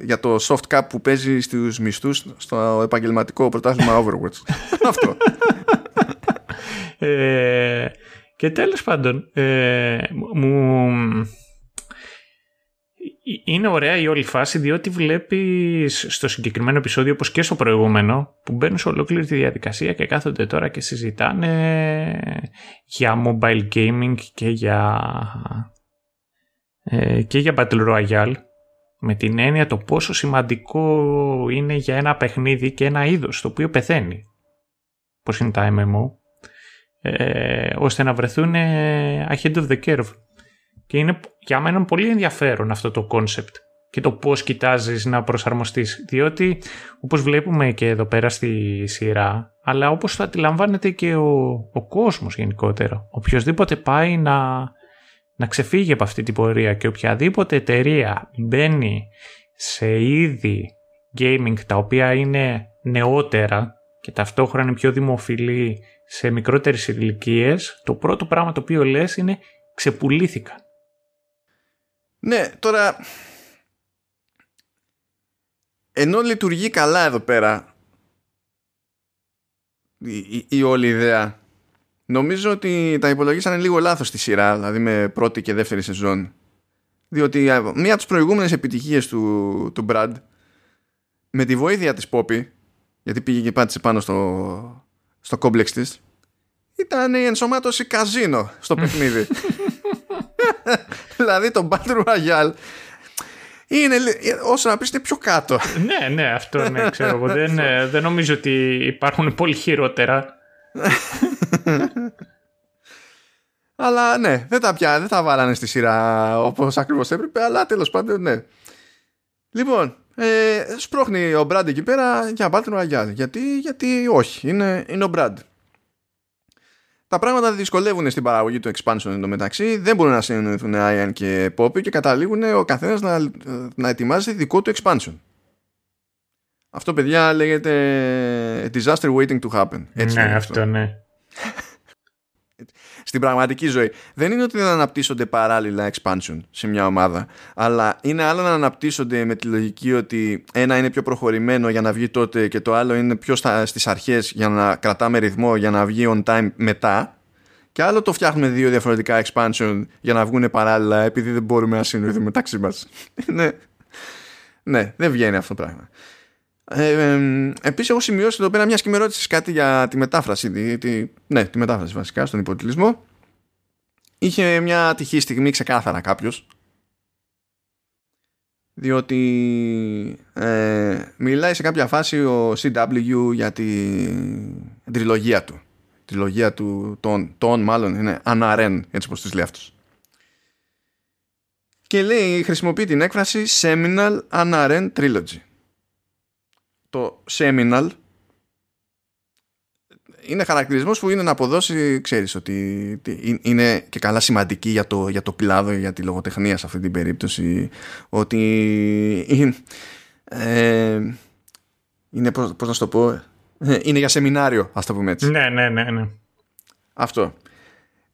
για το soft cap που παίζει στους μισθούς στο επαγγελματικό πρωτάθλημα [laughs] Overwatch. Αυτό. Ε, και τέλος πάντων, ε, μου, είναι ωραία η όλη φάση διότι βλέπεις στο συγκεκριμένο επεισόδιο όπως και στο προηγούμενο που μπαίνουν σε ολόκληρη τη διαδικασία και κάθονται τώρα και συζητάνε για mobile gaming και για, ε, και για Battle Royale με την έννοια το πόσο σημαντικό είναι για ένα παιχνίδι και ένα είδος το οποίο πεθαίνει πως είναι τα MMO ε, ώστε να βρεθούν ahead of the curve και είναι για μένα πολύ ενδιαφέρον αυτό το concept και το πώς κοιτάζεις να προσαρμοστείς. Διότι όπως βλέπουμε και εδώ πέρα στη σειρά, αλλά όπως το αντιλαμβάνεται και ο, ο κόσμος γενικότερα. Οποιοςδήποτε πάει να, να ξεφύγει από αυτή την πορεία και οποιαδήποτε εταιρεία μπαίνει σε είδη gaming τα οποία είναι νεότερα και ταυτόχρονα πιο δημοφιλή σε μικρότερες ηλικίες, το πρώτο πράγμα το οποίο λες είναι ξεπουλήθηκαν. Ναι, τώρα ενώ λειτουργεί καλά εδώ πέρα η, η, όλη ιδέα νομίζω ότι τα υπολογίσανε λίγο λάθος στη σειρά δηλαδή με πρώτη και δεύτερη σεζόν. Διότι μία από τις προηγούμενες επιτυχίες του, του Brad με τη βοήθεια της Poppy γιατί πήγε και πάτησε πάνω στο, στο κόμπλεξ της ήταν η ενσωμάτωση καζίνο στο παιχνίδι [laughs] [laughs] δηλαδή το Battle Royale είναι όσο να πεις είναι πιο κάτω. [laughs] ναι, ναι, αυτό ναι, ξέρω εγώ. δεν, ε, δεν νομίζω ότι υπάρχουν πολύ χειρότερα. [laughs] αλλά ναι, δεν τα πια, δεν τα βάλανε στη σειρά όπως ακριβώς έπρεπε, αλλά τέλος πάντων ναι. Λοιπόν, ε, σπρώχνει ο Brad εκεί πέρα για Battle Royale. Γιατί, γιατί όχι, είναι, είναι ο Brad τα πράγματα δυσκολεύουν στην παραγωγή του expansion εντωμεταξύ. Δεν μπορούν να συνεννοηθούν Ian και Poppy και καταλήγουν ο καθένας να, να ετοιμάζει δικό του expansion. Αυτό, παιδιά, λέγεται disaster waiting to happen. Έτσι ναι, αυτό, ναι. [laughs] Στην πραγματική ζωή. Δεν είναι ότι δεν αναπτύσσονται παράλληλα expansion σε μια ομάδα, αλλά είναι άλλο να αναπτύσσονται με τη λογική ότι ένα είναι πιο προχωρημένο για να βγει τότε και το άλλο είναι πιο στα, στις αρχές για να κρατάμε ρυθμό για να βγει on time μετά και άλλο το φτιάχνουμε δύο διαφορετικά expansion για να βγουν παράλληλα επειδή δεν μπορούμε να συνοηθούμε μεταξύ μας. [laughs] ναι. ναι, δεν βγαίνει αυτό το πράγμα. Ε, ε, Επίσης, έχω σημειώσει εδώ πέρα μιας και με ρώτησες κάτι για τη μετάφραση. Τη, ναι, τη μετάφραση βασικά στον υποτιλισμό. Είχε μια τυχή στιγμή ξεκάθαρα κάποιος. Διότι ε, μιλάει σε κάποια φάση ο CW για την τριλογία του. Η τριλογία του, τον, τον μάλλον είναι Anaren, έτσι πως τις λέει αυτός. Και λέει, χρησιμοποιεί την έκφραση Seminal Anaren Trilogy το seminal είναι χαρακτηρισμός που είναι να αποδώσει, ξέρεις, ότι είναι και καλά σημαντική για το, για το κλάδο, για τη λογοτεχνία σε αυτή την περίπτωση, ότι ε, είναι, πώς, πώς να σου το πω, Ε, είναι για σεμινάριο, ας το πούμε έτσι. Ναι, ναι, ναι. ναι. Αυτό.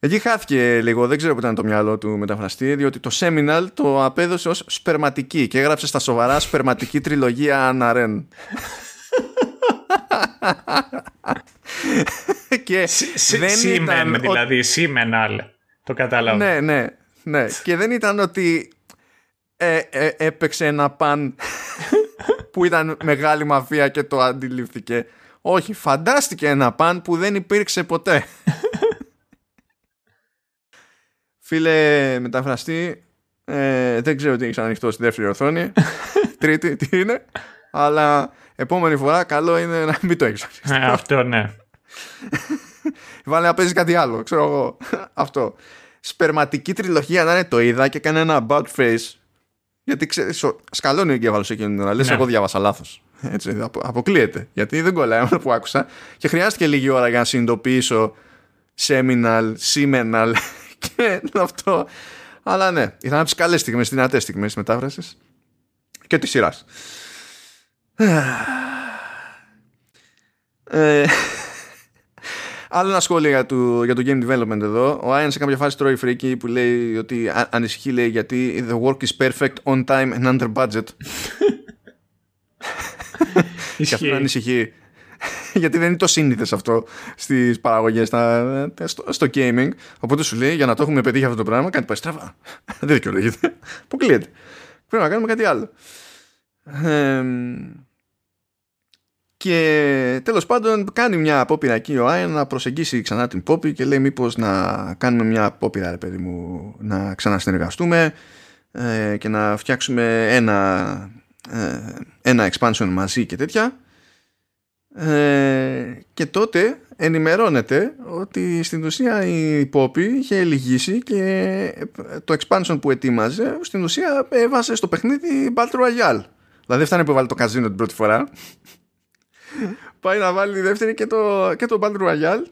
Εκεί χάθηκε λίγο, δεν ξέρω που ήταν το μυαλό του μεταφραστή, διότι το Seminal το απέδωσε ως σπερματική και έγραψε στα σοβαρά σπερματική τριλογία Αναρέν. [laughs] και δεν ήταν... δηλαδή, Seminal. Το κατάλαβα. Ναι, ναι, ναι. και δεν ήταν ότι ε, ε, έπαιξε ένα παν που ήταν μεγάλη μαφία και το αντιλήφθηκε. Όχι, φαντάστηκε ένα παν που δεν υπήρξε ποτέ. Φίλε μεταφραστή, ε, δεν ξέρω τι έχεις ανοιχτό στη δεύτερη οθόνη. [laughs] Τρίτη, τι είναι. Αλλά επόμενη φορά καλό είναι να μην το έχεις ανοιχτό. Ε, αυτό ναι. [laughs] Βάλε να παίζεις κάτι άλλο, ξέρω εγώ. Αυτό. Σπερματική τριλογία να είναι το είδα και έκανε ένα about face. Γιατί ξέρει, σκαλώνει ο εγκέφαλος εκείνη την ώρα. Λες, ναι. εγώ διάβασα λάθος. Έτσι, αποκλείεται. Γιατί δεν κολλάει αυτό που άκουσα. Και χρειάστηκε λίγη ώρα για να συνειδητοποιήσω seminal, seminal και αυτό. Αλλά ναι, ήταν από τις καλές στιγμές, δυνατές στιγμές της μετάφρασης και της σειράς. [sighs] Ε, [laughs] άλλο ένα σχόλιο για το, για το game development εδώ. Ο Άιαν σε κάποια φάση τρώει φρίκι που λέει ότι ανησυχεί λέει γιατί the work is perfect on time and under budget. [laughs] και αυτό ανησυχεί. [laughs] γιατί δεν είναι το σύνηθες αυτό στις παραγωγές στο, στο gaming. Οπότε σου λέει για να το έχουμε πετύχει αυτό το πράγμα, κάτι πάει στραβά. [laughs] δεν δικαιολογείται. Αποκλείεται. Πρέπει να κάνουμε κάτι άλλο. και τέλος πάντων κάνει μια απόπειρα εκεί ο Άιν να προσεγγίσει ξανά την Πόπη και λέει μήπως να κάνουμε μια απόπειρα ρε παιδί μου να ξανασυνεργαστούμε ε, και να φτιάξουμε ένα, ε, ένα expansion μαζί και τέτοια ε, και τότε ενημερώνεται ότι στην ουσία η Poppy είχε λυγίσει και το expansion που ετοίμαζε στην ουσία έβασε στο παιχνίδι Battle Royale. Δηλαδή φτάνει που βάλει το καζίνο την πρώτη φορά. Πάει να βάλει τη δεύτερη και το, και το Battle Royale.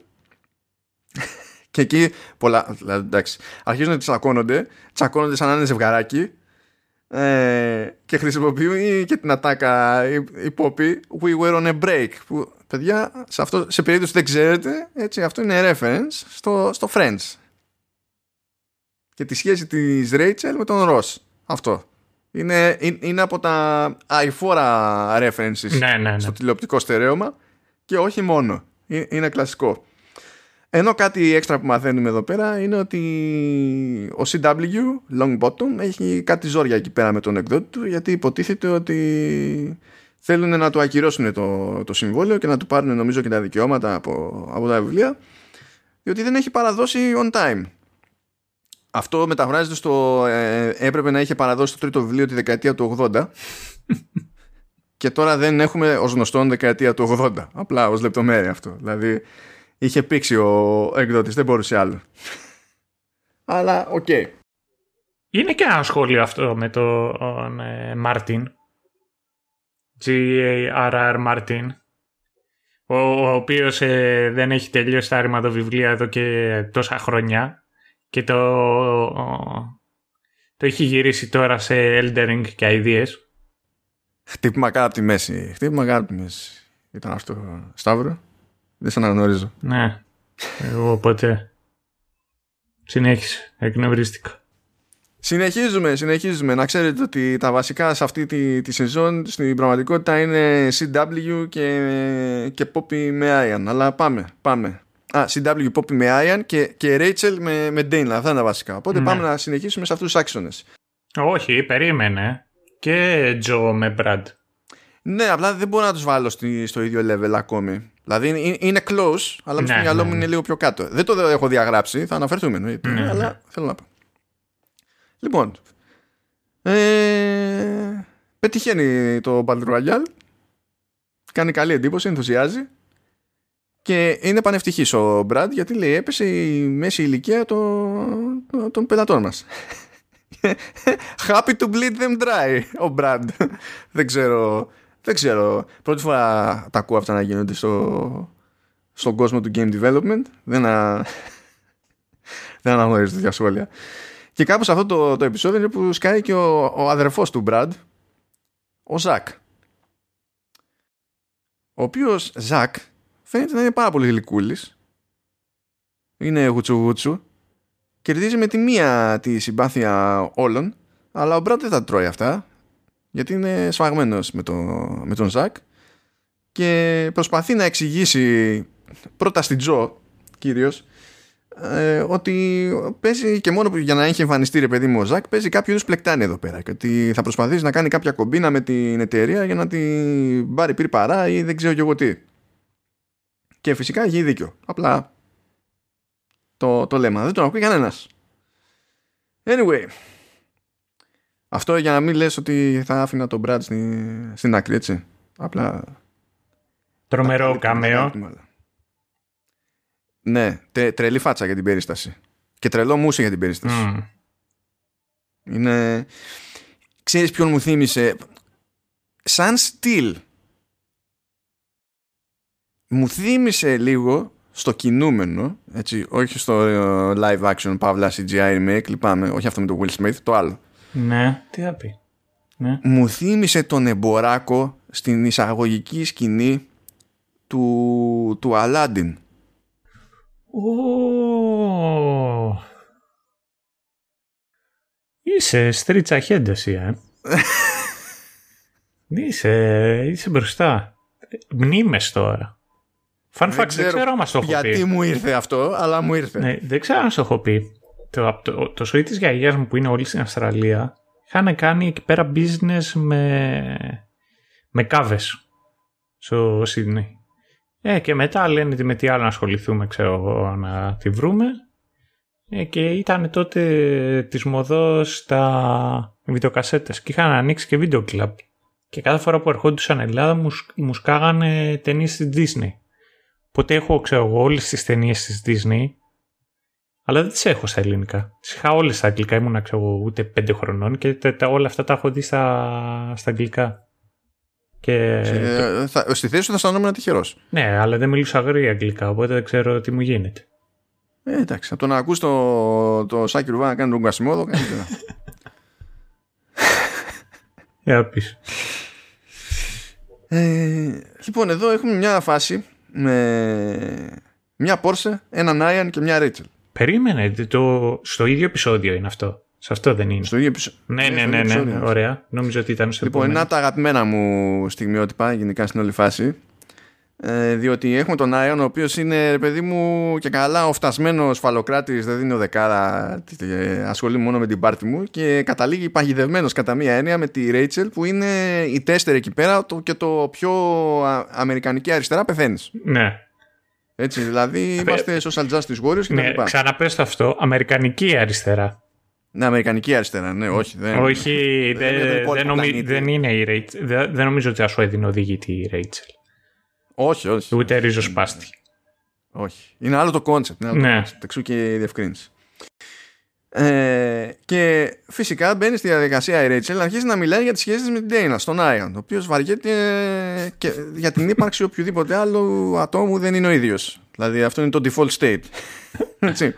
και εκεί πολλά, δηλαδή, εντάξει, αρχίζουν να τσακώνονται, τσακώνονται σαν να είναι ζευγαράκι ε, και χρησιμοποιεί και την ατάκα η Poppy We were on a break που παιδιά σε, αυτό, σε περίπτωση δεν ξέρετε έτσι, αυτό είναι reference στο, στο Friends. Και τη σχέση της Rachel με τον Ross αυτό. Είναι, είναι από τα αηφόρα references ναι, ναι, ναι. στο τηλεοπτικό στερέωμα και όχι μόνο. Είναι κλασικό ενώ κάτι έξτρα που μαθαίνουμε εδώ πέρα είναι ότι ο CW, Longbottom, έχει κάτι ζόρια εκεί πέρα με τον εκδότη του γιατί υποτίθεται ότι θέλουν να του ακυρώσουν το, το συμβόλαιο και να του πάρουν νομίζω και τα δικαιώματα από, από τα βιβλία διότι δεν έχει παραδώσει on time. Αυτό μεταφράζεται στο ε, έπρεπε να είχε παραδώσει το τρίτο βιβλίο τη δεκαετία του 80 [laughs] και τώρα δεν έχουμε ως γνωστόν δεκαετία του 80. Απλά ως λεπτομέρεια αυτό. Δηλαδή είχε πήξει ο εκδότης, δεν μπορούσε άλλο. Αλλά ok. Okay. Είναι και ένα σχόλιο αυτό με τον ε, Μάρτιν. G.R.R. Μάρτιν. Ο, ο οποίος ε, δεν έχει τελειώσει τα ρημαδοβιβλία εδώ και τόσα χρόνια. Και το, το έχει γυρίσει τώρα σε Elden Ring και ideas. Χτύπημα κάτω από τη μέση. Χτύπημα κάτω από τη μέση. Ήταν αυτό, Σταύρο. Δεν σε αναγνωρίζω. Ναι. Εγώ ποτέ. Συνέχισε. Εκνευρίστηκα. Συνεχίζουμε, συνεχίζουμε. Να ξέρετε ότι τα βασικά σε αυτή τη, τη σεζόν στην πραγματικότητα είναι CW και, και Poppy με Ian. Αλλά πάμε, πάμε. Α, CW Poppy με Ian και, και Rachel με, με Dane. Αυτά είναι τα βασικά. Οπότε ναι. πάμε να συνεχίσουμε σε αυτούς τους άξονες. Όχι, περίμενε. Και Joe με Brad. Ναι, απλά δεν μπορώ να τους βάλω στο ίδιο level ακόμη. Δηλαδή είναι close, αλλά ναι, στο μυαλό μου ναι, είναι ναι. λίγο πιο κάτω. Δεν το έχω διαγράψει, θα αναφερθούμε εννοείται, ναι, αλλά ναι. θέλω να πω. Λοιπόν, ε, πετυχαίνει το Battle Royale, κάνει καλή εντύπωση, ενθουσιάζει και είναι πανευτυχής ο Μπραντ γιατί λέει έπεσε η μέση ηλικία των, των πελατών μας. [laughs] Happy to bleed them dry, ο Μπραντ. Δεν ξέρω δεν ξέρω. Πρώτη φορά τα ακούω αυτά να γίνονται στο, στον κόσμο του game development. Δεν, α... [laughs] δεν αναγνωρίζω τέτοια σχόλια. Και κάπου σε αυτό το, το επεισόδιο είναι που σκάει και ο, ο αδερφός του Brad, ο Ζακ. ο οποίος Ζακ φαίνεται να είναι πάρα πολύ γλυκούλης είναι γουτσου γουτσου κερδίζει με τη μία τη συμπάθεια όλων αλλά ο Μπραντ δεν τα τρώει αυτά γιατί είναι σφαγμένος με, το, με τον Ζακ και προσπαθεί να εξηγήσει πρώτα στην Τζο κυρίως ε, ότι παίζει και μόνο για να έχει εμφανιστεί ρε παιδί μου ο Ζακ παίζει κάποιο είδους πλεκτάνη εδώ πέρα και ότι θα προσπαθήσει να κάνει κάποια κομπίνα με την εταιρεία για να την πάρει πήρη παρά ή δεν ξέρω και εγώ τι. Και φυσικά έχει δίκιο. Απλά το, το λέμε δεν τον ακούει κανένας. anyway αυτό για να μην λες ότι θα άφηνα τον Brad στην, στην άκρη έτσι απλά τρομερό καμέο ναι, τρελή φάτσα για την περίσταση. Και τρελό μουσι για την περίσταση. Είναι... Ξέρεις ποιον μου θύμισε... Σαν στυλ. Μου θύμισε λίγο στο κινούμενο, έτσι, όχι στο ε, live action, παύλα CGI remake, λυπάμαι, όχι αυτό με το Will Smith, το άλλο. Ναι, τι θα πει. Ναι. Μου θύμισε τον εμποράκο στην εισαγωγική σκηνή του, του Aladdin. Είσαι στρίτσα χέντεση, ε. [laughs] είσαι, είσαι μπροστά. Μνήμες τώρα. Fun fact, δεν ξέρω, αν το έχω γιατί πει. Γιατί μου ήρθε αυτό, αλλά μου ήρθε. Ναι, δεν ξέρω αν το έχω πει. Το, το, το σωή της γιαγιάς μου που είναι όλοι στην Αυστραλία είχαν κάνει εκεί πέρα business με, με κάβες στο Σίδνεϊ. Ε, και μετά λένε ότι με τι άλλο να ασχοληθούμε, ξέρω εγώ, να τη βρούμε. Ε, και ήταν τότε της μοδός τα βιντεοκασέτες και είχαν ανοίξει και βίντεο κλαμπ. Και κάθε φορά που ερχόντουσαν Ελλάδα μου, μου σκάγανε ταινίες της Disney. Οπότε έχω, ξέρω εγώ, όλες τις ταινίες της Disney, αλλά δεν τις έχω στα ελληνικά. Τις είχα όλες στα αγγλικά, ήμουν, ξέρω εγώ, ούτε πέντε χρονών και τα, όλα αυτά τα έχω δει στα, στα αγγλικά. Και... Ε, θα, στη θέση σου θα αισθανόμουν τυχερός. Ναι, αλλά δεν μιλούσα γρήγορα αγγλικά, οπότε δεν ξέρω τι μου γίνεται. Ε, εντάξει, από το να ακούς το, το Σάκη Ρουβά να κάνει τον Κασιμόδο, κάνει [laughs] Για πεις. Ε, λοιπόν, εδώ έχουμε μια φάση με μια Πόρσε, έναν Άιαν και μια Ρέιτσελ. Περίμενε, το, στο ίδιο επεισόδιο είναι αυτό. Σε αυτό δεν είναι. Στο ίδιο επεισόδιο. Ναι, ναι, ναι, ναι, ναι, ωραία. Νομίζω ότι ήταν στο Λοιπόν, ένα τα αγαπημένα μου στιγμιότυπα γενικά στην όλη φάση. Ε, διότι έχουμε τον Άιον ο οποίος είναι παιδί μου και καλά ο φτασμένο φαλοκράτης, δεν δίνει ο δεκάρα, ασχολεί μόνο με την πάρτη μου και καταλήγει παγιδευμένος κατά μία έννοια με τη Ρέιτσελ που είναι η τέστερ εκεί πέρα και το πιο αμερικανική αριστερά πεθαίνεις. Ναι. Έτσι, δηλαδή είμαστε social justice warriors και ναι, Ξαναπες το αυτό, αμερικανική αριστερά. Ναι, Αμερικανική αριστερά, ναι, όχι. Δεν, όχι, δεν, δεν, νομι, δεν είναι η Ρέιτσελ. Δεν, δεν νομίζω ότι θα σου έδινε οδηγητή η Ρέιτσελ. Όχι, όχι. Ούτε ριζοσπάστη. Όχι. Είναι άλλο το concept. Ναι. Εξού και η διευκρίνιση. Ε, και φυσικά μπαίνει στη διαδικασία η Ρέιτσελ να αρχίσει να μιλάει για τις σχέσεις με την Ντέινα στον Άιαν, ο οποίος βαριέται και για την ύπαρξη οποιοδήποτε άλλου ατόμου δεν είναι ο ίδιος. Δηλαδή αυτό είναι το default state. [laughs] Έτσι.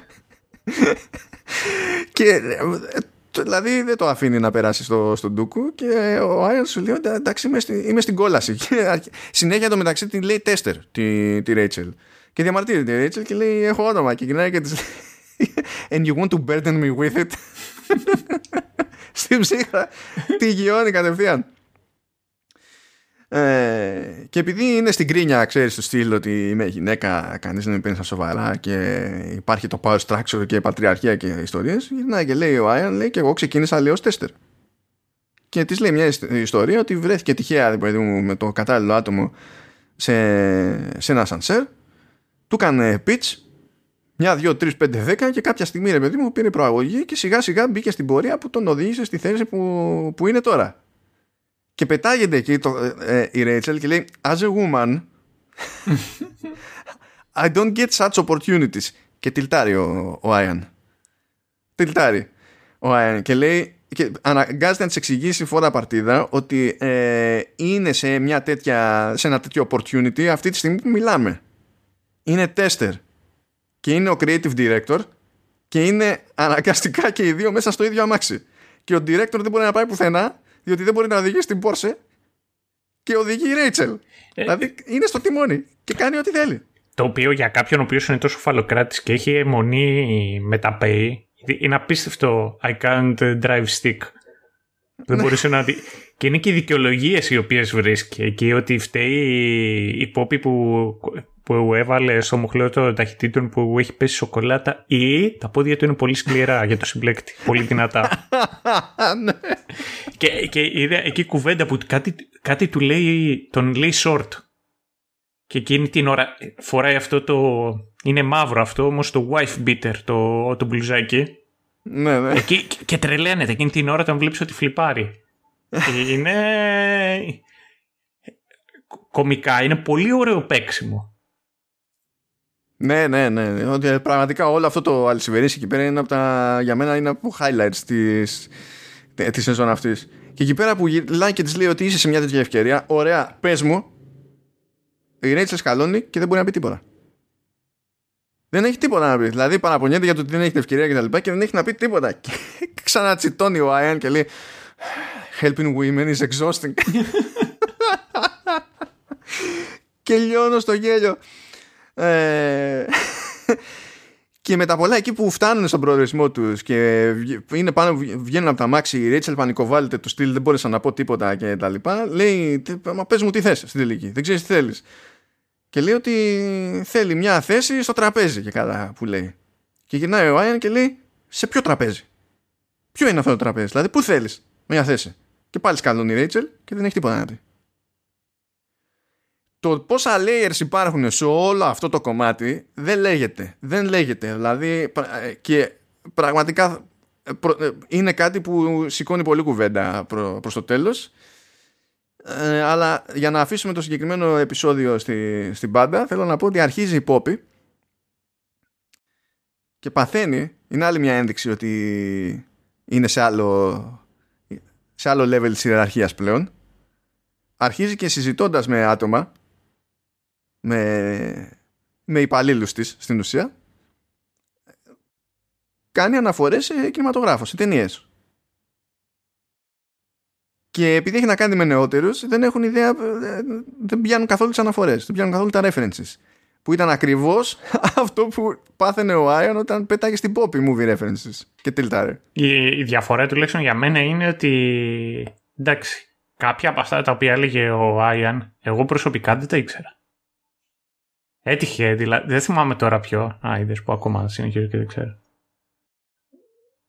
και ε, δηλαδή δεν το αφήνει να περάσει στο, στον Ντούκου και ο Άιον σου λέει εντάξει είμαι, στη, είμαι στην κόλαση [laughs] και συνέχεια το μεταξύ την λέει τέστερ τη, τη Ρέιτσελ και διαμαρτύρεται η Ρέιτσελ και λέει έχω όνομα και γυρνάει και της [laughs] and you want to burden me with it; [laughs] Στην ψύχρα τη γιώνει κατευθείαν ε, και επειδή είναι στην κρίνια, ξέρεις το στυλ ότι είμαι γυναίκα, κανείς δεν με παίρνει στα σοβαρά και υπάρχει το power structure και πατριαρχία και ιστορίες, γυρνάει και λέει ο Άιαν, λέει και εγώ ξεκίνησα λέω τέστερ. Και της λέει μια ιστορία ότι βρέθηκε τυχαία δηλαδή, με το κατάλληλο άτομο σε, σε ένα σανσέρ, του έκανε pitch, μια, δύο, τρεις, πέντε, δέκα και κάποια στιγμή ρε παιδί μου πήρε προαγωγή και σιγά σιγά μπήκε στην πορεία που τον οδήγησε στη θέση που, που είναι τώρα. Και πετάγεται εκεί το, ε, ε, η Ρέιτσελ και λέει As a woman [laughs] I don't get such opportunities Και τιλτάρει ο, ο Άιαν Τιλτάρει ο Άιαν και λέει και αναγκάζεται να της εξηγήσει φορά παρτίδα ότι ε, είναι σε, μια τέτοια, σε ένα τέτοιο opportunity αυτή τη στιγμή που μιλάμε. Είναι tester και είναι ο creative director και είναι αναγκαστικά και οι δύο μέσα στο ίδιο αμάξι. Και ο director δεν μπορεί να πάει πουθενά διότι δεν μπορεί να οδηγήσει την Porsche και οδηγεί η Ρέιτσελ. δηλαδή είναι στο τιμόνι και κάνει ό,τι θέλει. Το οποίο για κάποιον ο οποίος είναι τόσο φαλοκράτης και έχει αιμονή με τα pay, είναι απίστευτο. I can't drive stick. Δεν μπορούσε να δει. Και είναι και οι δικαιολογίες οι οποίες βρίσκει εκεί, ότι φταίει η πόπη που, που έβαλε στο μοχλό των ταχυτήτων που έχει πέσει σοκολάτα ή τα πόδια του είναι πολύ σκληρά για το συμπλέκτη. πολύ δυνατά. [laughs] Ναι. και, και είδα εκεί κουβέντα που κάτι, κάτι του λέει, τον λέει short. Και εκείνη την ώρα φοράει αυτό το. Είναι μαύρο αυτό, όμως το wife beater, το, το μπλουζάκι. Ναι, ναι. Εκεί, και, και τρελαίνεται εκείνη την ώρα όταν βλέπεις ότι φλιπάρει. είναι. Κομικά, είναι πολύ ωραίο παίξιμο. Ναι, ναι, ναι. Ότι πραγματικά όλο αυτό το αλυσιβερίσι εκεί πέρα είναι από τα, για μένα είναι από highlights της, της σεζόν αυτής. Και εκεί πέρα που γυρνάει και της λέει ότι είσαι σε μια τέτοια ευκαιρία, ωραία, πες μου, η Ρέιτσελ σκαλώνει και δεν μπορεί να πει τίποτα. Δεν έχει τίποτα να πει. Δηλαδή παραπονιέται για το ότι δεν έχει την ευκαιρία και τα λοιπά και δεν έχει να πει τίποτα. Και [laughs] ξανατσιτώνει ο Άιαν και λέει Helping women is exhausting. [laughs] και λιώνω στο γέλιο. Ε, [laughs] και με τα πολλά εκεί που φτάνουν στον προορισμό τους και είναι πάνω, βγαίνουν από τα μάξι, η Ρέιτσελ πανικοβάλλεται του στυλ, δεν μπόρεσα να πω τίποτα και τα λοιπά. Λέει, μα πες μου τι θες στην τελική, δεν ξέρεις τι θέλεις. Και λέει ότι θέλει μια θέση στο τραπέζι και καλά που λέει. Και γυρνάει ο Άιαν και λέει, σε ποιο τραπέζι; Ποιο είναι αυτό το τραπέζι, δηλαδή πού θέλεις μια θέση; Και πάλι σκαλώνει η Ρέιτσελ και δεν έχει τίποτα να πει το πόσα layers υπάρχουν σε όλο αυτό το κομμάτι δεν λέγεται. Δεν λέγεται. Δηλαδή ε, και πραγματικά ε, ε, είναι κάτι που σηκώνει πολύ κουβέντα προ, προς το τέλος. Αλλά για να αφήσουμε το συγκεκριμένο επεισόδιο στη, στην πάντα θέλω να πω ότι αρχίζει η Πόπη και παθαίνει είναι άλλη μια ένδειξη ότι είναι σε άλλο σε άλλο level της ιεραρχίας πλέον αρχίζει και συζητώντας με άτομα με, με υπαλλήλους της στην ουσία κάνει αναφορές σε κινηματογράφος, σε ταινίες. Και επειδή έχει να κάνει με νεότερους δεν έχουν ιδέα, δεν πιάνουν καθόλου τις αναφορές, δεν πιάνουν καθόλου τα references. Που ήταν ακριβώς [laughs] αυτό που πάθαινε ο Άιον όταν πέταγε στην pop movie references και τίλταρε. Η, η διαφορά τουλάχιστον για μένα είναι ότι εντάξει, κάποια από αυτά τα οποία έλεγε ο Άιαν, εγώ προσωπικά δεν τα ήξερα. Έτυχε, δηλαδή. Δεν θυμάμαι τώρα ποιο. Α, είδες που ακόμα συνεχίζω και δεν ξέρω.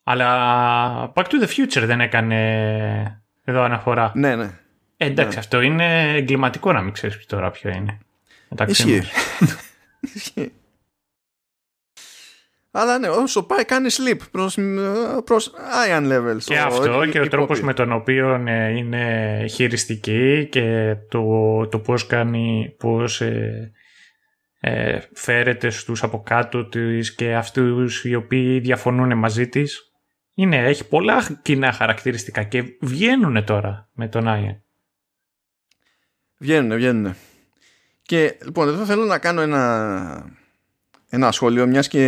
Αλλά Back to the Future δεν έκανε εδώ αναφορά. Ναι, ναι. Ε, εντάξει, ναι. αυτό είναι εγκληματικό να μην ξέρεις τώρα ποιο είναι. Ισχύει. [laughs] Ισχύει. Αλλά ναι, όσο πάει κάνει sleep προς, προς iron levels. Και αυτό και ο τρόπος με τον οποίο ε, είναι χειριστική και το, το πώς κάνει, πώς ε, ε, φέρεται στους από κάτω της και αυτούς οι οποίοι διαφωνούν μαζί της. Είναι, έχει πολλά κοινά χαρακτηριστικά και βγαίνουν τώρα με τον Άιεν. Βγαίνουν, βγαίνουν. Και λοιπόν εδώ θέλω να κάνω ένα, ένα σχόλιο μιας και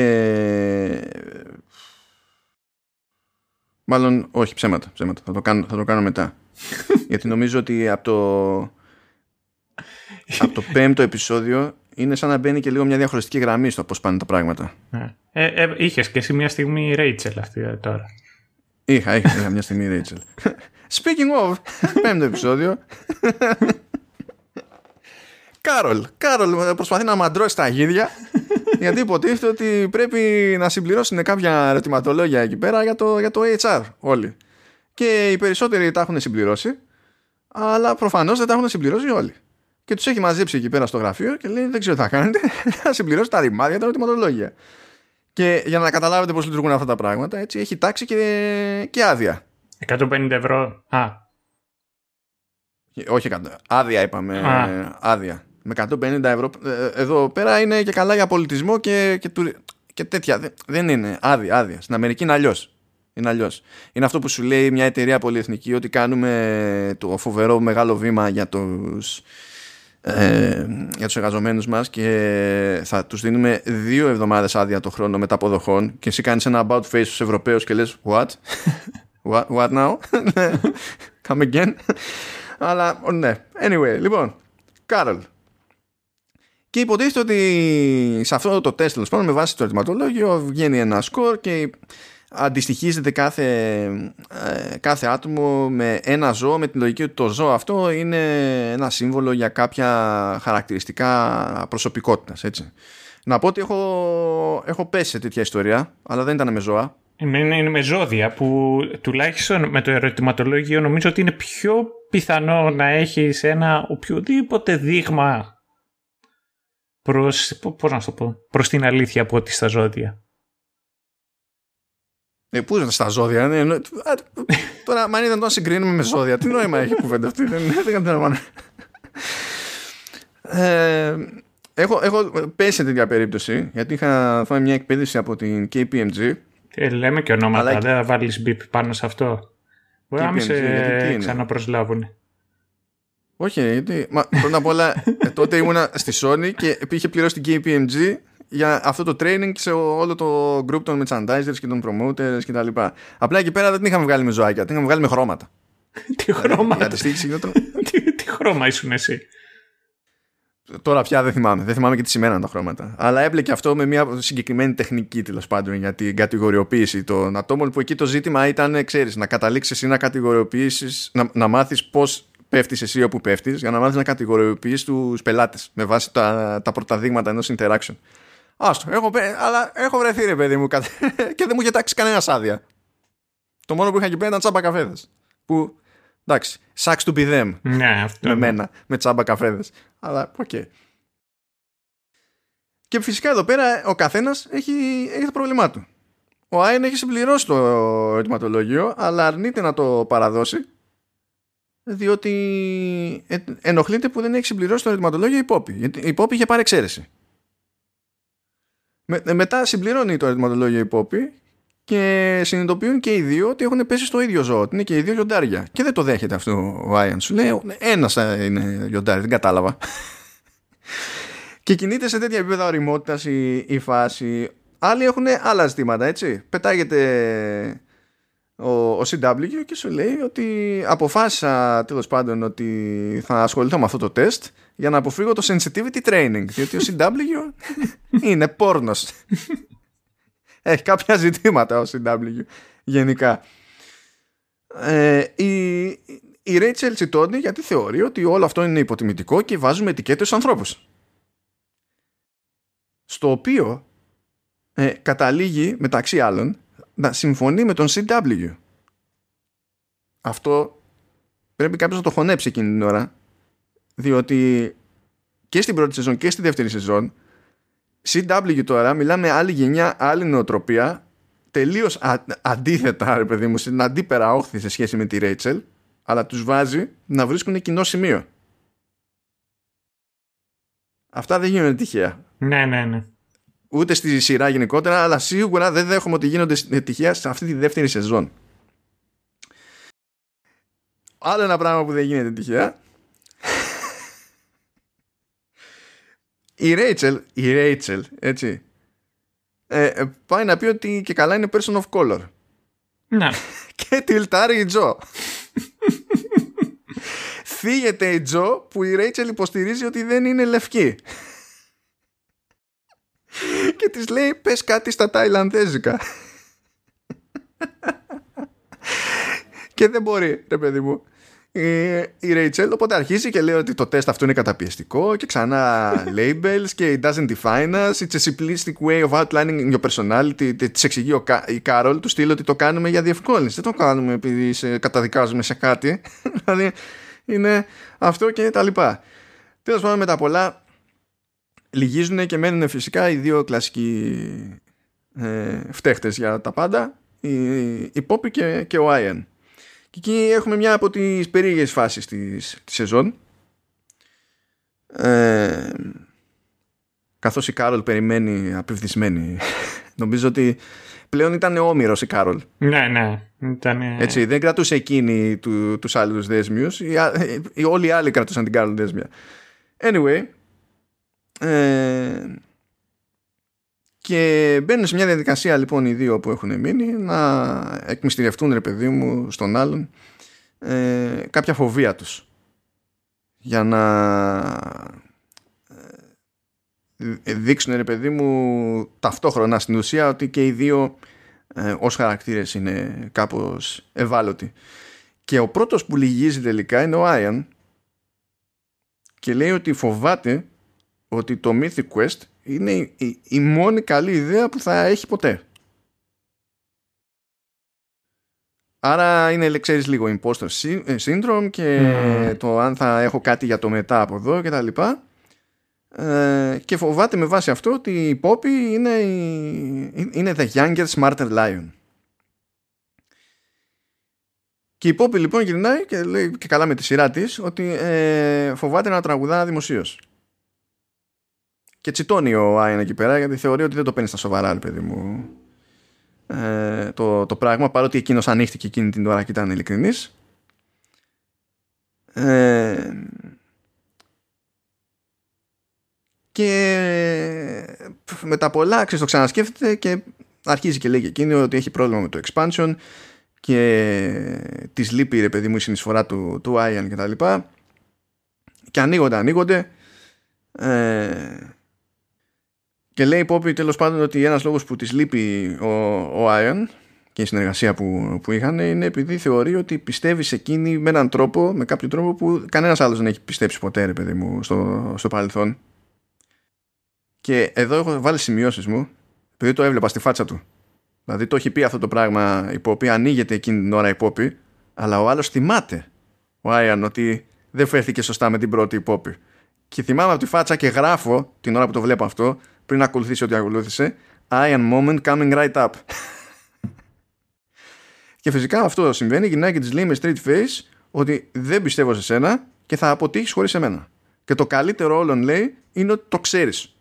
μάλλον όχι ψέματα, ψέματα. Θα, το κάνω, θα το κάνω μετά. [laughs] Γιατί νομίζω ότι από το από το πέμπτο επεισόδιο είναι σαν να μπαίνει και λίγο μια διαχωριστική γραμμή στο πώς πάνε τα πράγματα. Ναι. Ε, ε, Είχες και εσύ μια στιγμή Ρέιτσελ αυτή ε, τώρα. Είχα, είχα, είχα μια στιγμή Ρέιτσελ. [laughs] Speaking of, πέμπτο επεισόδιο. Κάρολ. Κάρολ προσπαθεί να μαντρώσει τα γίδια γιατί υποτίθεται ότι πρέπει να συμπληρώσουν κάποια ερωτηματολόγια εκεί πέρα για το, για το HR όλοι. Και οι περισσότεροι τα έχουν συμπληρώσει, αλλά προφανώς δεν τα έχουν συμπληρώσει όλοι και τους έχει μαζέψει εκεί πέρα στο γραφείο και λέει: Δεν ξέρω τι θα κάνετε, [laughs] θα συμπληρώσετε τα ρημάδια, τα ερωτηματολόγια. Και για να καταλάβετε πώς λειτουργούν αυτά τα πράγματα, έτσι έχει τάξει και, και άδεια. 150 ευρώ. Α. Όχι 100. Άδεια είπαμε. Α. Άδεια. Με 150 ευρώ. Ε, εδώ πέρα είναι και καλά για πολιτισμό και, και, και τέτοια. Δεν είναι. Άδεια, άδεια. Στην Αμερική είναι αλλιώς. Είναι αλλιώς. Είναι αυτό που σου λέει μια εταιρεία πολυεθνική ότι κάνουμε το φοβερό μεγάλο βήμα για τους ε, για τους εργαζομένους μας και θα τους δίνουμε δύο εβδομάδες άδεια το χρόνο μεταποδοχών και εσύ κάνεις ένα about face στους Ευρωπαίους και λες what? [laughs] what, what now? [laughs] come again? Αλλά ναι. Anyway, λοιπόν. Κάρολ. Και υποτίθεται ότι σε αυτό το τεστ, τέλος πάντων, με βάση το ερωτηματολόγιο, βγαίνει ένα σκορ και αντιστοιχίζεται κάθε, ε, κάθε άτομο με ένα ζώο με την λογική ότι το ζώο αυτό είναι ένα σύμβολο για κάποια χαρακτηριστικά προσωπικότητας έτσι. Να πω ότι έχω, έχω πέσει σε τέτοια ιστορία αλλά δεν ήταν με ζώα είναι, είναι με ζώδια που τουλάχιστον με το ερωτηματολόγιο νομίζω ότι είναι πιο πιθανό να έχεις ένα οποιοδήποτε δείγμα προς, πώς να το πω, προς την αλήθεια από ό,τι στα ζώδια. Ε, πού είναι στα ζώδια. Ναι, ναι, τώρα, αν ήταν να συγκρίνουμε με ζώδια, τι νόημα έχει η κουβέντα αυτή. Δεν, δεν καταλαβαίνω. Ε, έχω, έχω πέσει σε τέτοια περίπτωση γιατί είχα φάει μια εκπαίδευση από την KPMG. Ε, λέμε και ονόματα, Αλλά... δεν θα βάλεις μπιπ πάνω σε αυτό. Μπορεί να μην σε ξαναπροσλάβουν. Όχι, γιατί. Μα, πρώτα απ' όλα, ε, τότε ήμουνα στη Sony και είχε πληρώσει την KPMG για αυτό το training σε όλο το group των merchandisers και των promoters και τα λοιπά. Απλά εκεί πέρα δεν την είχαμε βγάλει με ζωάκια, την είχαμε βγάλει με χρώματα. Τι χρώματα. [laughs] Τι χρώμα ήσουν εσύ; Τώρα πια δεν θυμάμαι. Δεν θυμάμαι και τι σημαίναν τα χρώματα. Αλλά έμπλεκε αυτό με μια συγκεκριμένη τεχνική τέλος πάντων για την κατηγοριοποίηση των ατόμων που εκεί το ζήτημα ήταν, ξέρεις, να καταλήξεις εσύ να κατηγοριοποιήσεις, να, να μάθεις πώς πέφτεις εσύ όπου πέφτεις, για να μάθεις να κατηγοριοποιείς τους πελάτες με βάση τα, τα πρώτα δείγματα ενός interaction. Άστο, έχω, αλλά έχω βρεθεί ρε παιδί μου [laughs] και δεν μου είχε τάξει κανένα άδεια. Το μόνο που είχα εκεί πέρα ήταν τσάμπα καφέδες. Που εντάξει, sucks to be them. Ναι, αυτό. Με μένα, με τσάμπα καφέδες. Αλλά ok. Okay. Και φυσικά εδώ πέρα ο καθένας έχει, έχει το πρόβλημά του. Ο Άιαν έχει συμπληρώσει το ερωτηματολόγιο, αλλά αρνείται να το παραδώσει διότι ε, ενοχλείται που δεν έχει συμπληρώσει το ερωτηματολόγιο η Πόπη. Γιατί η Πόπη είχε πάρει εξαίρεση. Με, μετά συμπληρώνει το ερωτηματολόγιο η Πόπη και συνειδητοποιούν και οι δύο ότι έχουν πέσει στο ίδιο ζώο. Ότι είναι και οι δύο λιοντάρια. Και δεν το δέχεται αυτό ο Άιαν. Σου λέει: Ένας είναι λιοντάρι, δεν κατάλαβα. [laughs] και κινείται σε τέτοια επίπεδα οριμότητας η, η φάση. Άλλοι έχουν άλλα ζητήματα, έτσι. Πετάγεται ο, ο CW και σου λέει ότι αποφάσισα τέλος πάντων ότι θα ασχοληθώ με αυτό το τεστ για να αποφύγω το sensitivity training διότι ο CW [laughs] είναι πόρνος. Έχει κάποια ζητήματα ο CW γενικά. Ε, η, η Rachel τσιτώνει γιατί θεωρεί ότι όλο αυτό είναι υποτιμητικό και βάζουμε ετικέτες στους ανθρώπους. Στο οποίο ε, καταλήγει μεταξύ άλλων να συμφωνεί με τον CW. Αυτό πρέπει κάποιος να το χωνέψει εκείνη την ώρα διότι και στην πρώτη σεζόν και στη δεύτερη σεζόν CW τώρα μιλάμε άλλη γενιά, άλλη νοοτροπία τελείως αντίθετα ρε παιδί μου στην αντίπερα όχθη σε σχέση με τη Rachel αλλά τους βάζει να βρίσκουν κοινό σημείο. Αυτά δεν γίνονται τυχαία. Ναι, ναι, ναι ούτε στη σειρά γενικότερα, αλλά σίγουρα δεν δέχομαι ότι γίνονται τυχαία σε αυτή τη δεύτερη σεζόν. Άλλο ένα πράγμα που δεν γίνεται τυχαία. η Rachel, η Rachel, έτσι, ε, ε, πάει να πει ότι και καλά είναι person of color. Ναι. [laughs] και τυλτάρει η Τζο. [laughs] Φύγεται η Τζο που η Rachel υποστηρίζει ότι δεν είναι λευκή [laughs] και της λέει πες κάτι στα ταϊλανδέζικα και δεν μπορεί ρε παιδί μου. Η Rachel οπότε αρχίζει και λέει ότι το τεστ αυτό είναι καταπιεστικό και ξανά [laughs] labels και it doesn't define us. It's a simplistic way of outlining your personality. Της εξηγεί ο, η Κάρολ του στείλει ότι το κάνουμε για διευκόλυνση. Δεν το κάνουμε επειδή σε καταδικάζουμε σε κάτι. [laughs] Δηλαδή είναι αυτό και τα λοιπά. Τέλος πάντων με τα πολλά λυγίζουν και μένουν φυσικά οι δύο κλασικοί ε, φταίχτες για τα πάντα η, η Poppy και, και ο Ian. Και εκεί έχουμε μια από τις περίεργες φάσεις της, της σεζόν. Ε, καθώς η Κάρολ περιμένει απηυδισμένη [laughs] νομίζω ότι πλέον ήταν όμηρος η Κάρολ. Ναι ναι ήταν... Έτσι, δεν κρατούσε εκείνη του, τους άλλους δέσμιους οι, οι, όλοι οι άλλοι κρατούσαν την Κάρολ δέσμια. Anyway ε, και μπαίνουν σε μια διαδικασία λοιπόν οι δύο που έχουν μείνει να εκμυστηρευτούν ρε παιδί μου στον άλλον ε, κάποια φοβία τους. Για να ε, δείξουν ρε παιδί μου ταυτόχρονα στην ουσία ότι και οι δύο ε, ως χαρακτήρες είναι κάπως ευάλωτοι. Και ο πρώτος που λυγίζει τελικά είναι ο Άιαν και λέει ότι φοβάται ότι το Mythic Quest είναι η, η, μόνη καλή ιδέα που θα έχει ποτέ. Άρα είναι, ξέρεις, λίγο imposter syndrome και το αν θα έχω κάτι για το μετά από εδώ και τα λοιπά. Ε, και φοβάται με βάση αυτό ότι η Poppy είναι, είναι the younger smarter lion. Και η Poppy λοιπόν γυρνάει και λέει και καλά με τη σειρά της ότι ε, φοβάται να τραγουδά δημοσίως. Και τσιτώνει ο Άιν εκεί πέρα γιατί θεωρεί ότι δεν το παίρνεις στα σοβαρά, παιδί μου. Ε, το, το πράγμα παρότι εκείνος ανοίχτηκε εκείνη την ώρα και ήταν ειλικρινής. Ε, και με τα πολλά ξέρεις, το ξανασκέφτεται και αρχίζει και λέει και εκείνη ότι έχει πρόβλημα με το expansion και της λείπει ρε παιδί μου η συνεισφορά του, του Ian και τα λοιπά και ανοίγονται ανοίγονται ε, και λέει η Poppy τέλος πάντων ότι ένας λόγος που της λείπει ο, ο Ian και η συνεργασία που, που είχαν είναι επειδή θεωρεί ότι πιστεύει σε εκείνη με έναν τρόπο, με κάποιο τρόπο που κανένας άλλος δεν έχει πιστέψει ποτέ ρε παιδί μου στο, στο παρελθόν και εδώ έχω βάλει σημειώσεις μου, επειδή το έβλεπα στη φάτσα του. Δηλαδή το έχει πει αυτό το πράγμα η Πόπη, ανοίγεται εκείνη την ώρα η Πόπη, αλλά ο άλλος θυμάται, ο Άιαν, ότι δεν φέρθηκε σωστά με την πρώτη Πόπη. Και θυμάμαι από τη φάτσα και γράφω την ώρα που το βλέπω αυτό, πριν ακολουθήσει ό,τι ακολούθησε, Ian moment coming right up. [laughs] και φυσικά αυτό συμβαίνει, γυρνάει και της λέει με straight face ότι δεν πιστεύω σε σένα και θα αποτύχεις χωρίς εμένα. Και το καλύτερο όλων λέει είναι ότι το ξέρεις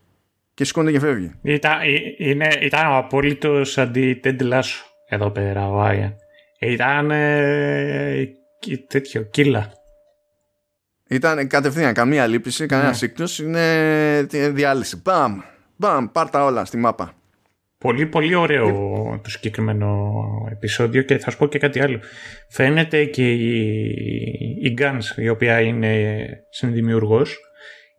και σηκώνεται και φεύγει. Ήταν, ε, είναι, ήταν ο απόλυτος αντι Λάσο εδώ πέρα ο Άιαν. Ήταν ε, τέτοιο, κύλα. Ήταν κατευθείαν καμία λύπηση, κανένας ναι. σύκτος, είναι διάλυση. Μπαμ, μπαμ, πάρτα όλα στη μάπα. Πολύ πολύ ωραίο το συγκεκριμένο επεισόδιο και θα σου πω και κάτι άλλο. Φαίνεται και η, η Guns, η οποία είναι συνδημιουργός,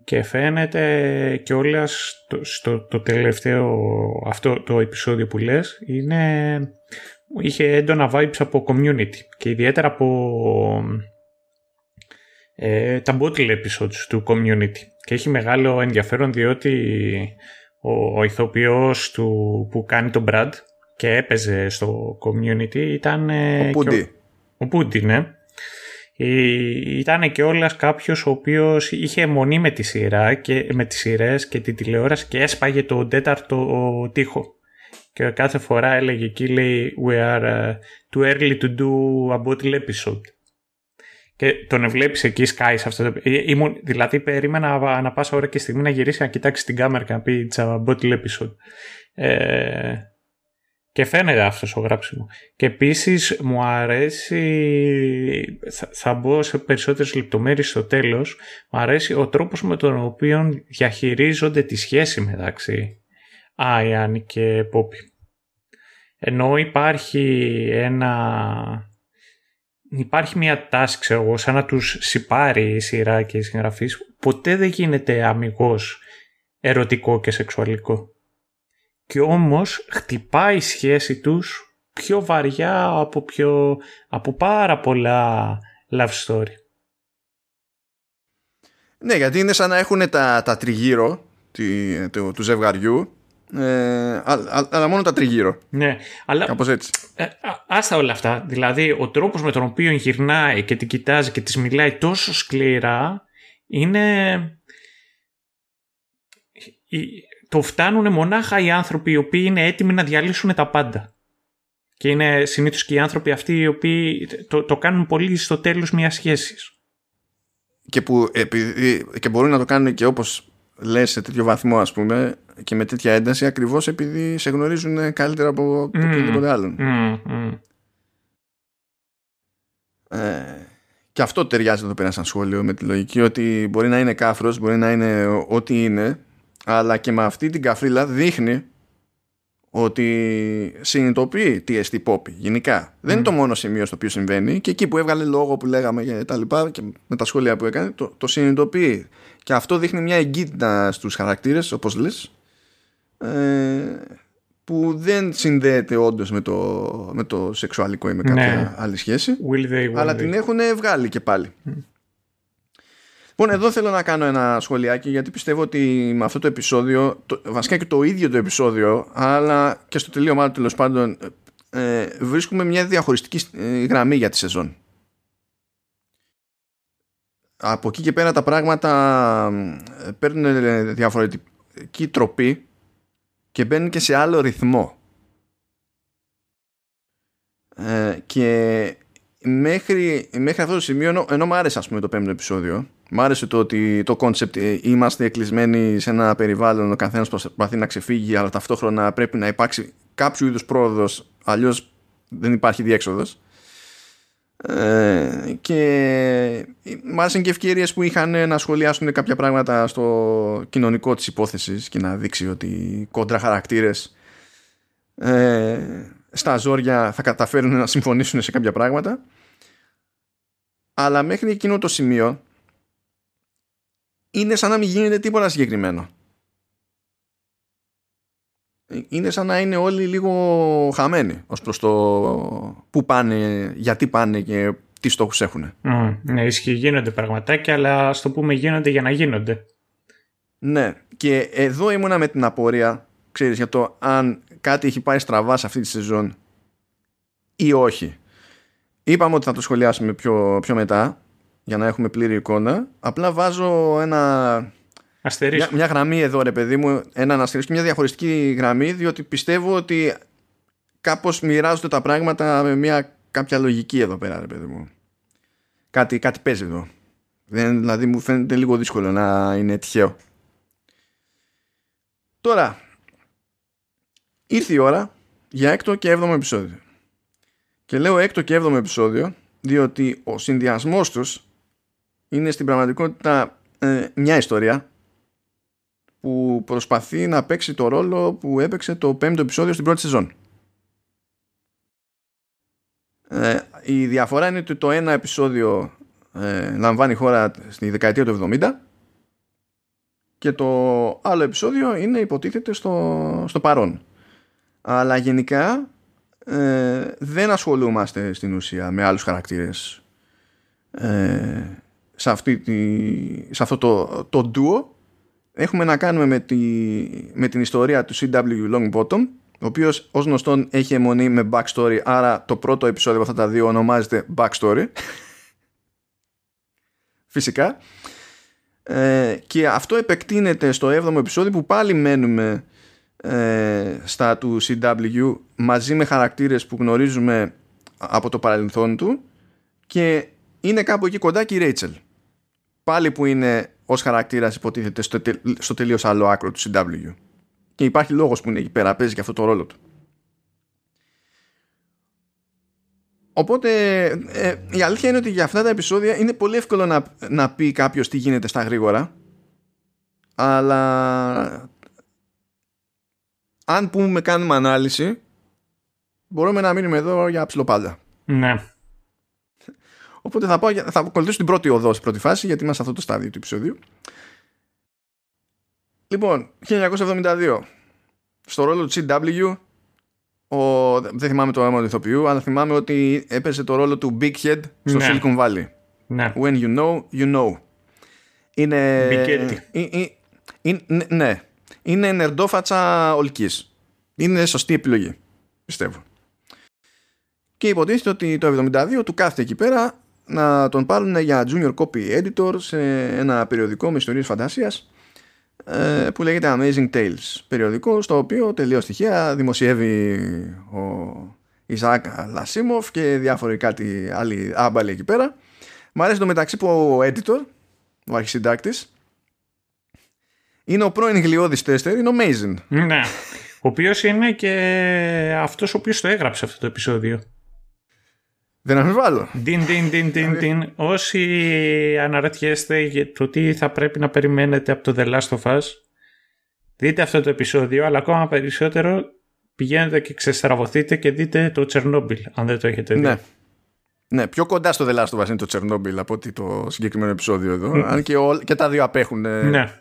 και φαίνεται και όλα στο, στο το τελευταίο αυτό το επεισόδιο που λες είναι, είχε έντονα vibes από community και ιδιαίτερα από ε, τα bottle episodes του community και έχει μεγάλο ενδιαφέρον διότι ο, ο ηθοποιός του, που κάνει τον Brad και έπαιζε στο community ήταν... Ο Πούντι. Ο Πούντι, ναι. Ε, ήταν και όλας κάποιος ο οποίος είχε αιμονή με τη σειρά και με τις σειρές και την τηλεόραση και έσπαγε το τέταρτο τοίχο. Και κάθε φορά έλεγε εκεί λέει We are uh, too early to do a bottle episode. Και τον βλέπεις εκεί Sky σε αυτό το... Ε, ήμουν, δηλαδή περίμενα ανά πάσα ώρα και στιγμή να γυρίσει να κοιτάξει την κάμερα και να πει It's a bottle episode. Ε, και φαίνεται αυτός ο γράψιμο. Και επίσης μου αρέσει, θα, θα μπω σε περισσότερες λεπτομέρειες στο τέλος, μου αρέσει ο τρόπος με τον οποίο διαχειρίζονται τη σχέση μεταξύ Άιαν και Πόπι. Ενώ υπάρχει ένα... Υπάρχει μια τάση, ξέρω εγώ, σαν να τους σιπάρει η σειρά και η συγγραφής, ποτέ δεν γίνεται αμυγός ερωτικό και σεξουαλικό και όμως χτυπάει η σχέση τους πιο βαριά από, πιο, από πάρα πολλά love story. Ναι, γιατί είναι σαν να έχουν τα, τα τριγύρω του, του ζευγαριού ε, αλλά μόνο τα τριγύρω. Ναι, αλλά. Κάπως έτσι. Ε, άστα όλα αυτά. Δηλαδή, ο τρόπος με τον οποίο γυρνάει και την κοιτάζει και της μιλάει τόσο σκληρά είναι το φτάνουν μονάχα οι άνθρωποι οι οποίοι είναι έτοιμοι να διαλύσουν τα πάντα. Και είναι συνήθως και οι άνθρωποι αυτοί οι οποίοι το, το κάνουν πολύ στο τέλος μιας σχέσης. Και, που, επειδή, και μπορούν να το κάνουν και όπως λες σε τέτοιο βαθμό ας πούμε και με τέτοια ένταση ακριβώς επειδή σε γνωρίζουν καλύτερα από mm, οποιοδήποτε άλλον. Mm, Ε, και αυτό ταιριάζει εδώ πέρα σαν σχόλιο με τη λογική ότι μπορεί να είναι κάφρος, μπορεί να είναι ό,τι είναι αλλά και με αυτή την καφρίλα δείχνει ότι συνειδητοποιεί τι εστί pop γενικά. Δεν είναι το μόνο σημείο στο οποίο συμβαίνει και εκεί που έβγαλε λόγο που λέγαμε και τα λοιπά και με τα σχόλια που έκανε το, το συνειδητοποιεί. Και αυτό δείχνει μια εγκύτητα στους χαρακτήρες όπως λες ε, που δεν συνδέεται όντως με το, με το σεξουαλικό ή με κάποια Ναι. άλλη σχέση Will they, will αλλά they. την έχουν βγάλει και πάλι. Λοιπόν, εδώ θέλω να κάνω ένα σχολιάκι γιατί πιστεύω ότι με αυτό το επεισόδιο, το, βασικά και το ίδιο το επεισόδιο, αλλά και στο τελείωμά του τέλος πάντων, ε, βρίσκουμε μια διαχωριστική ε, γραμμή για τη σεζόν. Από εκεί και πέρα τα πράγματα ε, παίρνουν διαφορετική τροπή και μπαίνουν και σε άλλο ρυθμό. Ε, και μέχρι, μέχρι αυτό το σημείο ενώ, ενώ μου άρεσε ας πούμε το πέμπτο επεισόδιο μ' άρεσε το ότι το concept ε, είμαστε εκκλεισμένοι σε ένα περιβάλλον ο καθένας προσπαθεί να ξεφύγει αλλά ταυτόχρονα πρέπει να υπάρξει κάποιο είδους πρόοδος αλλιώς δεν υπάρχει διέξοδος ε, και μ' άρεσαν και ευκαιρίες που είχαν να σχολιάσουν κάποια πράγματα στο κοινωνικό της υπόθεσης και να δείξει ότι κόντρα χαρακτήρες ε, στα ζόρια θα καταφέρουν να συμφωνήσουν σε κάποια πράγματα. Αλλά μέχρι εκείνο το σημείο είναι σαν να μην γίνεται τίποτα συγκεκριμένο είναι σαν να είναι όλοι λίγο χαμένοι ως προς το που πάνε, γιατί πάνε και τι στόχους έχουν Μμ, ναι, ισχύει, γίνονται πραγματάκια, αλλά ας το πούμε γίνονται για να γίνονται. Ναι, και εδώ ήμουνα με την απορία, ξέρεις, για το αν κάτι έχει πάει στραβά σε αυτή τη σεζόν ή όχι. Είπαμε ότι θα το σχολιάσουμε πιο, πιο μετά, για να έχουμε πλήρη εικόνα. Απλά βάζω ένα, μια, Αστερίσκο. μια γραμμή εδώ, ρε παιδί μου, έναν αστερίσκο, μια διαφορετική γραμμή, διότι πιστεύω ότι κάπως μοιράζονται τα πράγματα με μια κάποια λογική εδώ πέρα, ρε παιδί μου. Κάτι, κάτι παίζει εδώ. Δεν, δηλαδή μου φαίνεται λίγο δύσκολο να είναι τυχαίο. Τώρα, ήρθε η ώρα για έκτο και έβδομο επεισόδιο. Και λέω έκτο και έβδομο επεισόδιο, διότι ο συνδυασμός τους είναι στην πραγματικότητα ε, μια ιστορία που προσπαθεί να παίξει το ρόλο που έπαιξε το πέμπτο επεισόδιο στην πρώτη σεζόν. Ε, η διαφορά είναι ότι το ένα επεισόδιο ε, λαμβάνει χώρα στη δεκαετία του 70 και το άλλο επεισόδιο είναι υποτίθεται στο, στο παρόν. Αλλά γενικά ε, δεν ασχολούμαστε στην ουσία με άλλους χαρακτήρες ε, σε, αυτή τη, σε αυτό το, το duo έχουμε να κάνουμε με, τη, με την ιστορία του CW Longbottom ο οποίος ως γνωστόν έχει αιμονή με backstory άρα το πρώτο επεισόδιο από αυτά τα δύο ονομάζεται backstory. [laughs] Φυσικά. Ε, και αυτό επεκτείνεται στο 7ο επεισόδιο που πάλι μένουμε ε, στα του CW μαζί με χαρακτήρες που γνωρίζουμε από το παρελθόν του και είναι κάπου εκεί κοντά και η Rachel πάλι που είναι ως χαρακτήρας υποτίθεται στο, τε, στο τελείως άλλο άκρο του CW και υπάρχει λόγος που είναι εκεί πέρα παίζει και αυτό το ρόλο του Οπότε ε, η αλήθεια είναι ότι για αυτά τα επεισόδια είναι πολύ εύκολο να, να πει κάποιος τι γίνεται στα γρήγορα αλλά αν πούμε κάνουμε ανάλυση μπορούμε να μείνουμε εδώ για ψηλοπάλια. Ναι. Οπότε θα, πάω, για- θα ακολουθήσω την πρώτη οδό στην πρώτη φάση γιατί είμαστε σε αυτό το στάδιο του επεισοδίου. Λοιπόν, 1972 στο ρόλο του CW ο, δεν θυμάμαι το όνομα του ηθοποιού αλλά θυμάμαι ότι έπαιζε το ρόλο του Big Head στο Ναι. Silicon Valley. Ναι. When you know, you know. Είναι. Big Head. Ε, ε, ε, είναι- ναι, ναι. Είναι νερντόφατσα ολκής. Είναι σωστή επιλογή. Πιστεύω. Και υποτίθεται ότι το 72 του κάθεται εκεί πέρα να τον πάρουν για junior copy editor σε ένα περιοδικό με ιστορίες φαντασίας ε, που λέγεται Amazing Tales. Περιοδικό στο οποίο τελείως στοιχεία δημοσιεύει ο Ιζάκ Λασίμοφ και διάφοροι κάτι άλλοι άμπαλοι εκεί πέρα. Μ' αρέσει το μεταξύ που ο editor, ο αρχισυντάκτης, είναι ο πρώην γλιώδης τέστερ, είναι ο Mason. ναι. Ο οποίος είναι και αυτός ο οποίος το έγραψε αυτό το επεισόδιο. Δεν αμφιβάλλω. Ντιν, ντιν, ντιν, ντιν, ντιν. Όσοι αναρωτιέστε για το τι θα πρέπει να περιμένετε από το The Last of Us, δείτε αυτό το επεισόδιο, αλλά ακόμα περισσότερο πηγαίνετε και ξεστραβωθείτε και δείτε το Τσερνόμπιλ, αν δεν το έχετε δει. Ναι. Ναι, πιο κοντά στο The Last of Us είναι το Τσερνόμπιλ από ότι το συγκεκριμένο επεισόδιο εδώ. Αν και, ό, και τα δύο απέχουν. ε, Ναι,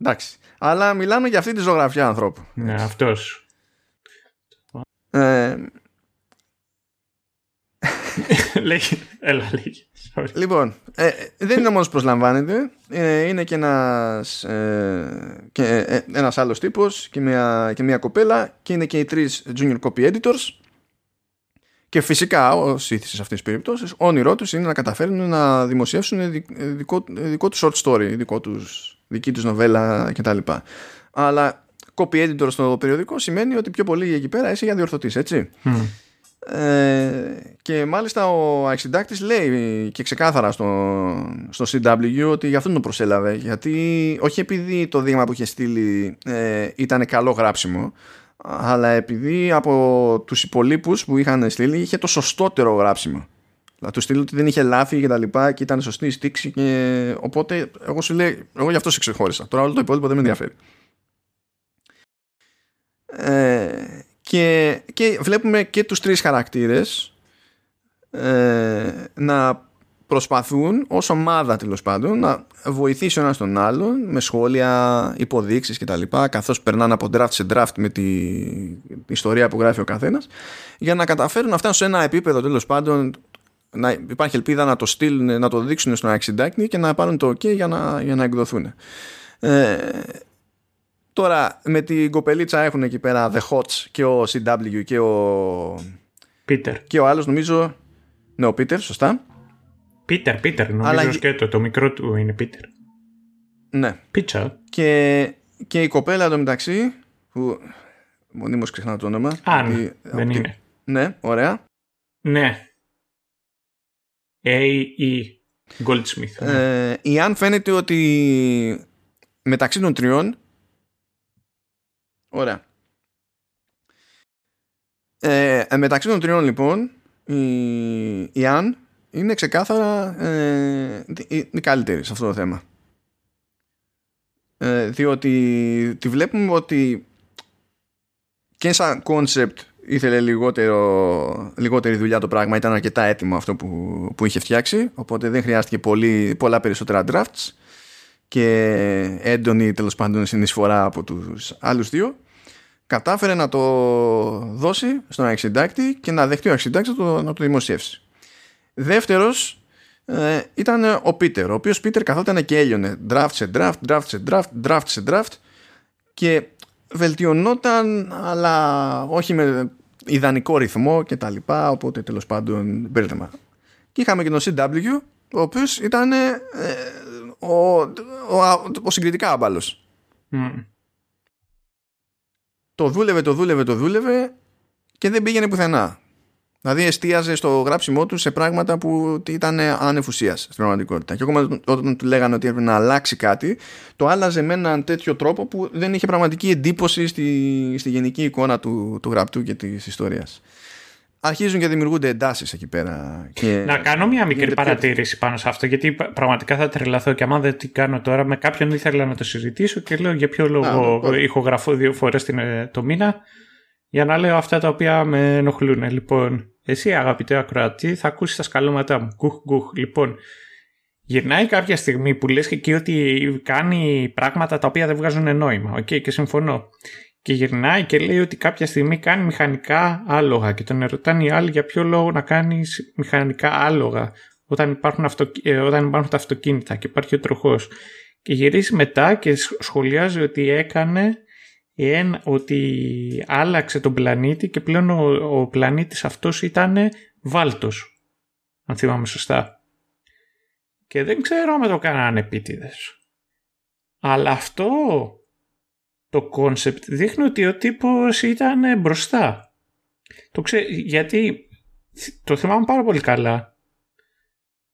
Εντάξει. Αλλά μιλάμε για αυτή τη ζωγραφιά ανθρώπου. ναι αυτός. Ε, [laughs] λέγει, έλα λέγει. Sorry. λοιπόν, ε, δεν είναι μόνος που προσλαμβάνεται. Ε, είναι και ένας, ε, και, ε, ένας άλλος τύπος και μια, και μια κοπέλα και είναι και οι τρεις junior copy editors. Και φυσικά, ω ήθισε σε αυτές τις περιπτώσεις, όνειρό τους είναι να καταφέρουν να δημοσιεύσουν δι- δικό, δικό τους short story, δικό τους, δική τους νοβέλα κτλ. Αλλά copy editor στο περιοδικό σημαίνει ότι πιο πολύ εκεί πέρα είσαι για διορθωτής, έτσι. Μμ. Ε, και μάλιστα ο αξιντάκτης λέει και ξεκάθαρα στο, στο CW ότι γι' αυτό τον προσέλαβε γιατί όχι επειδή το δείγμα που είχε στείλει ε, ήταν καλό γράψιμο αλλά επειδή από τους υπολείπους που είχαν στείλει είχε το σωστότερο γράψιμο. Δηλαδή του στείλει ότι δεν είχε λάθη και τα λοιπά και ήταν σωστή η στίξη και οπότε εγώ σου λέει εγώ γι' αυτό σε ξεχώρισα. Τώρα όλο το υπόλοιπο δεν με ενδιαφέρει. Ε, και, και βλέπουμε και τους τρεις χαρακτήρες ε, να προσπαθούν ως ομάδα τέλος πάντων να βοηθήσει ο ένας τον άλλον με σχόλια, υποδείξεις κτλ καθώς περνάνε από draft σε draft με τη, τη ιστορία που γράφει ο καθένας για να καταφέρουν να φτάσουν σε ένα επίπεδο τέλος πάντων να υπάρχει ελπίδα να το στείλουν, να το δείξουν στον αξιντάκτη και να πάρουν το ok για να, για να εκδοθούν. Ε, Τώρα με την κοπελίτσα έχουν εκεί πέρα The Hots και ο CW και ο, Πίτερ. και ο άλλος νομίζω ναι ο Peter σωστά Πίτερ, Πίτερ, νομίζω Αλλά- σκέτο. Το μικρό του είναι Πίτερ. ναι Πίτσα. και, και η κοπέλα εδώ μεταξύ που μονίμως ξεχνάω το όνομα Αν, γιατί- δεν από τη- είναι. ναι ωραία Ναι. A.E. Goldsmith. ναι. ε, η Αν φαίνεται ότι μεταξύ των τριών ωραία. Ε, ε, μεταξύ των τριών λοιπόν η, η Αν είναι ξεκάθαρα ε, η, η καλύτερη σε αυτό το θέμα. Ε, διότι τη βλέπουμε ότι και σαν concept ήθελε λιγότερο, λιγότερη δουλειά το πράγμα ήταν αρκετά έτοιμο αυτό που, που είχε φτιάξει οπότε δεν χρειάστηκε πολύ, πολλά περισσότερα drafts και έντονη τέλος πάντων συνεισφορά από τους άλλους δύο κατάφερε να το δώσει στον αξιντάκτη και να δεχτεί ο αξιντάκτης να το, να το δημοσιεύσει. Δεύτερος ε, ήταν ο Πίτερ ο οποίος Πίτερ καθόταν και έλειωνε. Draft σε draft, draft σε draft, draft σε draft και βελτιωνόταν αλλά όχι με ιδανικό ρυθμό και τα λοιπά οπότε τέλος πάντων μπέρδεμα. Και είχαμε και τον CW ο οποίος ήταν ε, ο, ο, ο, ο συγκριτικά άμπαλος. Μμ. Το δούλευε, το δούλευε, το δούλευε και δεν πήγαινε πουθενά. Δηλαδή εστίαζε στο γράψιμό του σε πράγματα που ήταν άνευ ουσίας στην πραγματικότητα. Και ακόμα όταν του λέγανε ότι έπρεπε να αλλάξει κάτι, το άλλαζε με έναν τέτοιο τρόπο που δεν είχε πραγματική εντύπωση στη, στη γενική εικόνα του, του γραπτού και της ιστορίας. Αρχίζουν και δημιουργούνται εντάσεις εκεί πέρα. Και... Να κάνω μια μικρή γίνεται πιο- παρατήρηση πάνω σε αυτό, γιατί πα- πραγματικά θα τρελαθώ και άμα δεν την κάνω τώρα, με κάποιον ήθελα να το συζητήσω και λέω για ποιο λόγο Α, ηχογραφώ δύο φορές την, ε, το μήνα για να λέω αυτά τα οποία με ενοχλούν. Λοιπόν, εσύ αγαπητέ ακροατή θα ακούσεις τα σκαλώματά μου. Γκουχ, γκουχ. Λοιπόν, γυρνάει κάποια στιγμή που λες και εκεί ότι κάνει πράγματα τα οποία δεν βγάζουν νόημα. Οκ, και συμφωνώ. Και γυρνάει και λέει ότι κάποια στιγμή κάνει μηχανικά άλογα και τον ερωτάνε οι άλλοι για ποιο λόγο να κάνεις μηχανικά άλογα όταν υπάρχουν, αυτο, ε, όταν υπάρχουν τα αυτοκίνητα και υπάρχει ο τροχός. Και γυρίζει μετά και σχ- σχολιάζει ότι έκανε ένα, ότι άλλαξε τον πλανήτη και πλέον ο, ο πλανήτης αυτός ήταν βάλτος. Αν θυμάμαι σωστά. Και δεν ξέρω αν το κάνανε επίτηδες. Αλλά αυτό το concept δείχνει ότι ο τύπος ήταν μπροστά. Το ξέ, γιατί το θυμάμαι πάρα πολύ καλά.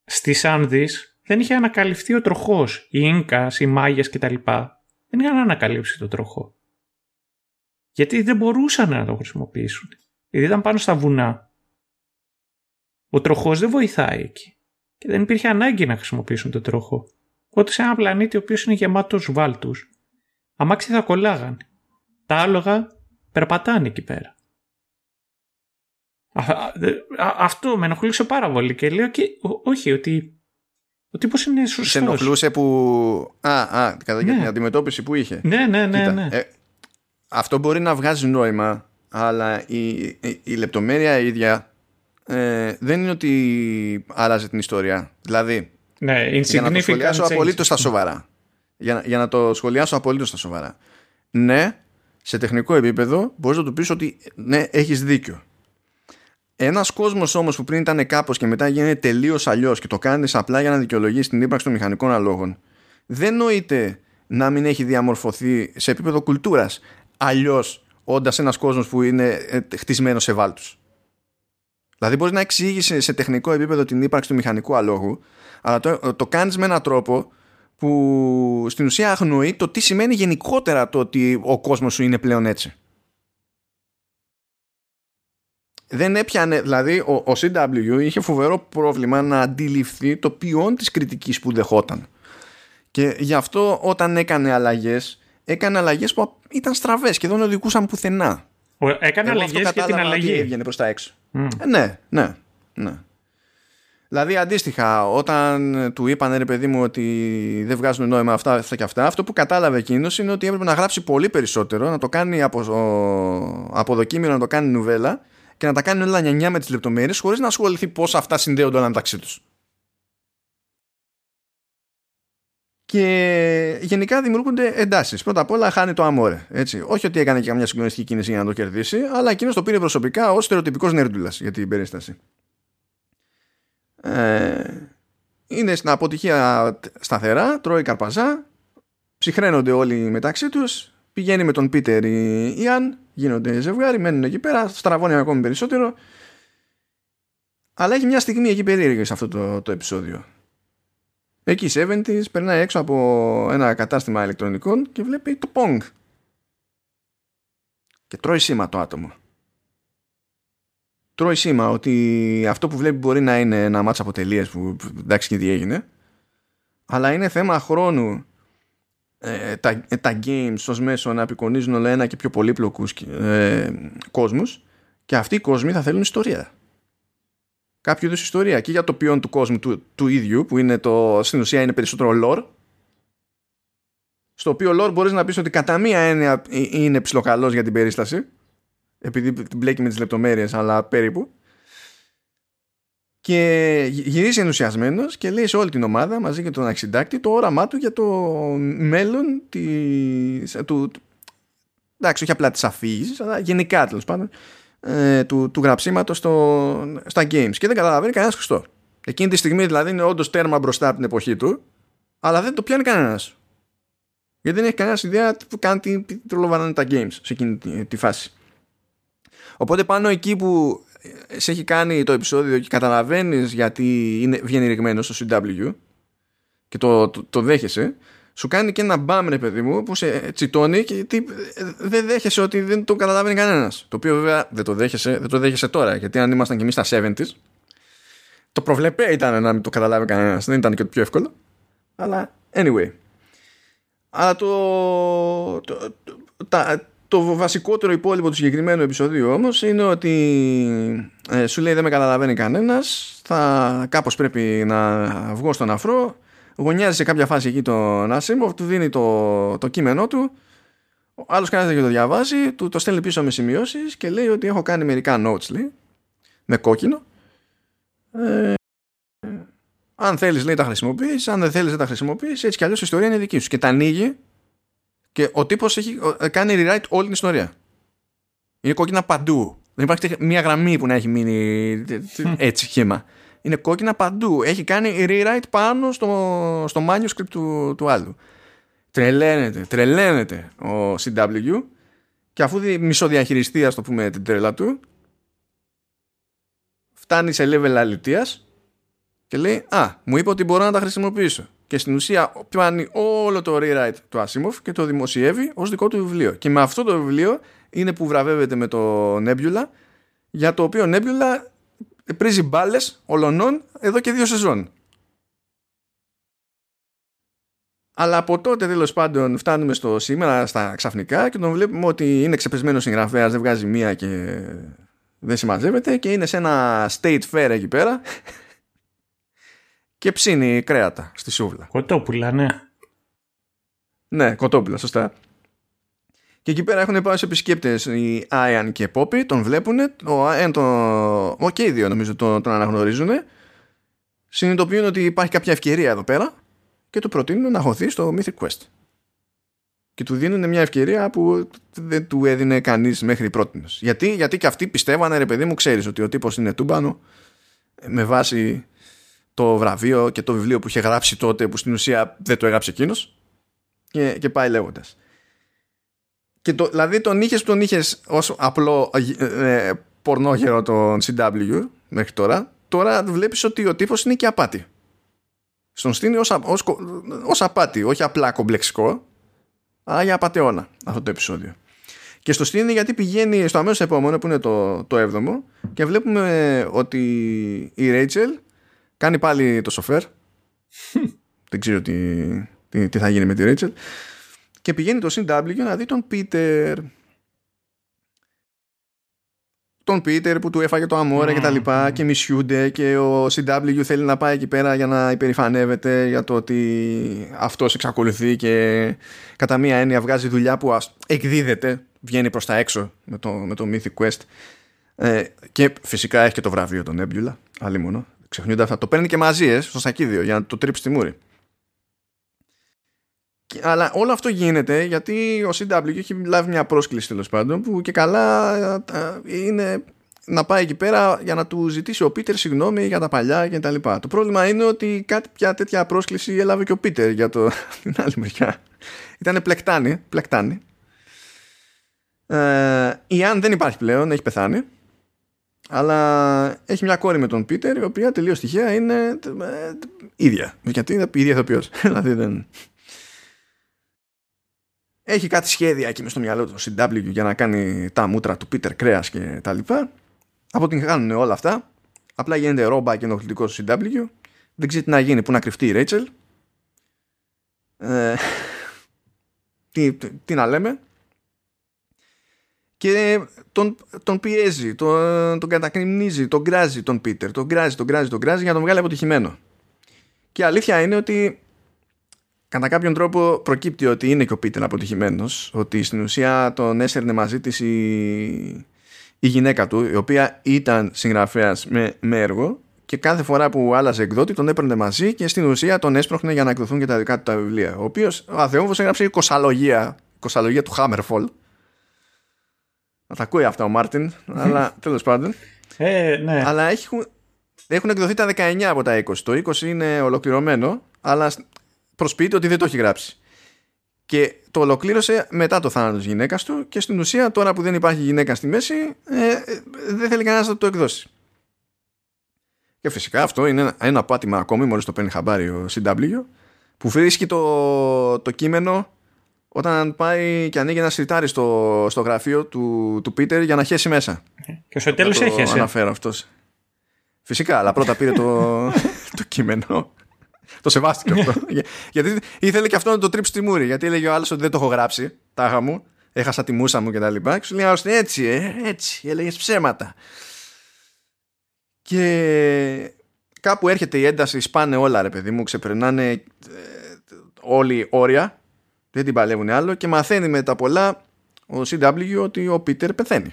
Στις Άνδεις δεν είχε ανακαλυφθεί ο τροχός. Οι Ίνκας, οι Μάγιας κτλ. Δεν είχαν ανακαλύψει το τροχό. Γιατί δεν μπορούσαν να το χρησιμοποιήσουν. Γιατί ήταν πάνω στα βουνά. Ο τροχός δεν βοηθάει εκεί. Και δεν υπήρχε ανάγκη να χρησιμοποιήσουν το τροχό. Οπότε σε ένα πλανήτη ο οποίος είναι γεμάτος βάλτους, αμάξι θα κολλάγανε. Τα άλογα περπατάνε εκεί πέρα. αυτό με ενοχλούσε πάρα πολύ και λέω και όχι ότι ο τύπος είναι σωστός. Σε ενοχλούσε που. Α, α κατά ναι. την αντιμετώπιση που είχε. Ναι, ναι, ναι. ναι. Ε, αυτό μπορεί να βγάζει νόημα, αλλά η, η, η λεπτομέρεια ίδια ε, δεν είναι ότι άλλαζε την ιστορία. Δηλαδή, ναι, για να το σχολιάσω απολύτως στα σοβαρά. Για, για να το σχολιάσω απολύτως στα σοβαρά. Ναι, σε τεχνικό επίπεδο μπορείς να του πεις ότι ναι, έχεις δίκιο. Ένας κόσμος όμως που πριν ήταν κάπως και μετά γίνεται τελείως αλλιώς και το κάνεις απλά για να δικαιολογήσει την ύπαρξη των μηχανικών αλόγων, δεν νοείται να μην έχει διαμορφωθεί σε επίπεδο κουλτούρας αλλιώς όντας ένας κόσμος που είναι ε, χτισμένος σε βάλτους. Δηλαδή μπορείς να εξήγησε σε τεχνικό επίπεδο την ύπαρξη του μηχανικού αλόγου, αλλά το, το κάνεις με έναν τρόπο που στην ουσία αγνοεί το τι σημαίνει γενικότερα το ότι ο κόσμος σου είναι πλέον έτσι. Δεν έπιανε, δηλαδή ο, ο CW είχε φοβερό πρόβλημα να αντιληφθεί το ποιόν της κριτικής που δεχόταν. Και γι' αυτό όταν έκανε αλλαγές, έκανε αλλαγές που ήταν στραβές και δεν οδηγούσαν πουθενά. Έκανε αλλαγές και την αλλαγή. Έβγαινε προς τα έξω. Mm. Ε, ναι, ναι, ναι. Δηλαδή αντίστοιχα όταν του είπαν ρε παιδί μου ότι δεν βγάζουν νόημα αυτά, αυτά και αυτά αυτό που κατάλαβε εκείνος είναι ότι έπρεπε να γράψει πολύ περισσότερο να το κάνει από, από δοκίμιο να το κάνει νουβέλα και να τα κάνει όλα νιανιά με τις λεπτομέρειες χωρίς να ασχοληθεί πώς αυτά συνδέονται όλα μεταξύ τους. Και γενικά δημιουργούνται εντάσεις. Πρώτα απ' όλα χάνει το αμόρε. Έτσι. Όχι ότι έκανε και καμιά συγκλονιστική κίνηση για να το κερδίσει, αλλά εκείνος το πήρε προσωπικά ως στερεοτυπικός νέρντουλα για την περίσταση. Ε, είναι στην αποτυχία σταθερά, τρώει καρπαζά, ψυχραίνονται όλοι μεταξύ τους, πηγαίνει με τον Πίτερ ή Ιαν, γίνονται ζευγάρι, μένουν εκεί πέρα, στραβώνει ακόμη περισσότερο. Αλλά έχει μια στιγμή εκεί περίεργη σε αυτό το, το επεισόδιο. Εκεί 70's περνάει έξω από ένα κατάστημα ηλεκτρονικών και βλέπει το Pong. Και τρώει σήμα το άτομο. Τρώει σήμα ότι αυτό που βλέπει μπορεί να είναι ένα μάτσα αποτελείες που εντάξει και τι έγινε. Αλλά είναι θέμα χρόνου ε, τα, ε, τα games ως μέσο να απεικονίζουν όλο ένα και πιο πολύπλοκους ε, κόσμους. Και αυτοί οι κόσμοι θα θέλουν ιστορία. Κάποιο είδους ιστορία. Και για το ποιόν του κόσμου του, του ίδιου που είναι το, στην ουσία είναι περισσότερο lore. Στο οποίο lore μπορείς να πεις ότι κατά μία έννοια είναι ψιλοκαλός για την περίσταση επειδή την μπλέκει με τις λεπτομέρειες αλλά περίπου και γυρίζει ενθουσιασμένος και λέει σε όλη την ομάδα μαζί και τον αξιντάκτη το όραμά του για το μέλλον της, του, εντάξει όχι απλά της αφήγησης αλλά γενικά τέλος πάντων ε, του, του γραψίματος στο, στα games και δεν καταλαβαίνει κανένας Χριστό. Εκείνη τη στιγμή δηλαδή είναι όντως τέρμα μπροστά από την εποχή του, αλλά δεν το πιάνει κανένας. Γιατί δεν έχει κανένας ιδέα που κάνει τι, τι τρολοβανάνε τα games σε εκείνη τη, τη, φάση. Οπότε πάνω εκεί που σε έχει κάνει το επεισόδιο και καταλαβαίνεις γιατί είναι, βγαίνει ρηγμένος στο CW και το, το, το δέχεσαι, σου κάνει και ένα μπαμ ρε παιδί μου που σε τσιτώνει και τι, δεν δέχεσαι ότι δεν το καταλαβαίνει κανένας. Το οποίο βέβαια δεν το δέχεσαι, δεν το δέχεσαι τώρα γιατί αν ήμασταν κι εμείς στα 70s το προβλεπέ ήταν να μην το καταλάβει κανένας. Δεν ήταν και το πιο εύκολο. Αλλά anyway. Αλλά το, το, το, το βασικότερο υπόλοιπο του συγκεκριμένου επεισοδίου όμως είναι ότι ε, σου λέει δεν με καταλαβαίνει κανένας θα κάπως πρέπει να βγω στον αφρό γωνιάζει σε κάποια φάση εκεί τον Άσιμοφ, του δίνει το, το κείμενό του. Ο άλλος κάθεται και το διαβάζει, του το στέλνει πίσω με σημειώσεις και λέει ότι έχω κάνει μερικά notes, λέει, με κόκκινο. Ε, αν θέλεις, λέει, τα χρησιμοποιείς. Αν δεν θέλεις, δεν τα χρησιμοποιείς. Έτσι κι αλλιώς η ιστορία είναι δική σου. Και τα ανοίγει και ο τύπος έχει ε, κάνει rewrite όλη την ιστορία. Είναι κόκκινα παντού. Δεν υπάρχει μία γραμμή που να έχει μείνει έτσι χήμα είναι κόκκινα παντού. Έχει κάνει rewrite πάνω στο, στο manuscript του, του άλλου. Τρελαίνεται, τρελαίνεται ο CW και αφού μισοδιαχειριστεί, ας το πούμε, την τρέλα του, φτάνει σε level αλητίας και λέει «Α, μου είπε ότι μπορώ να τα χρησιμοποιήσω». Και στην ουσία πιάνει όλο το rewrite του Asimov και το δημοσιεύει ως δικό του βιβλίο. Και με αυτό το βιβλίο είναι που βραβεύεται με το Nebula, για το οποίο Nebula πρίζει μπάλες ολονών εδώ και δύο σεζόν. Αλλά από τότε τέλος πάντων φτάνουμε στο σήμερα στα ξαφνικά και τον βλέπουμε ότι είναι ξεπεσμένος συγγραφέας, δεν βγάζει μία και δεν συμμαζεύεται και είναι σε ένα state fair εκεί πέρα και ψήνει κρέατα στη σούβλα. Κοτόπουλα, ναι. Ναι, κοτόπουλα, σωστά. Και εκεί πέρα έχουν πάει σε επισκέπτες οι Άιαν και Πόπι, τον βλέπουν. Ο Άιαν τον. Ο και οι δύο νομίζω τον, τον αναγνωρίζουν. Συνειδητοποιούν ότι υπάρχει κάποια ευκαιρία εδώ πέρα και του προτείνουν να χωθεί στο Mythic Quest. Και του δίνουν μια ευκαιρία που δεν του έδινε κανείς μέχρι πρώτης. Γιατί, γιατί και αυτοί πιστεύανε, ρε παιδί μου, ξέρεις ότι ο τύπος είναι τούμπανο με βάση το βραβείο και το βιβλίο που είχε γράψει τότε που στην ουσία δεν το έγραψε εκείνος. Και, και πάει λέγοντας. Και το, δηλαδή τον είχες τον είχες ως απλό ε, ε, πορνόγερο τον CW μέχρι τώρα. Τώρα βλέπεις ότι ο τύπος είναι και απάτη. Στον στείνει ως, ως, ως απάτη, όχι απλά κομπλεξικό, αλλά για απαταιώνα αυτό το επεισόδιο. Και στο στείνει γιατί πηγαίνει στο αμέσως επόμενο που είναι το, το 7ο και βλέπουμε ότι η Ρέιτσελ κάνει πάλι το σοφέρ. [laughs] Δεν ξέρω τι, τι, τι θα γίνει με τη Ρέιτσελ και πηγαίνει το CW να δει τον Πίτερ τον Πίτερ που του έφαγε το αμόρε και τα λοιπά και μισιούνται και ο CW θέλει να πάει εκεί πέρα για να υπερηφανεύεται για το ότι αυτός εξακολουθεί και κατά μία έννοια βγάζει δουλειά που εκδίδεται βγαίνει προς τα έξω με το, με το Mythic Quest. Ε, και φυσικά έχει και το βραβείο τον Nebula άλλη μόνο ξεχνιούνται αυτά το παίρνει και μαζί ε, στο σακίδιο για να το τρίψει τη μούρη αλλά όλο αυτό γίνεται γιατί ο CW έχει λάβει μια πρόσκληση τέλος πάντων που και καλά είναι να πάει εκεί πέρα για να του ζητήσει ο Πίτερ συγγνώμη για τα παλιά και τα λοιπά. Το πρόβλημα είναι ότι κάτι πια τέτοια πρόσκληση έλαβε και ο Πίτερ για το, [laughs] την άλλη μεριά. Ήταν πλεκτάνη, πλεκτάνη. Ε, η Αν δεν υπάρχει πλέον, έχει πεθάνει. Αλλά έχει μια κόρη με τον Πίτερ η οποία τελείως τυχαία είναι ε, ίδια. Γιατί είναι ίδια ηθοποιός. [laughs] δηλαδή δεν, έχει κάτι σχέδια εκεί μες στο μυαλό του CW για να κάνει τα μούτρα του Peter Κρέας και τα λοιπά. Αποτυγχάνουν όλα αυτά. Απλά γίνεται ρόμπα και ενοχλητικό στο CW. Δεν ξέρει τι να γίνει, πού να κρυφτεί η Rachel. Ε, [laughs] τι, τι, να λέμε. Και τον, τον πιέζει, τον, τον κατακριμνίζει, τον γκράζει τον Πίτερ, τον γκράζει, τον γκράζει, τον γκράζει για να τον βγάλει αποτυχημένο. Και η αλήθεια είναι ότι κατά κάποιον τρόπο προκύπτει ότι είναι και ο Πίτερ αποτυχημένος, ότι στην ουσία τον έσαιρνε μαζί της η, η γυναίκα του, η οποία ήταν συγγραφέας με, με έργο και κάθε φορά που άλλαζε εκδότη τον έπαιρνε μαζί και στην ουσία τον έσπροχνε για να εκδοθούν και τα δικά του τα βιβλία. Ο οποίος ο Αθεόβο έγραψε η κοσαλογία, κοσαλογία του Hammerfall. Να τα ακούει αυτά ο Μάρτιν, αλλά [laughs] τέλος πάντων. Ε, ναι. Αλλά έχουν, έχουν εκδοθεί τα 19 από τα 20. Το 20 είναι ολοκληρωμένο, αλλά προσποιείται ότι δεν το έχει γράψει. Και το ολοκλήρωσε μετά το θάνατο της γυναίκας του και στην ουσία τώρα που δεν υπάρχει γυναίκα στη μέση ε, ε δεν θέλει κανένας να το εκδώσει. Και φυσικά αυτό είναι ένα πάτημα ακόμη μόλις το παίρνει χαμπάρι ο CW που βρίσκει το, το κείμενο όταν πάει και ανοίγει ένα σιρτάρι στο, στο γραφείο του, του Πίτερ για να χέσει μέσα. Και στο τέλος έχει χέσει. αναφέρω αυτός. Φυσικά, αλλά πρώτα πήρε το, [laughs] το κείμενο το σεβάστηκε αυτό. γιατί ήθελε και αυτό να το τρίψει τη μούρη. Γιατί έλεγε ο άλλος ότι δεν το έχω γράψει. Τάχα μου. Έχασα τη μουσα μου κτλ. Και, και σου λέει έτσι, ε, έτσι. Έλεγες ψέματα. Και κάπου έρχεται η ένταση, σπάνε όλα ρε παιδί μου, ξεπερνάνε ε, όλοι όρια. Δεν την παλεύουν άλλο και μαθαίνει με τα πολλά ο CW ότι ο Πίτερ πεθαίνει.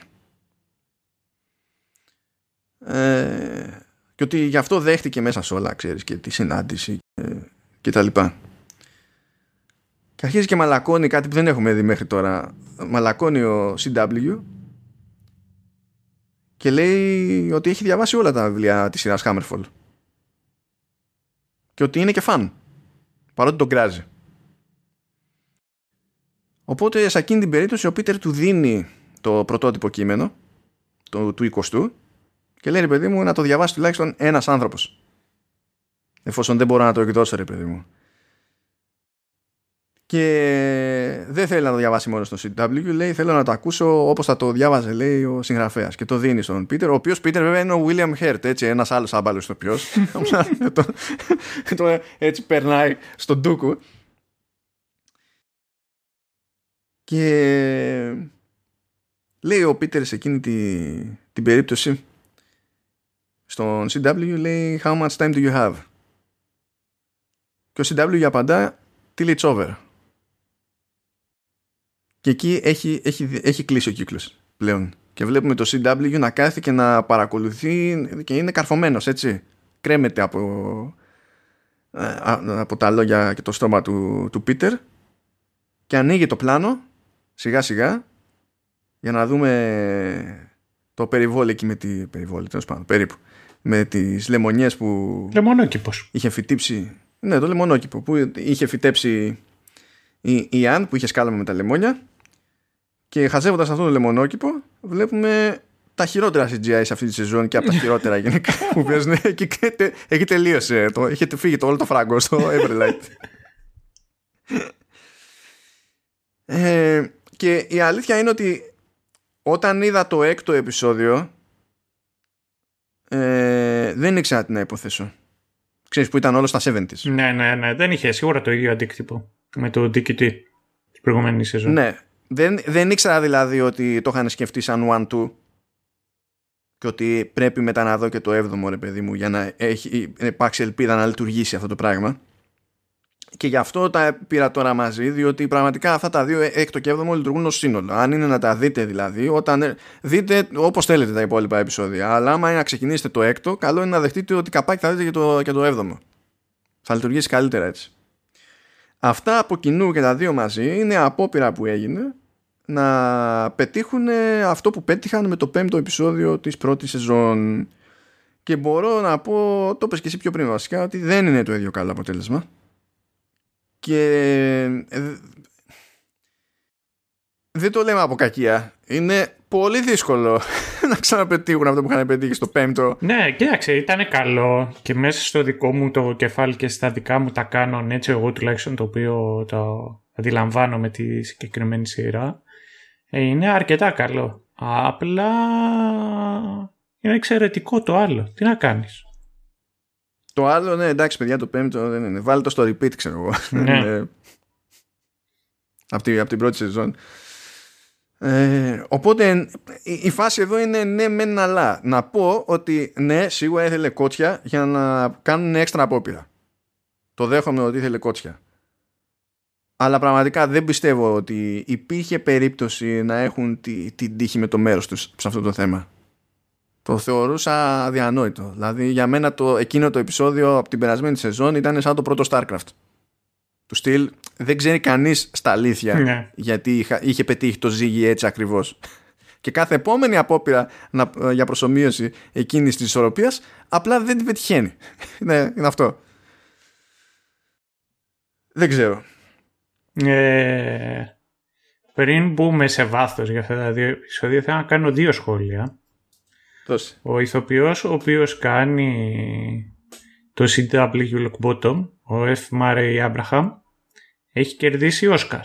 Ε, και ότι γι' αυτό δέχτηκε μέσα σε όλα, ξέρεις, και τη συνάντηση και τα λοιπά. Και αρχίζει και μαλακώνει κάτι που δεν έχουμε δει μέχρι τώρα. Μαλακώνει ο CW και λέει ότι έχει διαβάσει όλα τα βιβλία της σειράς Hammerfall. Και ότι είναι και φαν. Παρότι τον κράζει. Οπότε σε εκείνη την περίπτωση ο Πίτερ του δίνει το πρωτότυπο κείμενο το, του 20 και λέει ρε παιδί μου να το διαβάσει τουλάχιστον ένας άνθρωπος εφόσον δεν μπορώ να το εκδώσω ρε παιδί μου. Και δεν θέλει να το διαβάσει μόνος στο CW λέει θέλω να το ακούσω όπως θα το διάβαζε λέει ο συγγραφέας. Και το δίνει στον Πίτερ ο οποίος Πίτερ βέβαια είναι ο William Hurt έτσι ένας άλλος άμπαλος ηθοποιός. [laughs] Το, έτσι περνάει στον Ντούκου Και λέει ο Πίτερς σε εκείνη τη, την περίπτωση στον CW λέει How much time do you have? Και ο CW απαντά Till it's over. Και εκεί έχει, έχει, έχει κλείσει ο κύκλος πλέον. Και βλέπουμε το CW να κάθει και να παρακολουθεί και είναι καρφωμένος έτσι. Κρέμεται από, ε, από τα λόγια και το στόμα του, του Πίτερ και ανοίγει το πλάνο σιγά σιγά. Για να δούμε το περιβόλι εκεί με τη περιβόλι τέλος πάντων περίπου. Με τις λεμονιές που Λεμονόκηπος. είχε φυτέψει ναι το λεμονόκηπο που είχε φυτέψει η, η Αν που είχε σκάλαμα με τα λεμόνια. Και χαζεύοντας αυτό το λεμονόκηπο βλέπουμε τα χειρότερα CGI σε αυτή τη σεζόν και από τα χειρότερα [laughs] γενικά που παίζουν και έχει τελείωσε το, έχει φύγει το όλο το φράγκο στο Everlight. [laughs] Ε, και η αλήθεια είναι ότι όταν είδα το έκτο επεισόδιο ε, δεν ήξερα τι να υποθέσω. Ξέρεις που ήταν όλο στα 70's. Ναι, ναι, ναι. Δεν είχε σίγουρα το ίδιο αντίκτυπο με το DQT την προηγούμενη σεζόν. Ναι. Δεν, δεν ήξερα δηλαδή ότι το είχαν σκεφτεί σαν one-two και ότι πρέπει μετά να δω και το 7ο ρε παιδί μου για να έχει υπάρξει ελπίδα να λειτουργήσει αυτό το πράγμα και γι' αυτό τα πήρα τώρα μαζί, διότι πραγματικά αυτά τα δύο έκτο και έβδομο λειτουργούν ως σύνολο. Αν είναι να τα δείτε δηλαδή, όταν δείτε όπως θέλετε τα υπόλοιπα επεισόδια. Αλλά άμα είναι να ξεκινήσετε το έκτο, καλό είναι να δεχτείτε ότι καπάκι θα δείτε και το, και το έβδομο. Θα λειτουργήσει καλύτερα έτσι. Αυτά από κοινού και τα δύο μαζί είναι απόπειρα που έγινε να πετύχουν αυτό που πέτυχαν με το πέμπτο επεισόδιο της πρώτης σεζόν. Και μπορώ να πω, το πες και εσύ πιο πριν βασικά, ότι δεν είναι το ίδιο καλό αποτέλεσμα και ε, δεν το λέμε από κακία. Είναι πολύ δύσκολο [laughs] να ξαναπετύχουν αυτό που είχαν πετύχει στο πέμπτο. Ναι, κοίταξε, ήταν καλό και μέσα στο δικό μου το κεφάλι και στα δικά μου τα κάνω έτσι εγώ τουλάχιστον το οποίο το αντιλαμβάνω με τη συγκεκριμένη σειρά. Ε, είναι αρκετά καλό. Απλά είναι εξαιρετικό το άλλο. Τι να κάνεις. Το άλλο, ναι, εντάξει, παιδιά, το πέμπτο δεν είναι. Βάλε το στο repeat, ξέρω εγώ. Ναι. από, την πρώτη σεζόν. Ε, οπότε η, φάση εδώ είναι ναι μεν αλλά να πω ότι ναι σίγουρα ήθελε κότσια για να κάνουν έξτρα απόπειρα το δέχομαι ότι ήθελε κότσια αλλά πραγματικά δεν πιστεύω ότι υπήρχε περίπτωση να έχουν την τη τύχη με το μέρος τους σε αυτό το θέμα το θεωρούσα αδιανόητο. Δηλαδή για μένα το, εκείνο το επεισόδιο από την περασμένη σεζόν ήταν σαν το πρώτο StarCraft. Του στυλ δεν ξέρει κανείς στα αλήθεια ναι. γιατί είχε πετύχει το ζύγι έτσι ακριβώς. [laughs] Και κάθε επόμενη απόπειρα να, για προσωμείωση εκείνης της ισορροπίας απλά δεν την πετυχαίνει. [laughs] ναι, είναι αυτό. Δεν ξέρω. Ε, πριν μπούμε σε βάθος για αυτά τα δύο επεισόδια θέλω να κάνω δύο σχόλια. Ο ηθοποιός ο οποίος κάνει το CW Lock Bottom, ο F. Murray Abraham, έχει κερδίσει Όσκαρ.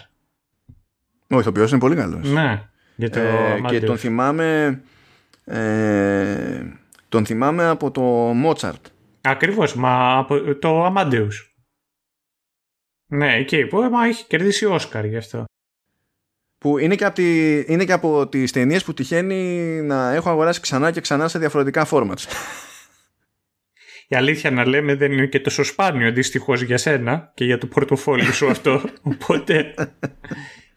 Ο ηθοποιός είναι πολύ καλός. Ναι. Για το ε, και τον θυμάμαι ε, τον θυμάμαι από το Mozart. Ακριβώς, μα από το Amadeus. Ναι, εκεί που έχει κερδίσει Όσκαρ γι' αυτό που είναι και, από τη, είναι και από τις ταινίες που τυχαίνει να έχω αγοράσει ξανά και ξανά σε διαφορετικά formats. [laughs] Η αλήθεια να λέμε δεν είναι και τόσο σπάνιο δυστυχώ για σένα και για το πορτοφόλι σου αυτό. [laughs] Οπότε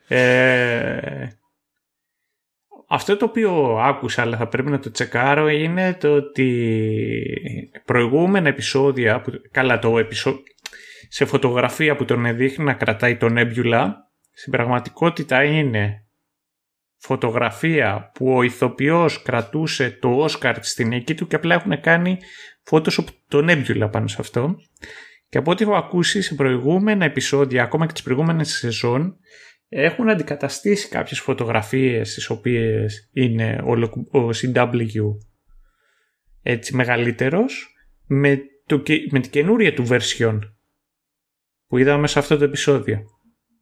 ε, αυτό το οποίο άκουσα αλλά θα πρέπει να το τσεκάρω είναι το ότι προηγούμενα επεισόδια, που, καλά το επεισόδιο, σε φωτογραφία που τον δείχνει να κρατάει τον έμπιουλα στην πραγματικότητα είναι φωτογραφία που ο ηθοποιός κρατούσε το Όσκαρ στην εκεί του και απλά έχουν κάνει Photoshop τον Nebula πάνω σε αυτό. Και από ό,τι έχω ακούσει σε προηγούμενα επεισόδια, ακόμα και τις προηγούμενες σεζόν, έχουν αντικαταστήσει κάποιες φωτογραφίες στις οποίες είναι ο CW έτσι μεγαλύτερος με, το, με την καινούρια του version που είδαμε σε αυτό το επεισόδιο.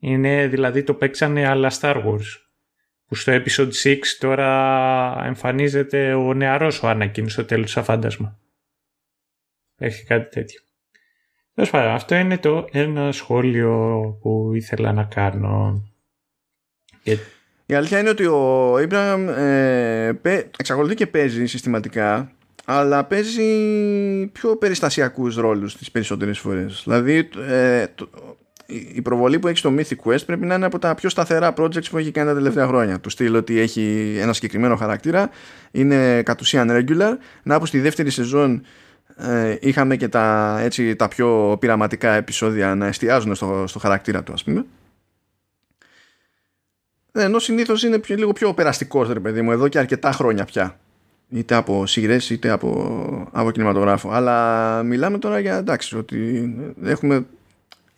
Είναι δηλαδή το παίξανε αλλά Star Wars. Που στο episode 6 τώρα εμφανίζεται ο νεαρός ο Anakin στο τέλος σαν φάντασμα. Έχει κάτι τέτοιο. Τέλος πάντων, αυτό είναι το ένα σχόλιο που ήθελα να κάνω. Η αλήθεια είναι ότι ο Abraham ε, εξακολουθεί και παίζει συστηματικά αλλά παίζει πιο περιστασιακούς ρόλους τις περισσότερες φορές. Δηλαδή ε, η προβολή που έχει στο Mythic Quest πρέπει να είναι από τα πιο σταθερά projects που έχει κάνει τα τελευταία χρόνια. Του στείλω ότι έχει ένα συγκεκριμένο χαρακτήρα, είναι κατ' ουσίαν regular. Να που στη δεύτερη σεζόν ε, είχαμε και τα, έτσι, τα πιο πειραματικά επεισόδια να εστιάζουν στο, στο χαρακτήρα του ας πούμε. Ε, ενώ συνήθως είναι πιο, λίγο πιο περαστικός, ρε παιδί μου, εδώ και αρκετά χρόνια πια. Είτε από σειρές είτε από, από κινηματογράφο. Αλλά μιλάμε τώρα για εντάξει, ότι έχουμε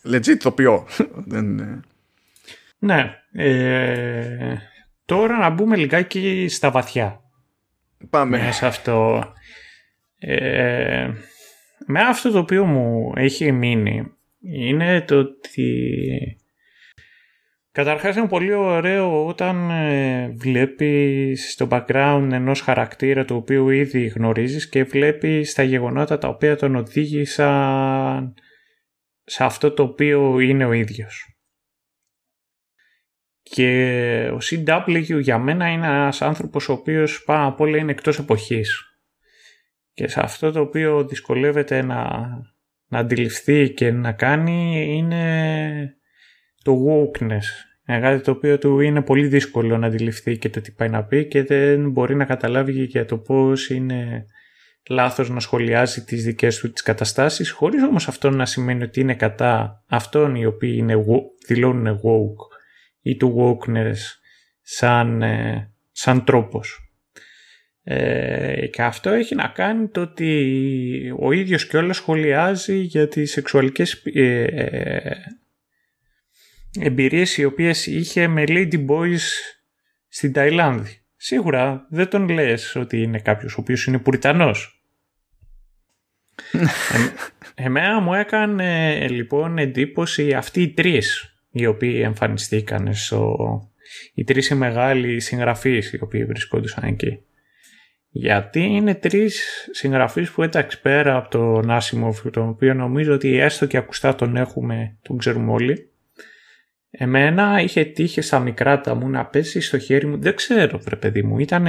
legit τοπιό. [laughs] ναι. Ε, τώρα να μπούμε λιγάκι στα βαθιά. Πάμε. Μέσα αυτό. Ε, με αυτό το οποίο μου έχει μείνει είναι το ότι Καταρχάς είναι πολύ ωραίο όταν ε, βλέπεις στο background ενός χαρακτήρα το οποίο ήδη γνωρίζεις και βλέπεις τα γεγονότα τα οποία τον οδήγησαν σε αυτό το οποίο είναι ο ίδιος. Και ο CW για μένα είναι ένας άνθρωπος ο οποίος πάνω απ' όλα είναι εκτός εποχής. Και σε αυτό το οποίο δυσκολεύεται να, να αντιληφθεί και να κάνει είναι το wokeness. Κάτι το οποίο του είναι πολύ δύσκολο να αντιληφθεί και το τι πάει να πει και δεν μπορεί να καταλάβει για το πώς είναι λάθος να σχολιάζει τις δικές του τις καταστάσεις χωρίς όμως αυτό να σημαίνει ότι είναι κατά αυτών οι οποίοι είναι, δηλώνουν woke ή του wokeness σαν, ε, σαν τρόπος. Ε, και αυτό έχει να κάνει το ότι ο ίδιος και όλα σχολιάζει για τις σεξουαλικές ε, ε, εμπειρίες οι οποίες είχε με Lady Boys στην Ταϊλάνδη. Σίγουρα δεν τον λες ότι είναι κάποιος ο οποίος είναι πουριτανός. Ε, εμένα μου έκανε λοιπόν εντύπωση αυτοί οι τρεις οι οποίοι εμφανιστήκαν στο... οι τρεις οι μεγάλοι συγγραφείς οι οποίοι βρισκόντουσαν εκεί. Γιατί είναι τρεις συγγραφείς που εντάξει πέρα από τον Άσιμοφ, τον οποίο νομίζω ότι έστω και ακουστά τον έχουμε, τον ξέρουμε όλοι, Εμένα είχε τύχει στα μικρά τα μου να πέσει στο χέρι μου, δεν ξέρω βρε παιδί μου, ήταν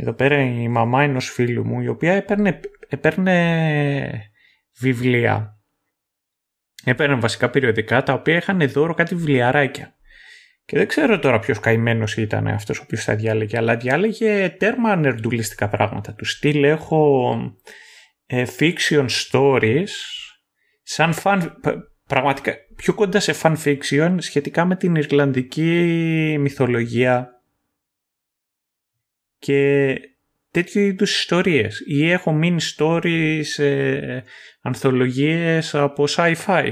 εδώ πέρα η μαμά ενός φίλου μου η οποία έπαιρνε, έπαιρνε βιβλία. Έπαιρνε βασικά περιοδικά τα οποία είχαν δώρο κάτι βιβλιαράκια. Και δεν ξέρω τώρα ποιος καημένος ήταν αυτός ο οποίος τα διάλεγε, αλλά διάλεγε τέρμα νερντουλιστικά πράγματα. Του στυλ έχω ε, fiction stories σαν φαν, πραγματικά πιο κοντά σε fan fiction σχετικά με την Ιρλανδική μυθολογία και τέτοιου είδους ιστορίες ή έχω mini stories ε, ανθολογίες από sci-fi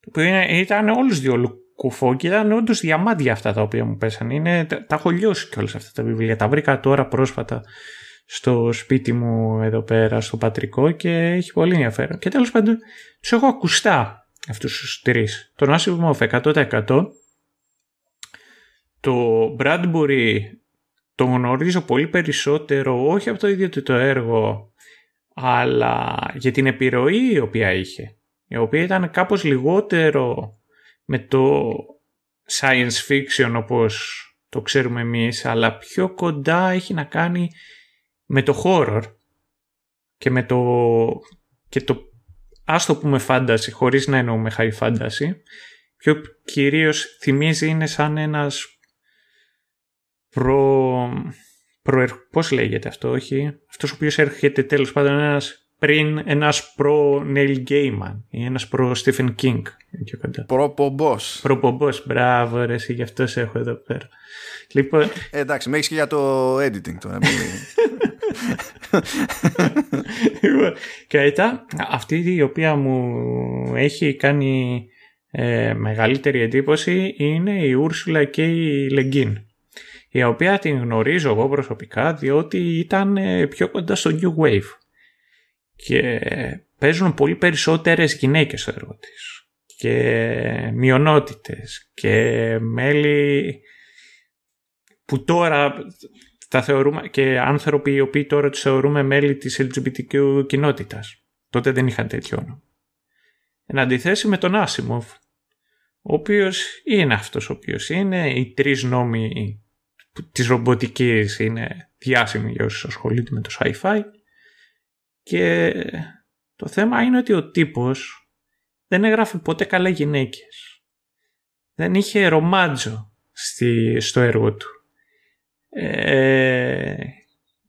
που ήταν όλους δύο κουφό και ήταν όντως διαμάντια αυτά τα οποία μου πέσαν. Είναι, τα, τα έχω λιώσει κιόλας αυτά τα βιβλία. Τα βρήκα τώρα πρόσφατα στο σπίτι μου εδώ πέρα στο πατρικό και έχει πολύ ενδιαφέρον. Και τέλος πάντων τους έχω ακουστά αυτούς τους τρεις. Τον Asimov 100% το Bradbury το γνωρίζω πολύ περισσότερο όχι από το ίδιο του το έργο αλλά για την επιρροή η οποία είχε η οποία ήταν κάπως λιγότερο με το science fiction όπως το ξέρουμε εμείς αλλά πιο κοντά έχει να κάνει με το horror και με το, και το ας το πούμε φάνταση χωρίς να εννοούμε high fantasy πιο κυρίως θυμίζει είναι σαν ένας προ... προ πώς λέγεται αυτό, όχι. Αυτός ο οποίος έρχεται τέλος πάντων ένας πριν ένας προ Neil Gaiman ή ένας προ Stephen King. Προπομπός. Προπομπός, μπράβο ρε, γι' αυτός σε έχω εδώ πέρα. Λοιπόν... Ε, εντάξει, με έχεις και για το editing τώρα. Λοιπόν, και μετά αυτή η οποία μου έχει κάνει ε, μεγαλύτερη εντύπωση είναι η Ούρσουλα και η Λεγκίν η οποία την γνωρίζω εγώ προσωπικά διότι ήταν ε, πιο κοντά στο New Wave και παίζουν πολύ περισσότερες γυναίκες στο έργο της και μειονότητες και μέλη που τώρα τα θεωρούμε και άνθρωποι οι οποίοι τώρα τους θεωρούμε μέλη της LGBTQ κοινότητας. Τότε δεν είχαν τέτοιο όνομα. Εν αντιθέσει με τον Άσιμοφ, ο οποίος είναι αυτός ο οποίος είναι, οι τρεις νόμοι της ρομποτικής είναι διάσημοι για όσους ασχολούνται με το sci-fi και το θέμα είναι ότι ο τύπος δεν έγραφε ποτέ καλά γυναίκες. Δεν είχε ρομάτζο στη, στο έργο του. Ε,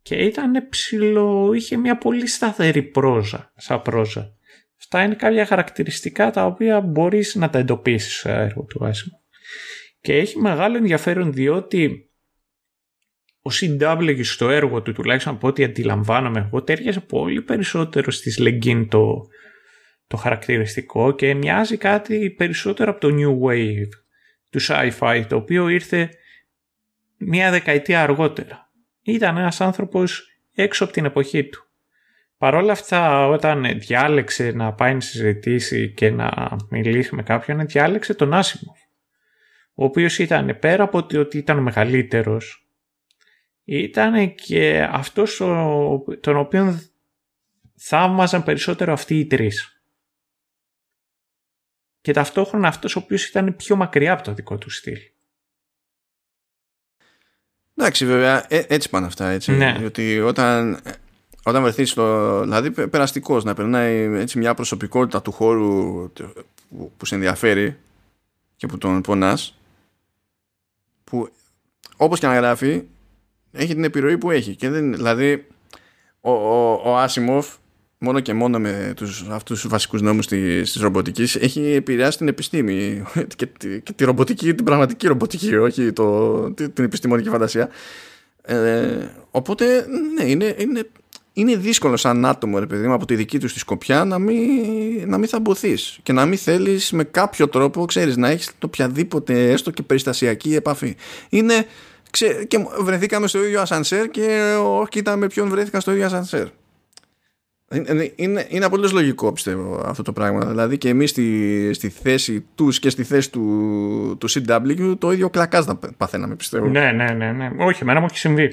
και ήταν ψηλό, είχε μια πολύ σταθερή πρόζα, σαν πρόζα. Αυτά είναι κάποια χαρακτηριστικά τα οποία μπορείς να τα εντοπίσεις στο έργο του Άσιμου. Και έχει μεγάλο ενδιαφέρον διότι ο CW στο έργο του, τουλάχιστον από ό,τι αντιλαμβάνομαι εγώ, τέριαζε πολύ περισσότερο στις Λεγκίν το, το χαρακτηριστικό και μοιάζει κάτι περισσότερο από το New Wave του sci-fi, το οποίο ήρθε μία δεκαετία αργότερα. Ήταν ένας άνθρωπος έξω από την εποχή του. Παρ' όλα αυτά, όταν διάλεξε να πάει να συζητήσει και να μιλήσει με κάποιον, διάλεξε τον Άσιμο, ο οποίος ήταν πέρα από ότι ήταν ο μεγαλύτερος, ήταν και αυτός τον οποίο θαύμαζαν περισσότερο αυτοί οι τρεις. Και ταυτόχρονα αυτός ο οποίος ήταν πιο μακριά από το δικό του στυλ. Εντάξει βέβαια ε, έτσι πάνε αυτά έτσι. Ναι. Ότι όταν, όταν βρεθείς στο... Δηλαδή περαστικός να περνάει έτσι μια προσωπικότητα του χώρου που, που σε ενδιαφέρει και που τον πονάς που όπως και να γράφει έχει την επιρροή που έχει. Και δεν, δηλαδή, ο, ο, ο Άσιμοφ μόνο και μόνο με τους, αυτούς τους βασικούς νόμους της, της ρομποτικής έχει επηρεάσει την επιστήμη [laughs] και, και τη ρομποτική, την πραγματική ρομποτική όχι το, την επιστημονική φαντασία ε, οπότε ναι είναι, είναι, είναι δύσκολο σαν άτομο ρε παιδί μου από τη δική τους τη σκοπιά να μην, να μην θαμπωθείς και να μην θέλεις με κάποιο τρόπο ξέρεις να έχεις το οποιαδήποτε έστω και περιστασιακή επαφή είναι Ξέ, και βρεθήκαμε στο ίδιο ασανσέρ και όχι ήταν με ποιον βρέθηκα στο ίδιο ασανσέρ. Είναι, είναι, είναι απολύτως λογικό πιστεύω αυτό το πράγμα. Δηλαδή και εμείς στη, στη θέση τους και στη θέση του, του CW το ίδιο κλακάς να παθαίναμε πιστεύω. Ναι, ναι, ναι, ναι. Όχι, εμένα μου έχει συμβεί.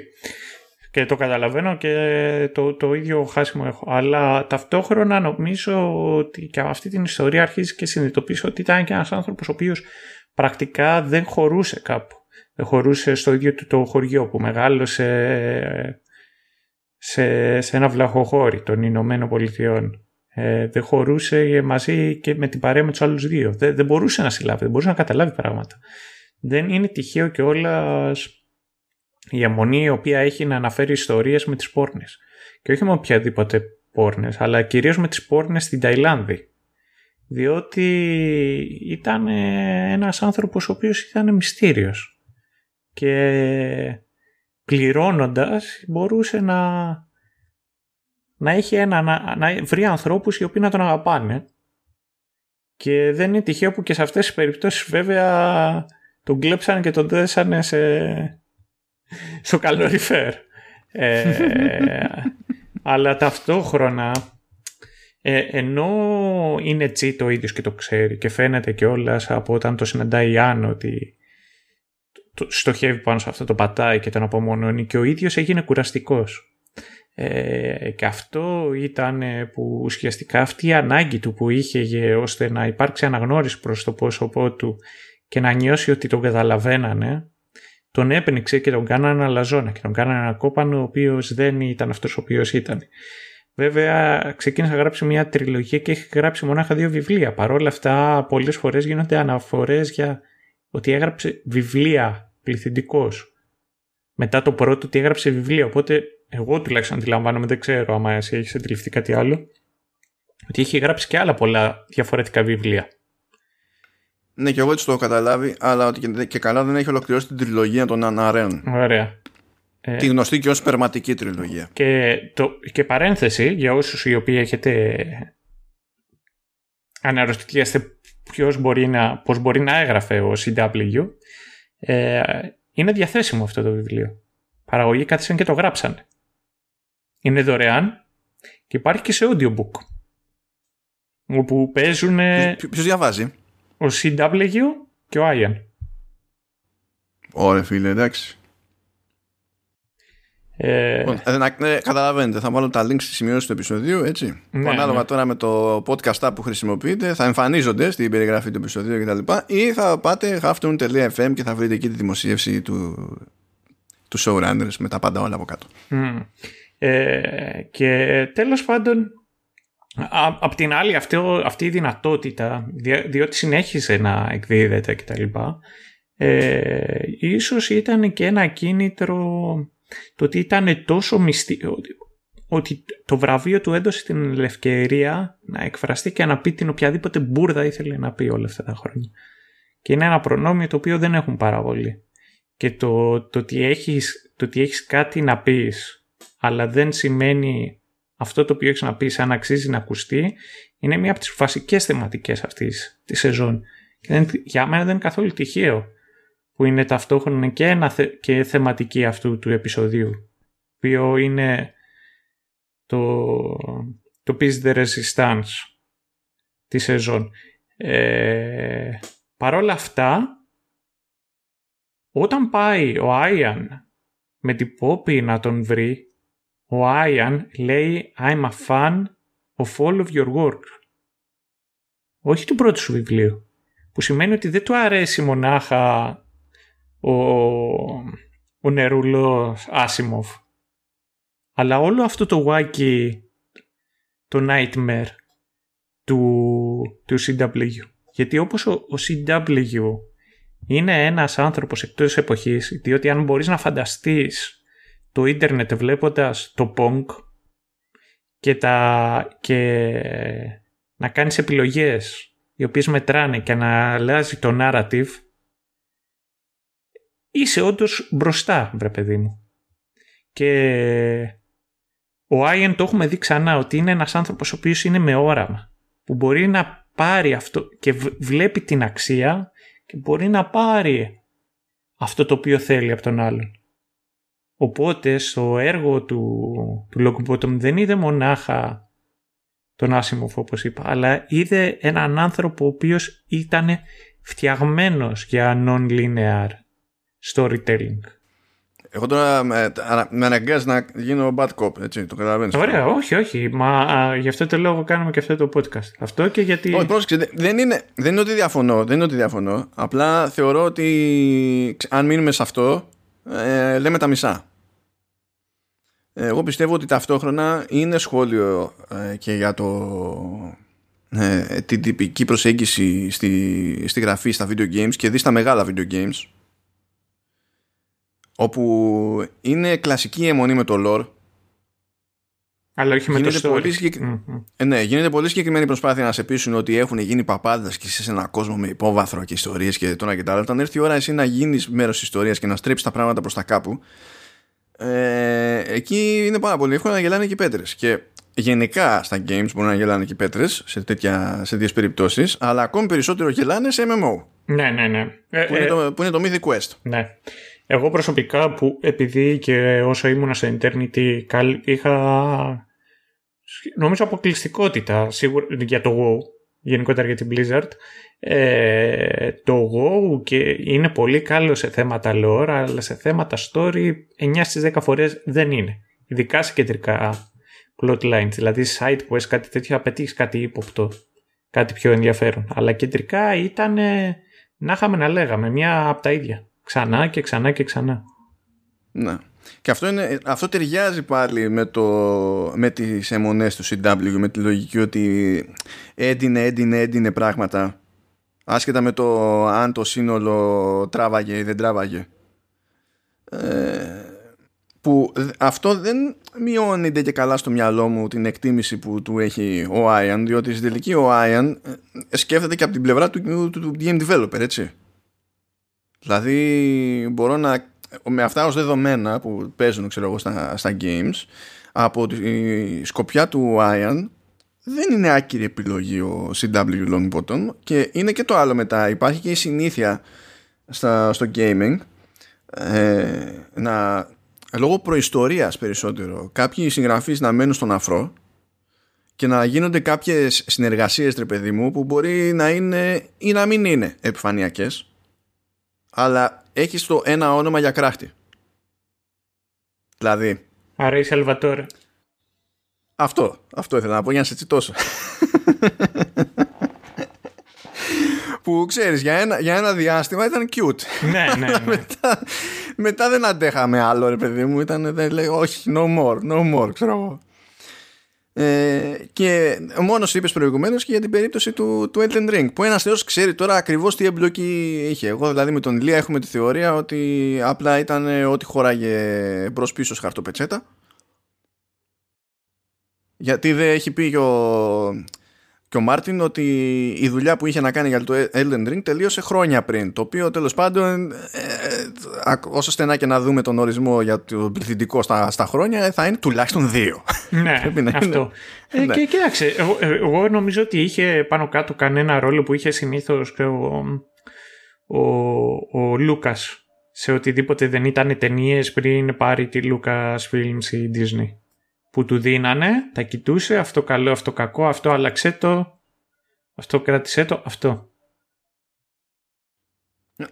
Και το καταλαβαίνω και το, το ίδιο χάσιμο έχω. Αλλά ταυτόχρονα νομίζω ότι και αυτή την ιστορία αρχίζει και συνειδητοποιήσω ότι ήταν και ένας άνθρωπος ο οποίος πρακτικά δεν χωρούσε κάπου χωρούσε στο ίδιο του το χωριό που μεγάλωσε σε, σε ένα βλαχοχώρι των Ηνωμένων Πολιτειών. Ε, δεν χωρούσε μαζί και με την παρέα με τους άλλους δύο. Δεν, δεν μπορούσε να συλλάβει, δεν μπορούσε να καταλάβει πράγματα. Δεν είναι τυχαίο και όλα η αιμονή η οποία έχει να αναφέρει ιστορίες με τις πόρνες. Και όχι με οποιαδήποτε πόρνες, αλλά κυρίως με τις πόρνες στην Ταϊλάνδη. Διότι ήταν ένας άνθρωπος ο οποίος ήταν μυστήριος και πληρώνοντας μπορούσε να, να, έχει ένα, να, να βρει ανθρώπους οι οποίοι να τον αγαπάνε και δεν είναι τυχαίο που και σε αυτές τις περιπτώσεις βέβαια τον κλέψανε και τον δέσανε σε, στο καλοριφέρ. Ε, [laughs] αλλά ταυτόχρονα ε, ενώ είναι έτσι το ίδιος και το ξέρει και φαίνεται και όλας από όταν το συναντάει η Άννο ότι στοχεύει πάνω σε αυτό το πατάει και τον απομονώνει και ο ίδιος έγινε κουραστικός. Ε, και αυτό ήταν που ουσιαστικά αυτή η ανάγκη του που είχε ώστε να υπάρξει αναγνώριση προς το πρόσωπό του και να νιώσει ότι τον καταλαβαίνανε τον έπνιξε και τον κάνανε αλαζόνα και τον κάνανε ένα κόπανο ο οποίος δεν ήταν αυτός ο οποίος ήταν. Βέβαια ξεκίνησε να γράψει μια τριλογία και έχει γράψει μονάχα δύο βιβλία. Παρ' όλα αυτά πολλές φορές γίνονται αναφορές για ότι έγραψε βιβλία πληθυντικός. Μετά το πρώτο τι έγραψε βιβλία. Οπότε εγώ τουλάχιστον αντιλαμβάνομαι, δεν ξέρω άμα εσύ έχεις αντιληφθεί κάτι άλλο. Ότι έχει γράψει και άλλα πολλά διαφορετικά βιβλία. Ναι, και εγώ έτσι το έχω καταλάβει, αλλά ότι και καλά δεν έχει ολοκληρώσει την τριλογία των Αναρέων. Ωραία. Ε, τη γνωστή και ως περματική τριλογία. Και, το, και παρένθεση για όσους οι οποίοι έχετε αναρωτιέστε ποιος μπορεί να, πώς μπορεί να έγραφε ο CW ε, είναι διαθέσιμο αυτό το βιβλίο. Παραγωγή κάθισαν και το γράψαν. Είναι δωρεάν και υπάρχει και σε audiobook. Όπου παίζουν. Ποιο διαβάζει, Ο CW και ο Ian. Ωραία, φίλε, εντάξει. Ε... Λοιπόν, ε, ε, καταλαβαίνετε, θα βάλω τα links στη σημειώση του επεισοδίου, έτσι. Ναι, ανάλογα ναι. τώρα με το podcast που χρησιμοποιείτε, θα εμφανίζονται στην περιγραφή του επεισοδίου κτλ. Ή θα πάτε halftone.fm και θα βρείτε εκεί τη δημοσίευση του, του showrunners με τα πάντα όλα από κάτω. Mm. Ε, και τέλος πάντων, απ' την άλλη αυτό, αυτή η δυνατότητα, διότι συνέχισε να εκδίδεται κτλ. Ε, ίσως ήταν και ένα κίνητρο το ότι ήταν τόσο μυστικό ότι το βραβείο του έδωσε την ευκαιρία να εκφραστεί και να πει την οποιαδήποτε μπουρδα ήθελε να πει όλα αυτά τα χρόνια. Και είναι ένα προνόμιο το οποίο δεν έχουν πάρα πολύ. Και το, το, ότι, έχεις, το ότι έχεις κάτι να πεις αλλά δεν σημαίνει αυτό το οποίο έχεις να πεις αν αξίζει να ακουστεί είναι μία από τις βασικές θεματικές αυτής της σεζόν. Και δεν, για μένα δεν είναι καθόλου τυχαίο που είναι ταυτόχρονα και, ένα, και θεματική αυτού του επεισοδίου, το οποίο είναι το, το Peace the Resistance της σεζόν. Ε, παρόλα αυτά, όταν πάει ο Άιαν με την Πόπη να τον βρει, ο Άιαν λέει I'm a fan of all of your work. Όχι του πρώτου σου βιβλίου. Που σημαίνει ότι δεν του αρέσει μονάχα ο, ο νερούλος Άσιμοφ. Αλλά όλο αυτό το wacky, το nightmare του, του CW. Γιατί όπως ο, ο CW είναι ένας άνθρωπος εκτός εποχής, διότι αν μπορείς να φανταστείς το ίντερνετ βλέποντας το Pong και, τα, και να κάνεις επιλογές οι οποίες μετράνε και να αλλάζει το narrative, είσαι όντως μπροστά, βρε παιδί μου. Και ο Άιεν το έχουμε δει ξανά ότι είναι ένας άνθρωπος ο οποίος είναι με όραμα. Που μπορεί να πάρει αυτό και βλέπει την αξία και μπορεί να πάρει αυτό το οποίο θέλει από τον άλλον. Οπότε στο έργο του, του Bottom δεν είδε μονάχα τον Άσιμοφ όπως είπα, αλλά είδε έναν άνθρωπο ο οποίος ήταν φτιαγμένος για non-linear storytelling. Εγώ τώρα με, με αναγκάζει να γίνω bad cop, έτσι, το καταλαβαίνεις. Ωραία, όχι, όχι. Μα α, γι' αυτό το λόγο κάνουμε και αυτό το podcast. Αυτό και γιατί. Όχι, πρόσεξε, δεν είναι, δεν είναι ότι διαφωνώ, δεν είναι ότι διαφωνώ. Απλά θεωρώ ότι αν μείνουμε σε αυτό, ε, λέμε τα μισά. Εγώ πιστεύω ότι ταυτόχρονα είναι σχόλιο ε, και για το, ε, την τυπική προσέγγιση στη, στη γραφή στα video games και δει στα μεγάλα video games όπου είναι κλασική αιμονή με το lore αλλά όχι με το story. Ε, ναι, γίνεται πολύ συγκεκριμένη προσπάθεια να σε πείσουν ότι έχουν γίνει παπάδες και είσαι σε έναν κόσμο με υπόβαθρο και ιστορίες και τώρα και τα άλλα. Όταν έρθει η ώρα εσύ να γίνεις μέρος της ιστορίας και να στρέψεις τα πράγματα προς τα κάπου ε, εκεί είναι πάρα πολύ εύκολο να γελάνε και πέτρες και γενικά στα games μπορούν να γελάνε και πέτρες σε, τέτοια, σε τέτοιες περιπτώσεις αλλά ακόμη περισσότερο γελάνε σε MMO ναι, ναι, ναι. Που, είναι, ε, το, που είναι το Mythic Quest ναι. Εγώ προσωπικά που επειδή και όσο ήμουν σε Eternity είχα νομίζω αποκλειστικότητα σίγουρα για το WoW γενικότερα για την Blizzard. Ε, το WoW και είναι πολύ καλό σε θέματα lore αλλά σε θέματα story 9 στις 10 φορές δεν είναι. Ειδικά σε κεντρικά plotlines δηλαδή side quest κάτι τέτοιο απαιτεί κάτι ύποπτο κάτι πιο ενδιαφέρον. Αλλά κεντρικά ήταν να είχαμε να λέγαμε μια από τα ίδια Ξανά και ξανά και ξανά. Ναι. Και αυτό, είναι, αυτό ταιριάζει πάλι με, το, με τις αιμονές του CW, με τη λογική ότι έντυνε, έντυνε, έντυνε πράγματα άσχετα με το αν το σύνολο τράβαγε ή δεν τράβαγε. Ε, που αυτό δεν μειώνεται και καλά στο μυαλό μου την εκτίμηση που του έχει ο Άιαν διότι στην τελική ο Άιαν ε, σκέφτεται και από την πλευρά του, του, του game developer έτσι Δηλαδή μπορώ να με αυτά ως δεδομένα που παίζουν ξέρω εγώ στα, στα games από τη σκοπιά του Iron δεν είναι άκυρη επιλογή ο CW Longbottom και είναι και το άλλο μετά. Υπάρχει και η συνήθεια στα, στο gaming ε, να λόγω προϊστορίας περισσότερο κάποιοι συγγραφείς να μένουν στον αφρό και να γίνονται κάποιες συνεργασίες τρε παιδί μου που μπορεί να είναι ή να μην είναι επιφανειακές αλλά έχεις το ένα όνομα για κράχτη. Δηλαδή, Άρα η Σαλβατόρε. Αυτό, αυτό ήθελα να πω για να σε τσιτώσω. που ξέρεις για ένα, για ένα διάστημα ήταν cute. ναι, ναι, ναι. μετά, μετά δεν αντέχαμε άλλο ρε παιδί μου. Ήταν, δεν λέει, όχι, no more, no more, ξέρω εγώ. Ε, και μόνος είπες προηγουμένως και για την περίπτωση του, του Elden Ring. Που ένας Θεός ξέρει τώρα ακριβώς τι εμπλοκή είχε. Εγώ δηλαδή με τον Λία έχουμε τη θεωρία ότι απλά ήταν ό,τι χωράγε μπρος πίσω χαρτοπετσέτα. Γιατί δεν έχει πει ο, και ο Μάρτιν ότι η δουλειά που είχε να κάνει για το Elden Ring τελείωσε χρόνια πριν. Το οποίο τέλος πάντων, ε, ε, όσο στενά και να δούμε τον ορισμό για το πληθυντικό στα, στα χρόνια, θα είναι τουλάχιστον δύο. Ναι, [laughs] αυτό. Ε, ναι. Και κοίταξε, εγώ, εγώ, νομίζω ότι είχε πάνω κάτω κανένα ρόλο που είχε συνήθως ο, ο, ο Λούκας σε οτιδήποτε δεν ήταν ταινίες πριν πάρει τη Lucas Films ή Disney που του δίνανε, τα κοιτούσε, αυτό καλό, αυτό κακό, αυτό άλλαξε το, αυτό κράτησε το, αυτό.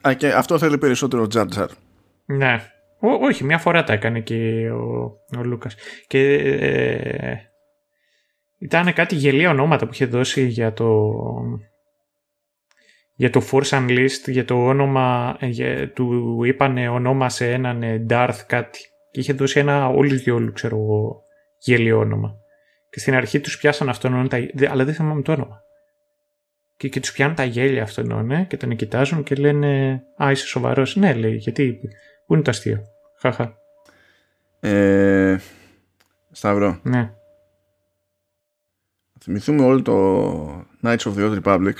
Α, και αυτό θέλει περισσότερο Τζάρτζαρ. Ναι. Ό, όχι, μια φορά τα έκανε και ο, ο Λούκας. Και ε, ήταν κάτι γελία ονόματα που είχε δώσει για το για το Force Unleashed, για το όνομα, ε, για, του είπανε ονόμασε έναν ε, Darth κάτι. Και είχε δώσει ένα όλους διόλου, ξέρω εγώ, γέλιο όνομα. Και στην αρχή τους πιάσαν αυτόν, τα... αλλά δεν θυμάμαι το όνομα. Και, και τους πιάνουν τα γέλια αυτόν, ναι, και τον κοιτάζουν και λένε Α, είσαι σοβαρός. Ναι, λέει, γιατί. Πού είναι το αστείο; Χαχα. Ε, Σταυρό. Ναι. Θυμηθούμε όλο το Knights of the Old Republic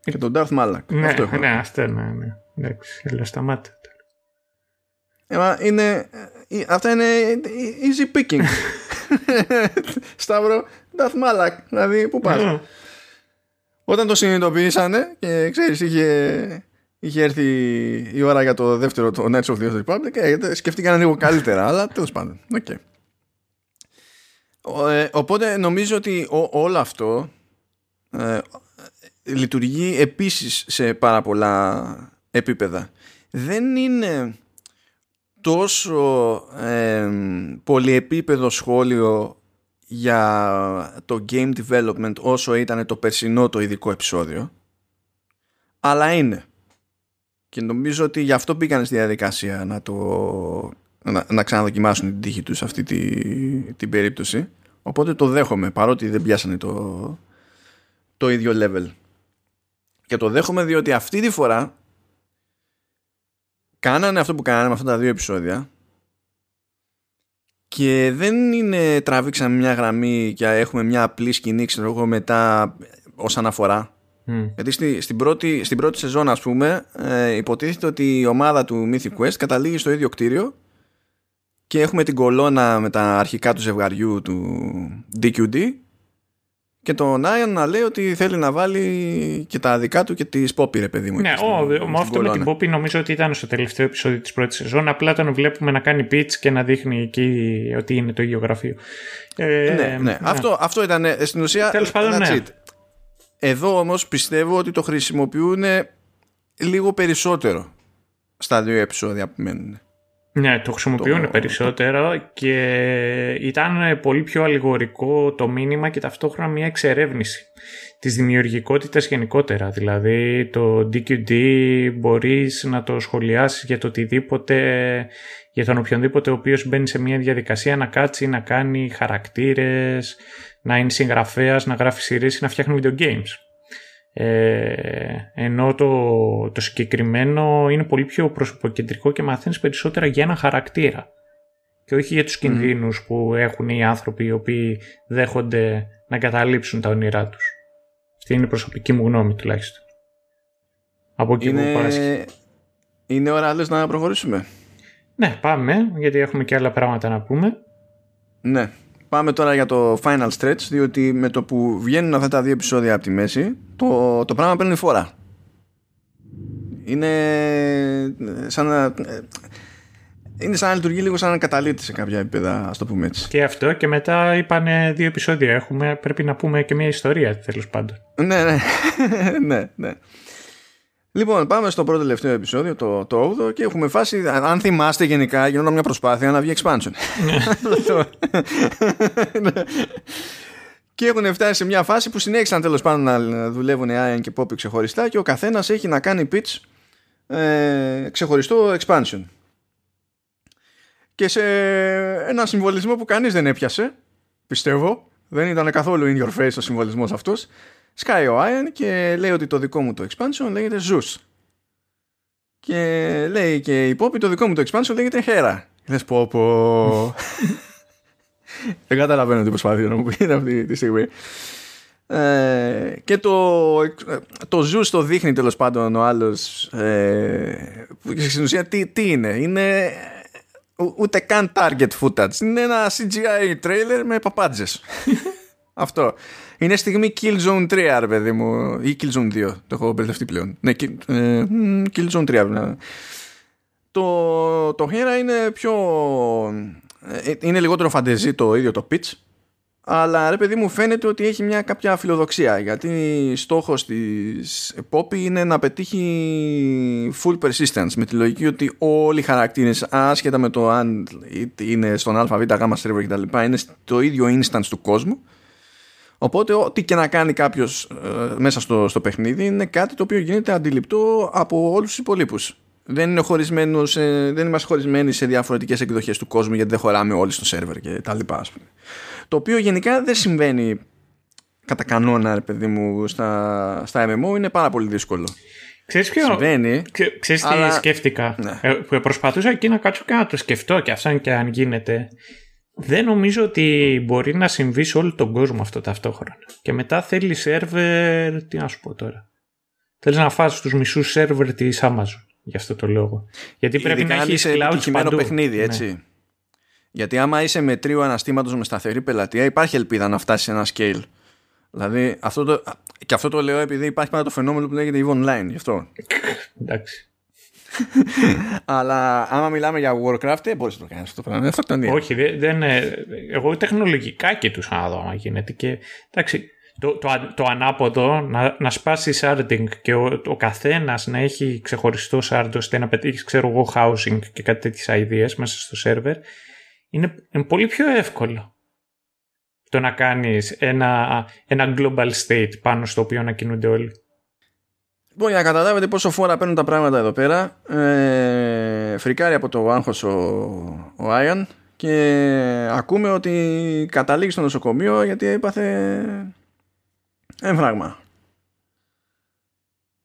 και τον Darth Malak. Ναι, αυτό ναι, αυτό, ναι, ναι. Εντάξει, αλλά σταμάτα. Ε, είναι, ε, αυτά είναι easy picking. [laughs] Σταύρο, Darth Malak. Δηλαδή, πού πας; Ναι. Όταν το συνειδητοποιήσανε και ξέρεις είχε, είχε έρθει η ώρα για το δεύτερο το Knights of the Old Republic ε, σκεφτήκαν λίγο καλύτερα αλλά τέλος πάντων okay. ε, οπότε νομίζω ότι όλο αυτό ε, λειτουργεί επίσης σε πάρα πολλά επίπεδα δεν είναι τόσο ε, πολυεπίπεδο σχόλιο για το game development όσο ήταν το περσινό το ειδικό επεισόδιο. Αλλά είναι. Και νομίζω ότι γι' αυτό πήγαν στη διαδικασία να, το, να, να ξαναδοκιμάσουν την τύχη τους σε αυτή τη, την περίπτωση. Οπότε το δέχομαι παρότι δεν πιάσανε το, το ίδιο level. Και το δέχομαι διότι αυτή τη φορά κάνανε αυτό που κάνανε με αυτά τα δύο επεισόδια. Και δεν είναι τραβήξαμε μια γραμμή και έχουμε μια απλή σκηνή ξέρω εγώ μετά ως αναφορά mm. γιατί στη, στην, πρώτη, στην πρώτη σεζόν ας πούμε ε, υποτίθεται ότι η ομάδα του Mythic Quest καταλήγει στο ίδιο κτίριο και έχουμε την κολόνα με τα αρχικά του ζευγαριού του DQD και τον Άιον να λέει ότι θέλει να βάλει και τα δικά του και τη Πόπη, ρε παιδί μου. Ναι, ο, αυτό με την Πόπη νομίζω ότι ήταν στο τελευταίο επεισόδιο της πρώτης σεζόν. Απλά τον βλέπουμε να κάνει pitch και να δείχνει εκεί ότι είναι το ίδιο γραφείο. Ε, ναι, ναι, ναι. Αυτό, αυτό ήταν ε, στην ουσία. Τέλος πάντων, ναι. Εδώ όμως πιστεύω ότι το χρησιμοποιούν λίγο περισσότερο στα δύο επεισόδια που μένουν. Ναι, το χρησιμοποιούν το... περισσότερο και ήταν πολύ πιο αλληγορικό το μήνυμα και ταυτόχρονα μια εξερεύνηση της δημιουργικότητας γενικότερα. Δηλαδή το DQD μπορείς να το σχολιάσεις για το οτιδήποτε, για τον οποιονδήποτε ο οποίος μπαίνει σε μια διαδικασία να κάτσει, να κάνει χαρακτήρες, να είναι συγγραφέας, να γράφει σειρές ή να φτιάχνει video games. Ε, ενώ το, το συγκεκριμένο είναι πολύ πιο προσωποκεντρικό και μαθαίνεις περισσότερα για ένα χαρακτήρα και όχι για τους κινδύνους που έχουν οι άνθρωποι οι οποίοι δέχονται να καταλήψουν τα όνειρά τους. Αυτή είναι η προσωπική μου γνώμη τουλάχιστον. Από εκεί είναι... που πάσχει. Είναι ώρα άλλες να προχωρήσουμε; Ναι, πάμε, γιατί έχουμε και άλλα πράγματα να πούμε. Ναι. Πάμε τώρα για το final stretch, διότι με το που βγαίνουν αυτά τα δύο επεισόδια από τη μέση, το, το πράγμα παίρνει φορά. Είναι σαν να... Είναι σαν να λειτουργεί λίγο σαν να καταλήτη σε κάποια επίπεδα, ας το πούμε έτσι. Και αυτό και μετά είπαν δύο επεισόδια. Έχουμε, πρέπει να πούμε και μια ιστορία τέλος πάντων. Ναι, ναι. [laughs] ναι, ναι. Λοιπόν, πάμε στο πρώτο τελευταίο επεισόδιο, το, το 8 και έχουμε φάσει, αν θυμάστε γενικά, γινόταν μια προσπάθεια να βγει expansion. [laughs] [laughs] και έχουν φτάσει σε μια φάση που συνέχισαν τέλος πάντων να δουλεύουν οι Iron και Poppy ξεχωριστά και ο καθένας έχει να κάνει pitch ε, ξεχωριστό expansion. Και σε ένα συμβολισμό που κανείς δεν έπιασε, πιστεύω, δεν ήταν καθόλου in your face ο συμβολισμός αυτός, σκάει ο Iron και λέει ότι το δικό μου το expansion λέγεται Zeus. Και λέει και η Poppy το δικό μου το expansion λέγεται Hera. Λες πω πω. [laughs] δεν καταλαβαίνω τι προσπαθεί να μου πει αυτή τη στιγμή. Ε, και το, το Zeus το δείχνει τέλος πάντων ο άλλος ε, στην ουσία τι, τι είναι. Είναι ούτε καν target footage. Είναι ένα CGI trailer με παπάντζες. [laughs] Αυτό. Είναι στιγμή Killzone 3 ρε παιδί μου. Ή Killzone 2 το έχω μπερδευτεί πλέον. Ναι, ε, Killzone 3 το, το Hera είναι πιο ε, είναι λιγότερο φαντεζή το ίδιο το pitch αλλά ρε παιδί μου φαίνεται ότι έχει μια κάποια φιλοδοξία γιατί στόχος της Poppy είναι να πετύχει full persistence με τη λογική ότι όλοι οι χαρακτήρες άσχετα με το αν είναι στον αβ, γ server κτλ είναι στο ίδιο instance του κόσμου. Οπότε ό,τι και να κάνει κάποιος ε, μέσα στο, στο παιχνίδι είναι κάτι το οποίο γίνεται αντιληπτό από όλους τους υπολείπους δεν, είναι χωρισμένος, δεν είμαστε χωρισμένοι σε διαφορετικές εκδοχές του κόσμου γιατί δεν χωράμε όλοι στο σερβερ και τα λοιπά ας πούμε. Το οποίο γενικά δεν συμβαίνει κατά κανόνα, ρε παιδί μου, στα, στα MMO. Είναι πάρα πολύ δύσκολο. Ξέρεις ποιο... Συμβαίνει. Ξέρεις τι σκέφτηκα; Ναι. Ε, προσπαθούσα εκεί να κάτσω και να το σκεφτώ και αυτό και αν γίνεται. Δεν νομίζω ότι μπορεί να συμβεί σε όλο τον κόσμο αυτό ταυτόχρονα. Και μετά θέλει σερβερ... Τι να σου πω τώρα. Θέλεις να φας τους μισούς σερβερ της Amazon. Γι' αυτό το λόγο. Γιατί πρέπει να έχεις cloud παντού. παιχνίδι, ναι. έτσι. Γιατί άμα είσαι με τρίο αναστήματος με σταθερή πελατεία, υπάρχει ελπίδα να φτάσεις σε ένα scale. Δηλαδή, αυτό το, και αυτό το λέω επειδή υπάρχει πάντα το φαινόμενο που λέγεται EVE Online, γι' αυτό. Εντάξει. [laughs] Αλλά άμα μιλάμε για Warcraft, δεν μπορείς να το κάνεις αυτό το πράγμα. Αυτό Όχι, δεν, εγώ τεχνολογικά και τους να δω αν γίνεται. Και, εντάξει, το, το, το ανάποδο, να, να σπάσει sharding και ο, ο καθένας να έχει ξεχωριστό shard ώστε να πετύχεις, ξέρω εγώ, housing και κάτι τέτοιες ιδέε μέσα στο server, είναι, πολύ πιο εύκολο το να κάνεις ένα, ένα global state πάνω στο οποίο να κινούνται όλοι. Λοιπόν, για να καταλάβετε πόσο φόρα παίρνουν τα πράγματα εδώ πέρα, ε, φρικάρει από το άγχος ο, ο Άιαν και ακούμε ότι καταλήγει στο νοσοκομείο γιατί έπαθε έμφραγμα.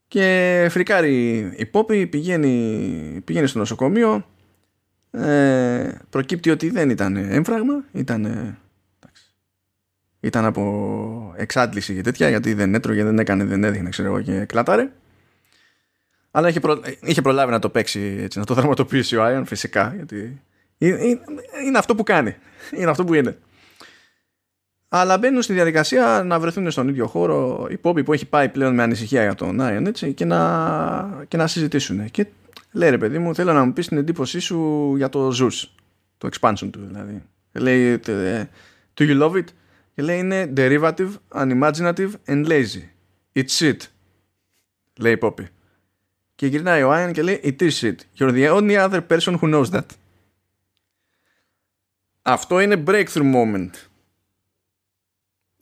Και φρικάρει η Πόπη, πηγαίνει, πηγαίνει στο νοσοκομείο ε, προκύπτει ότι δεν ήταν έμφραγμα, ήταν, ήταν από εξάντληση και τέτοια, γιατί δεν έτρωγε, δεν έκανε, δεν έδειχνε, ξέρω εγώ, και κλάταρε. Αλλά είχε, προ, είχε προλάβει να το παίξει, έτσι, να το δραματοποιήσει ο Άιον, φυσικά, γιατί είναι, είναι, αυτό που κάνει. Είναι αυτό που είναι. Αλλά μπαίνουν στη διαδικασία να βρεθούν στον ίδιο χώρο οι Πόμπι που έχει πάει πλέον με ανησυχία για τον Άιον έτσι, και, να, και να συζητήσουν. Και Λέει ρε παιδί μου, θέλω να μου πεις την εντύπωσή σου για το Zeus. Το expansion του δηλαδή. Λέει, do you love it? Και λέει είναι derivative, unimaginative and lazy. It's shit. Λέει η Poppy. Και γυρνάει ο Ian και λέει it is shit. You're the only other person who knows that. Αυτό είναι breakthrough moment.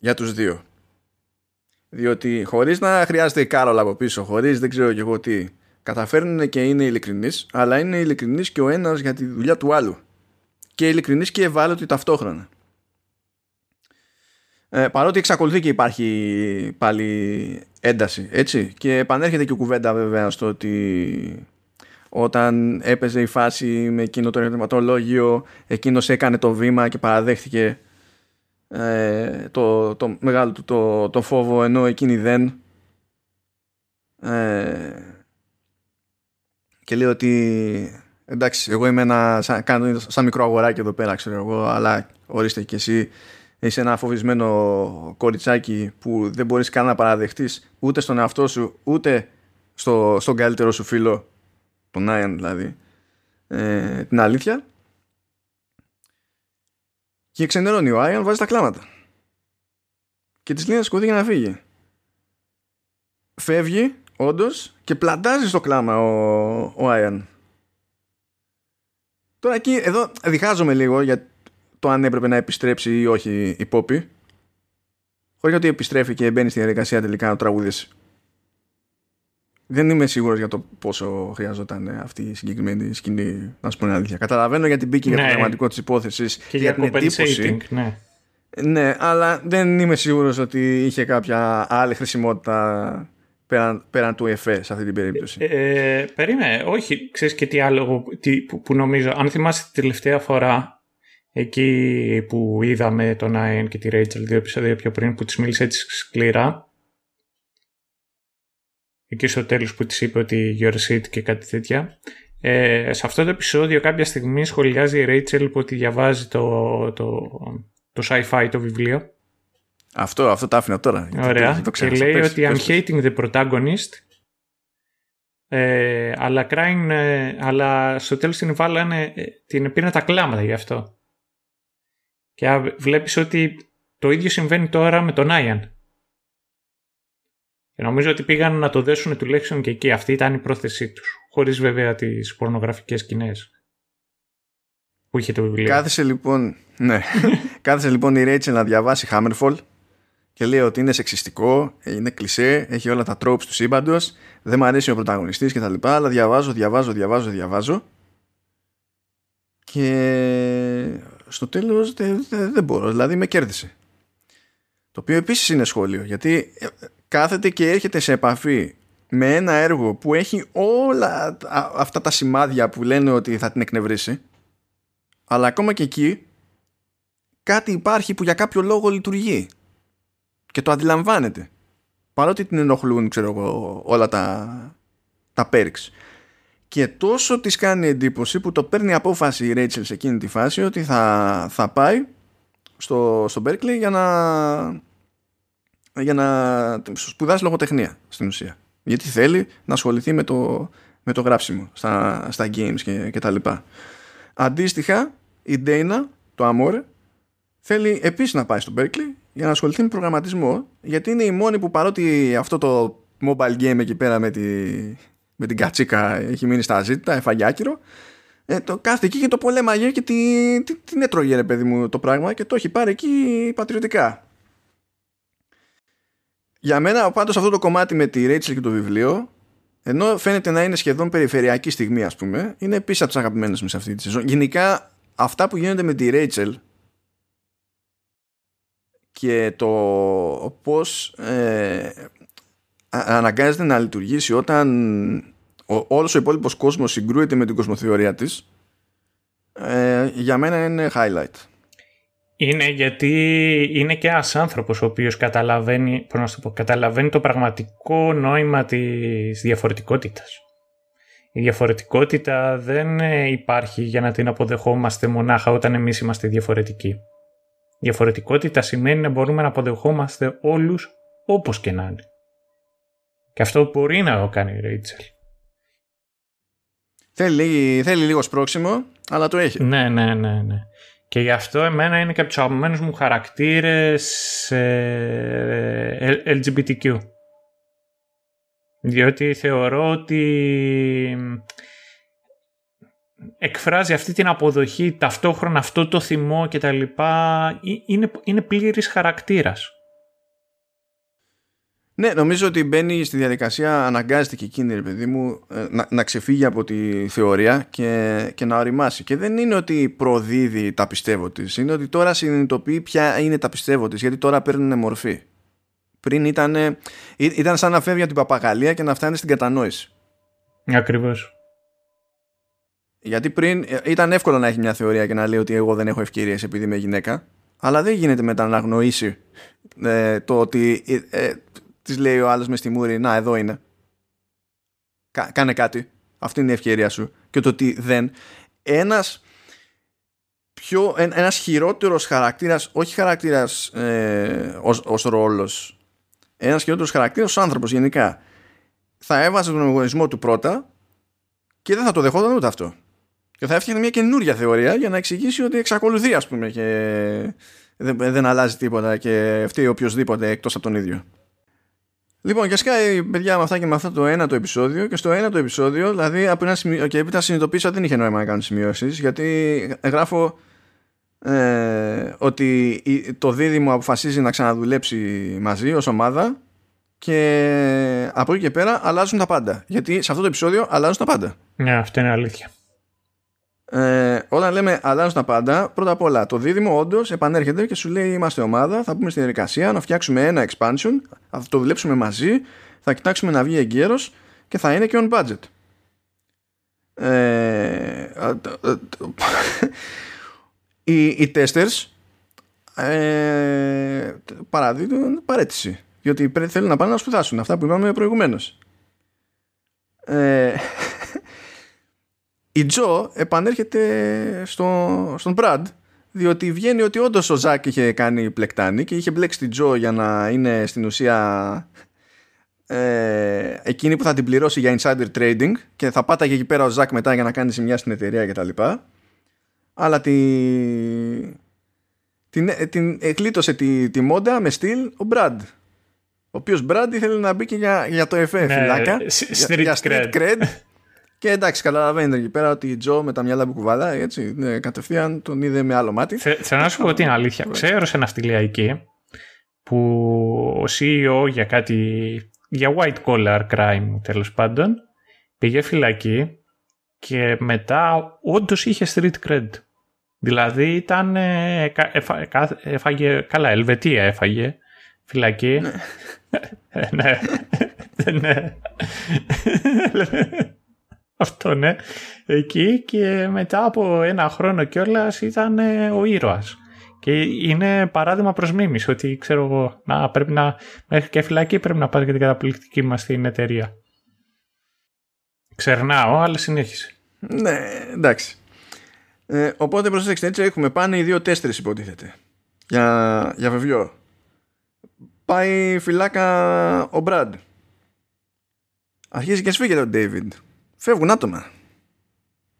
Για τους δύο. Διότι χωρίς να χρειάζεται η Κάρολα από πίσω, χωρίς δεν ξέρω και εγώ τι, καταφέρνουν και είναι ειλικρινείς, αλλά είναι ειλικρινή και ο ένας για τη δουλειά του άλλου. Και ειλικρινή και ευάλωτοι ταυτόχρονα. Ε, παρότι εξακολουθεί και υπάρχει πάλι ένταση, έτσι. Και επανέρχεται και η κουβέντα βέβαια στο ότι όταν έπαιζε η φάση με εκείνο το ερωτηματολόγιο, εκείνος έκανε το βήμα και παραδέχτηκε ε, το, το μεγάλο του το, το φόβο ενώ εκείνη δεν. Ε, και λέει ότι εντάξει, εγώ είμαι ένα σαν, κάνω, σαν μικρό αγοράκι εδώ πέρα, ξέρω εγώ, αλλά ορίστε και εσύ είσαι ένα φοβισμένο κοριτσάκι που δεν μπορείς καν να παραδεχτείς ούτε στον εαυτό σου, ούτε στο, στον καλύτερο σου φίλο, τον Άιαν δηλαδή, ε, την αλήθεια. Και ξενερώνει ο Άιαν, βάζει τα κλάματα. Και της λέει να σκοτεί για να φύγει. Φεύγει όντως, και πλαντάζει στο κλάμα ο, ο Άιαν. Τώρα εκεί, εδώ διχάζομαι λίγο για το αν έπρεπε να επιστρέψει ή όχι η Πόπη. Όχι ότι επιστρέφει και μπαίνει στη διαδικασία τελικά να τραγουδήσει. Δεν είμαι σίγουρος για το πόσο χρειαζόταν αυτή η συγκεκριμένη σκηνή, να σου πω την αλήθεια. Καταλαβαίνω γιατί μπήκε ναι. για το πραγματικό της υπόθεσης και για, την εντύπωση. Ναι. ναι, αλλά δεν είμαι σίγουρος ότι είχε κάποια άλλη χρησιμότητα πέραν, πέραν του ΕΦΕ σε αυτή την περίπτωση. Ε, ε, περίμενε, όχι. Ξέρεις και τι άλλο τι, που, που, νομίζω. Αν θυμάσαι την τελευταία φορά εκεί που είδαμε τον Άιεν και τη Ρέιτσελ δύο επεισόδια πιο πριν που της μίλησε έτσι σκληρά εκεί στο τέλος που της είπε ότι your seat και κάτι τέτοια ε, σε αυτό το επεισόδιο κάποια στιγμή σχολιάζει η Ρέιτσελ που ότι διαβάζει το, το, το sci-fi το βιβλίο αυτό, αυτό το άφηνα τώρα. Ωραία. Το και λέει ότι I'm hating the protagonist ε, αλλά, crying, ε, αλλά στο τέλος την βάλανε, ε, την πήραν τα κλάματα γι' αυτό. Και βλέπεις ότι το ίδιο συμβαίνει τώρα με τον Άιαν. Και νομίζω ότι πήγαν να το δέσουν τουλάχιστον και εκεί. Αυτή ήταν η πρόθεσή τους. Χωρίς βέβαια τις πορνογραφικές σκηνές. Που είχε το βιβλίο. Κάθεσε λοιπόν, ναι. [laughs] Κάθεσε λοιπόν η Ρέιτσελ να διαβάσει Hammerfall και λέει ότι είναι σεξιστικό, είναι κλισέ, έχει όλα τα τρόπους του σύμπαντος, δεν μου αρέσει ο πρωταγωνιστής και τα λοιπά, αλλά διαβάζω, διαβάζω, διαβάζω, διαβάζω και στο τέλος δεν, δεν μπορώ, δηλαδή με κέρδισε. Το οποίο επίσης είναι σχόλιο, γιατί ε, κάθεται και έρχεται σε επαφή με ένα έργο που έχει όλα αυτά τα σημάδια που λένε ότι θα την εκνευρίσει, αλλά ακόμα και εκεί κάτι υπάρχει που για κάποιο λόγο λειτουργεί και το αντιλαμβάνεται. Παρότι την ενοχλούν, ξέρω εγώ, όλα τα, τα perks και τόσο της κάνει εντύπωση που το παίρνει απόφαση η Rachel σε εκείνη τη φάση ότι θα, θα πάει στο, στο Berkeley για να, για να σπουδάσει λογοτεχνία στην ουσία. Γιατί θέλει να ασχοληθεί με το, με το γράψιμο στα, στα games και, και τα λοιπά. Αντίστοιχα, η Dana, το Amore, θέλει επίσης να πάει στο Berkeley για να ασχοληθεί με προγραμματισμό γιατί είναι η μόνη που παρότι αυτό το mobile game εκεί πέρα με τη, με την κατσίκα έχει μείνει στα ζήτητα, έφαγε άκυρο. Ε, το κάθε εκεί και το πολέμαγε και την, την, την έτρωγε ρε παιδί μου το πράγμα και το έχει πάρει εκεί πατριωτικά. Για μένα πάντως αυτό το κομμάτι με τη Rachel και το βιβλίο ενώ φαίνεται να είναι σχεδόν περιφερειακή στιγμή ας πούμε είναι επίσης από τις αγαπημένες μου σε αυτή τη σεζόν. Γενικά αυτά που γίνονται με τη Rachel και το πώς ε, αναγκάζεται να λειτουργήσει όταν ο, όλος ο υπόλοιπος κόσμος συγκρούεται με την κοσμοθεωρία της ε, για μένα είναι highlight. Είναι γιατί είναι και ένας άνθρωπος ο οποίος καταλαβαίνει, το καταλαβαίνει το πραγματικό νόημα της διαφορετικότητας. Η διαφορετικότητα δεν υπάρχει για να την αποδεχόμαστε μονάχα όταν εμείς είμαστε διαφορετικοί. Διαφορετικότητα σημαίνει να μπορούμε να αποδεχόμαστε όλους όπως και να είναι. Και αυτό μπορεί να το κάνει η Ρέιτσελ. Θέλει, θέλει λίγο σπρόξιμο, αλλά το έχει. Ναι, ναι, ναι, ναι. Και γι' αυτό εμένα είναι και από τους αγαπημένους μου χαρακτήρες ε, LGBTQ. Διότι θεωρώ ότι εκφράζει αυτή την αποδοχή, ταυτόχρονα αυτό το θυμό και τα λοιπά, είναι, είναι πλήρης χαρακτήρας. Ναι, νομίζω ότι μπαίνει στη διαδικασία, αναγκάζεται και εκείνη, ρε παιδί μου, ε, να, να ξεφύγει από τη θεωρία και, και να οριμάσει. Και δεν είναι ότι προδίδει τα πιστεύω της, είναι ότι τώρα συνειδητοποιεί ποια είναι τα πιστεύω της, γιατί τώρα παίρνουν μορφή. Πριν ήταν, ήταν σαν να φεύγει από την παπαγαλία και να φτάνει στην κατανόηση. Ακριβώς. Γιατί πριν ε, ήταν εύκολο να έχει μια θεωρία και να λέει ότι εγώ δεν έχω ευκαιρίες επειδή είμαι γυναίκα. Αλλά δεν γίνεται μετά να αγνοήσει ε, το ότι ε, Της λέει ο άλλος μες στη μούρη, Να, εδώ είναι. κάνε κάτι. Αυτή είναι η ευκαιρία σου. Και το ότι δεν. Ένας πιο, ένας χειρότερος χαρακτήρας, όχι χαρακτήρας ε, ως, ως ρόλος, ένας χειρότερος χαρακτήρας ως άνθρωπος γενικά, θα έβαζε τον εγωισμό του πρώτα και δεν θα το δεχόταν ούτε αυτό. Και θα έφτιαχνε μια καινούρια θεωρία για να εξηγήσει ότι εξακολουθεί ας πούμε και δεν, δεν αλλάζει τίποτα και φταίει οποιοδήποτε εκτός από τον ίδιο. Λοιπόν, και σκάει παιδιά με αυτά και με αυτό το ένα το επεισόδιο και στο ένα το επεισόδιο, δηλαδή από ένα σημείο, και έπειτα συνειδητοποίησα ότι δεν είχε νόημα να κάνω σημειώσεις, γιατί γράφω ε, ότι το δίδυμο αποφασίζει να ξαναδουλέψει μαζί ως ομάδα και από εκεί και πέρα αλλάζουν τα πάντα. Γιατί σε αυτό το επεισόδιο αλλάζουν τα πάντα. Ναι, αυτό είναι αλήθεια. Ε, όταν λέμε αλλάζουν τα πάντα, πρώτα απ' όλα το δίδυμο όντως επανέρχεται και σου λέει: Είμαστε ομάδα, θα πούμε στη διαδικασία να φτιάξουμε ένα expansion, θα το δουλέψουμε μαζί, θα κοιτάξουμε να βγει εγκαίρω και θα είναι και on budget. Ε, [laughs] οι, οι testers ε, παραδείγματο παρέτηση. Διότι θέλουν να πάνε να σπουδάσουν αυτά που είπαμε προηγουμένως. Ε, [laughs] η Τζο επανέρχεται στο, στον Brad διότι βγαίνει ότι όντως ο Ζακ είχε κάνει πλεκτάνη και είχε μπλέξει την Τζο για να είναι στην ουσία ε, εκείνη που θα την πληρώσει για insider trading και θα πάταγε εκεί πέρα ο Ζακ μετά για να κάνει ζημιά στην εταιρεία κτλ. Αλλά τη, την, την εκλήτωσε τη, τη μόντα με στυλ ο Brad ο οποίος Brad ήθελε να μπει και για, για το FF ναι, φυλάκα street για, street cred. [laughs] Και εντάξει, καταλαβαίνετε εκεί πέρα ότι η Τζο με τα μυαλά που κουβαλάει, έτσι, ναι, κατευθείαν τον είδε με άλλο μάτι. Θέλω να σου πω την αλήθεια. Ξέρω σε ναυτιλιακή που ο CEO για κάτι, για white collar crime τέλος πάντων, πήγε φυλακή και μετά όντως είχε street cred. Δηλαδή ήταν, έφαγε, καλά, Ελβετία έφαγε, φυλακή. Ναι. Ε, [laughs] ναι. [laughs] ναι. [laughs] Αυτό ναι. Εκεί και μετά από ένα χρόνο κιόλας ήταν ε, ο ήρωας. Και είναι παράδειγμα προς μίμηση ότι ξέρω εγώ, να, πρέπει να, μέχρι και φυλακή πρέπει να πάρει και την καταπληκτική μας στην εταιρεία. Ξερνάω, αλλά συνέχισε. Ναι, εντάξει. Ε, οπότε προσέξτε, έτσι έχουμε πάνε οι δύο τέσσερις υποτίθεται. Για, για βεβαιό. Πάει φυλάκα ο Μπραντ. Αρχίζει και σφίγγεται ο Ντέιβιντ φεύγουν άτομα.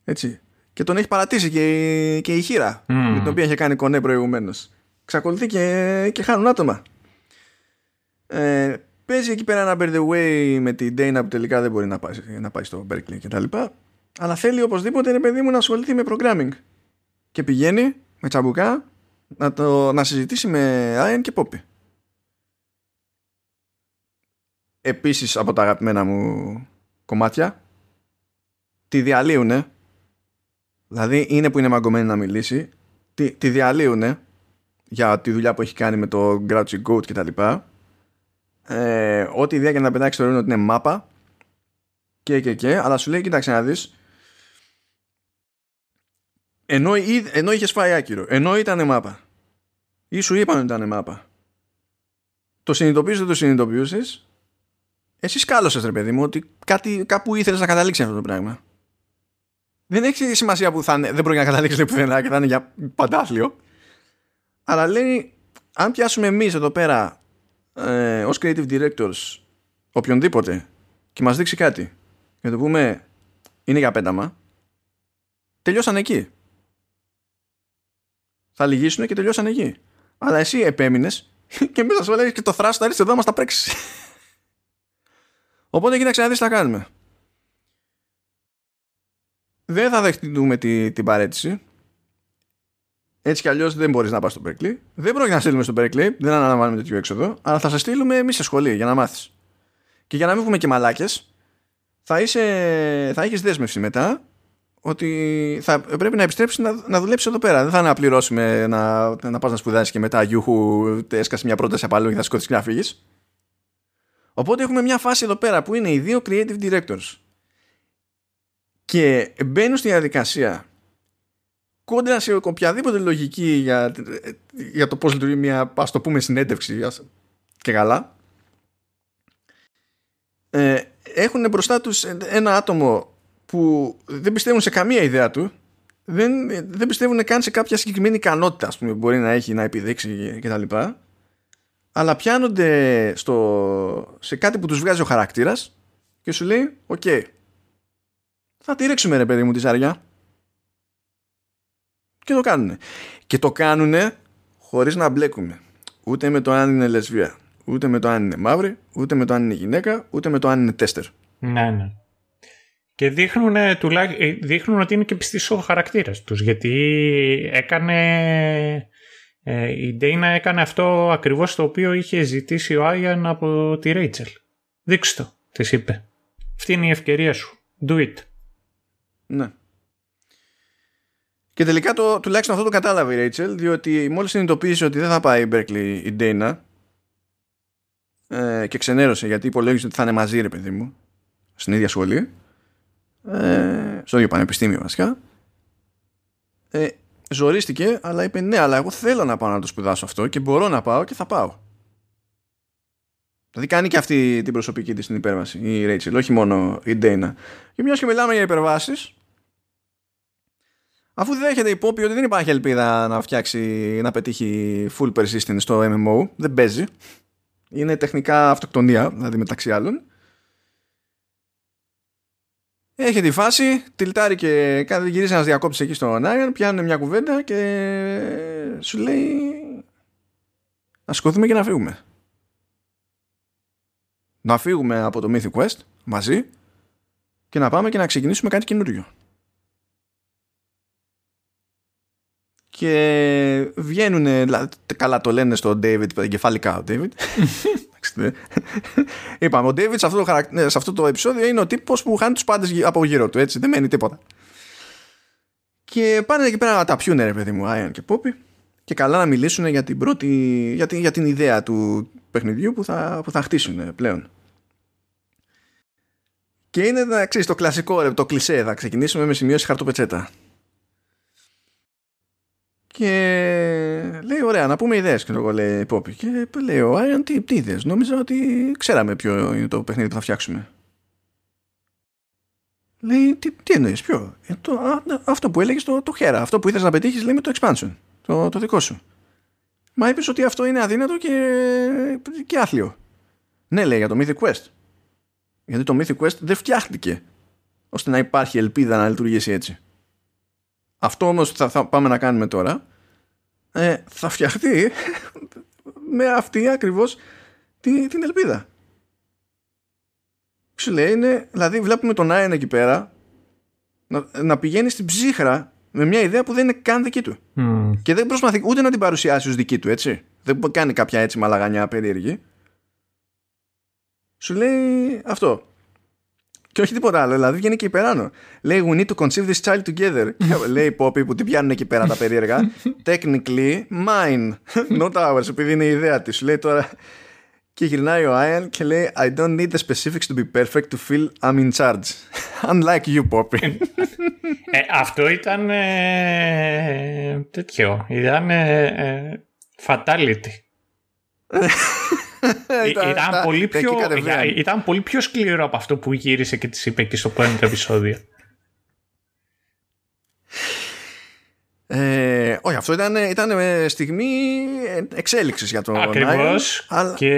Έτσι. Και τον έχει παρατήσει και, και η χείρα mm. με την οποία είχε κάνει κονέ προηγουμένως. Ξακολουθεί και, και χάνουν άτομα. Ε, παίζει εκεί πέρα ένα by the way με την Dana που τελικά δεν μπορεί να πάει, να πάει στο Berkeley κτλ. Αλλά θέλει οπωσδήποτε είναι παιδί μου να ασχοληθεί με programming. Και πηγαίνει με τσαμπουκά να, το, να συζητήσει με Ryan και Poppy. Επίσης από τα αγαπημένα μου κομμάτια τη διαλύουνε. Δηλαδή είναι που είναι μαγκωμένη να μιλήσει. Τη, τη διαλύουνε για τη δουλειά που έχει κάνει με το Grouchy Goat και τα λοιπά. Ε, ό,τι ιδέα και να πετάξει θεωρούν ότι είναι μάπα. Και και και. Αλλά σου λέει κοίταξε να δεις. Ενώ, ενώ είχες φάει άκυρο. Ενώ ήταν μάπα. Ή σου είπαν ότι ήταν μάπα. Το συνειδητοποιείς δεν το συνειδητοποιούσες. Εσύ σκάλωσες ρε παιδί μου ότι κάτι, κάπου ήθελες να καταλήξεις αυτό το πράγμα δεν έχει σημασία που θα είναι, δεν μπορεί να καταλήξει πουθενά και θα είναι για παντάθλιο. Αλλά λέει, αν πιάσουμε εμείς εδώ πέρα ε, ως creative directors οποιονδήποτε και μας δείξει κάτι και το πούμε είναι για πένταμα, τελειώσαν εκεί. Θα λυγίσουν και τελειώσαν εκεί. Αλλά εσύ επέμεινες [laughs] και μέσα σου λέει και το θράσο θα έρθει εδώ να μας τα πρέξεις. [laughs] Οπότε κοίταξε να δεις τι θα κάνουμε δεν θα δεχτούμε τη, την παρέτηση. Έτσι κι αλλιώς δεν μπορείς να πας στο Berkeley. Δεν πρόκειται να στείλουμε στο Berkeley, δεν αναλαμβάνουμε τέτοιο έξοδο, αλλά θα σε στείλουμε εμείς σε σχολή για να μάθεις. Και για να μην πούμε και μαλάκες, θα, είσαι, θα έχεις δέσμευση μετά ότι θα πρέπει να επιστρέψεις να, να δουλέψεις εδώ πέρα. Δεν θα να πληρώσουμε να, να πας να σπουδάσεις και μετά γιούχου έσκασε μια πρόταση από αλλού και θα σηκώθει και να φύγεις. Οπότε έχουμε μια φάση εδώ πέρα που είναι οι δύο creative directors και μπαίνουν στη διαδικασία κόντρα σε οποιαδήποτε λογική για, για το πώς λειτουργεί μια ας το πούμε συνέντευξη και καλά ε, έχουν μπροστά τους ένα άτομο που δεν πιστεύουν σε καμία ιδέα του δεν, δεν πιστεύουν καν σε κάποια συγκεκριμένη ικανότητα ας πούμε, που μπορεί να έχει να επιδείξει κτλ. Αλλά πιάνονται στο, σε κάτι που τους βγάζει ο χαρακτήρας και σου λέει «Ok, okay, θα τη ρίξουμε ρε παιδί μου τη ζαριά. Και το κάνουνε. Και το κάνουνε χωρίς να μπλέκουμε. Ούτε με το αν είναι λεσβία. ούτε με το αν είναι μαύρη, ούτε με το αν είναι γυναίκα, ούτε με το αν είναι tester. Ναι, ναι. Και δείχνουν, ε, δείχνουν ότι είναι και πιστή ο χαρακτήρας τους. Γιατί έκανε. Ε, η Ντέινα έκανε αυτό ακριβώς το οποίο είχε ζητήσει ο Άιαν από τη Ρέιτσελ. Δείξτε το, της είπε. Αυτή είναι η ευκαιρία σου. Do it. Ναι. Και τελικά το, τουλάχιστον αυτό το κατάλαβε η Ρέιτσελ, διότι μόλις συνειδητοποίησε ότι δεν θα πάει η Μπέρκλι η Ντέινα ε, και ξενέρωσε γιατί υπολόγισε ότι θα είναι μαζί ρε παιδί μου στην ίδια σχολή ε, στο ίδιο πανεπιστήμιο βασικά ε, ζορίστηκε αλλά είπε ναι αλλά εγώ θέλω να πάω να το σπουδάσω αυτό και μπορώ να πάω και θα πάω Δηλαδή κάνει και αυτή την προσωπική της την υπέρβαση η Ρέιτσελ, όχι μόνο η Ντέινα. Και μιας και μιλάμε για υπερβάσεις, αφού δέχεται υπόπη ότι δεν υπάρχει ελπίδα να φτιάξει, να πετύχει full persistence στο MMO, δεν παίζει. Είναι τεχνικά αυτοκτονία, δηλαδή μεταξύ άλλων. Έχει τη φάση, τυλτάρει και γυρίζει ένας διακόπτης εκεί στον Άιαν, πιάνουν μια κουβέντα και σου λέει να σκοτούμε και να φύγουμε να φύγουμε από το Mythic Quest μαζί και να πάμε και να ξεκινήσουμε κάτι καινούριο. Και βγαίνουν, καλά το λένε στον David, εγκεφαλικά ο David. [laughs] Είπαμε, ο David σε αυτό, το ναι, σε αυτό το επεισόδιο είναι ο τύπος που χάνει τους πάντες από γύρω του, έτσι, δεν μένει τίποτα. Και πάνε εκεί πέρα να τα πιούνε ρε παιδί μου, Άιον και Πόπι και καλά να μιλήσουν για την πρώτη, για την, για την ιδέα του παιχνιδιού που θα, που θα χτίσουν πλέον. Και είναι ξέρεις, το κλασικό, το κλισέ. Θα ξεκινήσουμε με σημειώσεις χαρτοπετσέτα. Και λέει, ωραία, να πούμε ιδέες. Και εγώ λέει η Πόπη. Και λέει, ο Άιον, τι, τι ιδέες; Νόμιζα ότι ξέραμε ποιο είναι το παιχνίδι που θα φτιάξουμε. Λέει, τι, τι εννοείς, ποιο; Ε, το, α, αυτό που έλεγες το, το χέρα. Αυτό που ήθελε να πετύχεις, λέει με το expansion. Το, το δικό σου. Μα είπες ότι αυτό είναι αδύνατο και, και άθλιο. Ναι, λέει για το Mythic Quest. Γιατί το Mythic Quest δεν φτιάχτηκε ώστε να υπάρχει ελπίδα να λειτουργήσει έτσι. Αυτό όμως που θα, πάμε να κάνουμε τώρα ε, θα φτιαχτεί [laughs] με αυτή ακριβώς την, την ελπίδα. Σου λέει είναι, δηλαδή βλέπουμε τον Άιν εκεί πέρα να, να πηγαίνει στην ψύχρα με μια ιδέα που δεν είναι καν δική του. Και δεν προσπαθεί ούτε να την παρουσιάσει ως δική του, έτσι. Δεν κάνει κάποια έτσι μαλαγανιά περίεργη σου λέει αυτό. Και όχι τίποτα άλλο, δηλαδή βγαίνει και υπεράνω. Λέει, we need to conceive this child together. [laughs] λέει η Poppy που την πιάνουν εκεί πέρα τα περίεργα. [laughs] Technically, mine, [laughs] not ours, επειδή είναι η ιδέα της. Σου λέει τώρα. Και γυρνάει ο Άιαν και λέει I don't need the specifics to be perfect to feel I'm in charge. [laughs] Unlike you, Poppy. ε, αυτό ήταν ε, τέτοιο. Ήταν ε, fatality. [laughs] Ε, ήταν, πολύ πιο, ήταν πολύ πιο σκληρό από αυτό που γύρισε και της είπε και στο πρώτο επεισόδιο. Ε, όχι, αυτό ήταν, ήταν στιγμή εξέλιξης για τον Ακριβώς αλλά... και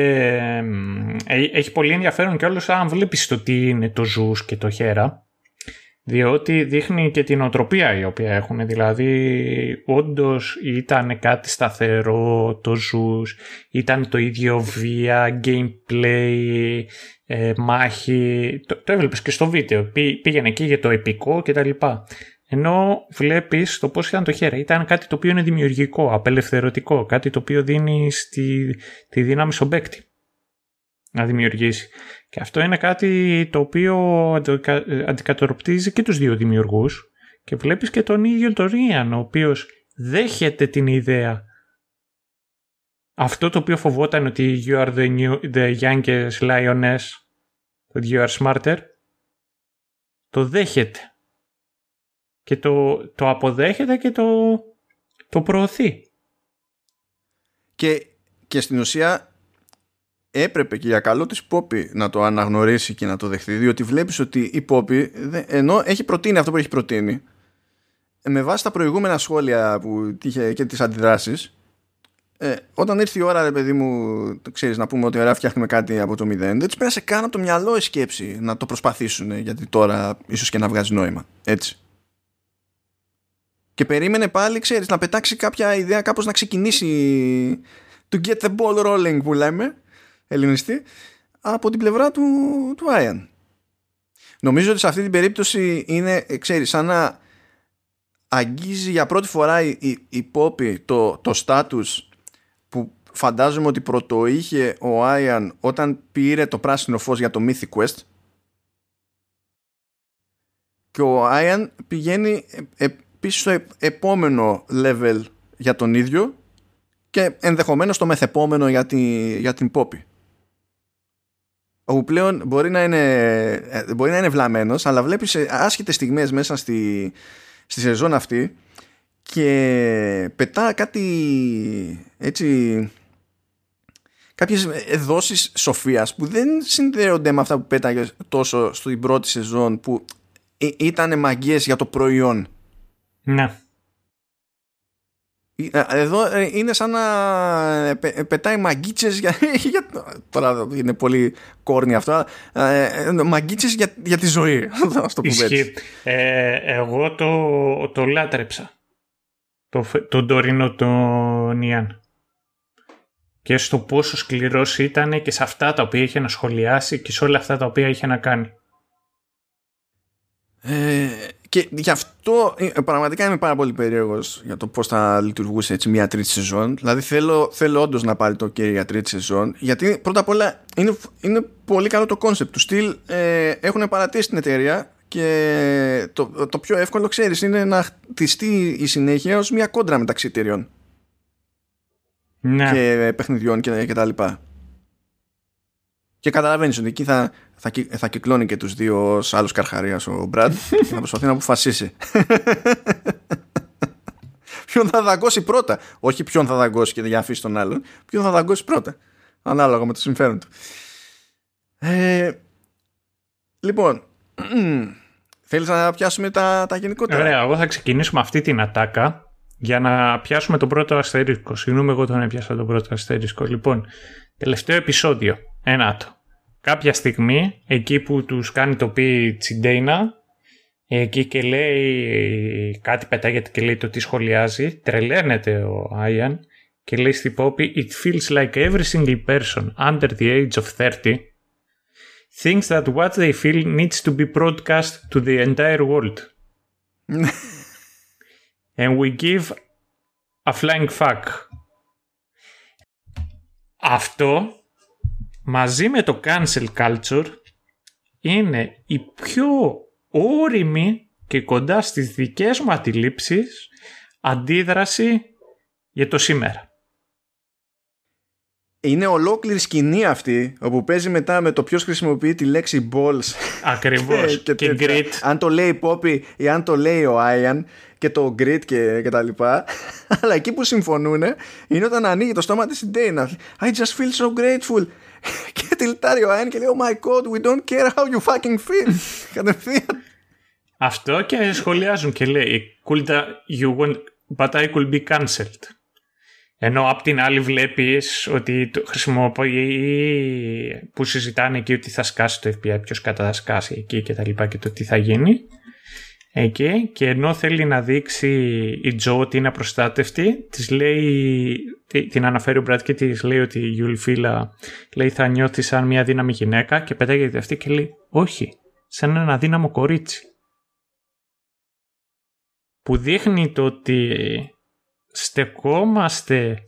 ε, έχει πολύ ενδιαφέρον και όλος αν βλέπεις το τι είναι το ζούς και το χέρα διότι δείχνει και την οτροπία η οποία έχουν. Δηλαδή, όντως ήταν κάτι σταθερό, το ζους, ήταν το ίδιο βία, gameplay, ε, μάχη. Το, το έβλεπες και στο βίντεο. πήγαινε εκεί για το επικό κτλ. Ενώ βλέπεις το πώς ήταν το χέρι. Ήταν κάτι το οποίο είναι δημιουργικό, απελευθερωτικό, κάτι το οποίο δίνει στη, τη δύναμη στον παίκτη να δημιουργήσει. Και αυτό είναι κάτι το οποίο αντικατορπτίζει και τους δύο δημιουργούς και βλέπεις και τον ίδιο τον Ρίαν ο οποίος δέχεται την ιδέα αυτό το οποίο φοβόταν ότι you are the, new, the youngest lioness ότι you are smarter το δέχεται και το, το αποδέχεται και το, το προωθεί. Και, και στην ουσία έπρεπε και για καλό της Πόπη να το αναγνωρίσει και να το δεχθεί διότι βλέπεις ότι η Πόπη ενώ έχει προτείνει αυτό που έχει προτείνει με βάση τα προηγούμενα σχόλια που είχε και τις αντιδράσεις ε, όταν ήρθε η ώρα ρε παιδί μου ξέρεις να πούμε ότι ωραία φτιάχνουμε κάτι από το μηδέν δεν τους πέρασε καν από το μυαλό η σκέψη να το προσπαθήσουν γιατί τώρα ίσως και να βγάζει νόημα. Έτσι και περίμενε πάλι ξέρεις να πετάξει κάποια ιδέα κάπως να ξεκινήσει to get the ball rolling που λέμε ελληνιστή από την πλευρά του, του Άιαν. Νομίζω ότι σε αυτή την περίπτωση είναι, ξέρεις, σαν να αγγίζει για πρώτη φορά η, η, η Πόπη το, το status που φαντάζομαι ότι πρωτοείχε ο Άιαν όταν πήρε το πράσινο φως για το Mythic Quest και ο Άιαν πηγαίνει ε, ε, πίσω στο επόμενο level για τον ίδιο και ενδεχομένως το μεθεπόμενο για, τη, για την Πόπη όπου πλέον μπορεί να είναι, ε, μπορεί να είναι βλαμμένος αλλά βλέπεις άσχετες στιγμές μέσα στη, στη σεζόν αυτή και πετά κάτι έτσι κάποιες δόσεις σοφίας που δεν συνδέονται με αυτά που πέταγες τόσο στην πρώτη σεζόν που ήταν μαγκές για το προϊόν. Ναι. Ε, εδώ ε, είναι σαν να ε, πετάει μαγκίτσες για, [laughs] για, τώρα είναι πολύ κόρνη αυτό μαγκίτσες για, για τη ζωή. [laughs] Ισχύει. ε, εγώ το, το λάτρεψα. Το, τον τωρινό τον Ιαν. Και στο πόσο σκληρός ήταν και σε αυτά τα οποία είχε να σχολιάσει και σε όλα αυτά τα οποία είχε να κάνει. Ε, και γι' αυτό ε, πραγματικά είμαι πάρα πολύ περίεργος για το πώς θα λειτουργούσε έτσι μια τρίτη σεζόν. Δηλαδή θέλω, θέλω όντως να πάρει το κέρι για τρίτη σεζόν. Γιατί πρώτα απ' όλα είναι, είναι πολύ καλό το concept του στυλ. Ε, έχουν παρατήσει την εταιρεία και το, το πιο εύκολο ξέρεις είναι να χτιστεί η συνέχεια ως μια κόντρα μεταξύ εταιρεών ναι. και παιχνιδιών και, και τα λοιπά. Και καταλαβαίνεις ότι εκεί θα, θα, θα κυκλώνει και τους δύο άλλους καρχαρίας ο Μπραντ και θα προσπαθεί να αποφασίσει. [laughs] ποιον θα δαγκώσει πρώτα; Όχι ποιον θα δαγκώσει και για αφήσει τον άλλον. Ποιον θα δαγκώσει πρώτα; Ανάλογα με το συμφέρον του. Ε, λοιπόν, [clears throat] θέλεις να πιάσουμε τα, τα γενικότερα; Ωραία, εγώ θα ξεκινήσω με αυτή την ατάκα για να πιάσουμε τον πρώτο αστερίσκο. Συγγνώμη, εγώ τον έπιασα τον πρώτο αστερίσκο. Λοιπόν, τελευταίο επεισόδιο. Ένα το κάποια στιγμή εκεί που τους κάνει το πει Τσιντέινα εκεί και λέει κάτι πετάγεται και λέει το τι σχολιάζει τρελαίνεται ο Άιαν και λέει στην Πόπη It feels like every single person under the age of 30 thinks that what they feel needs to be broadcast to the entire world. [laughs] And we give a flying fuck. Αυτό μαζί με το cancel culture είναι η πιο όρημη και κοντά στις δικές μου αντιλήψεις αντίδραση για το σήμερα. Είναι ολόκληρη σκηνή αυτή όπου παίζει μετά με το ποιος χρησιμοποιεί τη λέξη balls. Ακριβώς. [laughs] Και, και, grit. Αν το λέει η Poppy ή αν το λέει ο Άιαν και το grit και, και τα λοιπά. [laughs] Αλλά εκεί που συμφωνούν είναι όταν ανοίγει το στόμα της η Dana I just feel so grateful και τυλτάρει ο Άιν και λέει Oh my god, we don't care how you fucking feel. [laughs] Κατευθείαν. Αυτό και σχολιάζουν και λέει could you want, but I could be cancelled. Ενώ απ' την άλλη βλέπεις ότι το χρησιμοποιεί που συζητάνε εκεί ότι θα σκάσει το FBI, ποιος κατά θα σκάσει εκεί και τα λοιπά και το τι θα γίνει εκεί και ενώ θέλει να δείξει η Τζο ότι είναι απροστάτευτη της λέει, την αναφέρει ο Μπράτ και της λέει ότι η Γιουλφίλα λέει θα νιώθεις σαν μια δύναμη γυναίκα και πετάγεται αυτή και λέει όχι, σαν ένα αδύναμο κορίτσι που δείχνει το ότι στεκόμαστε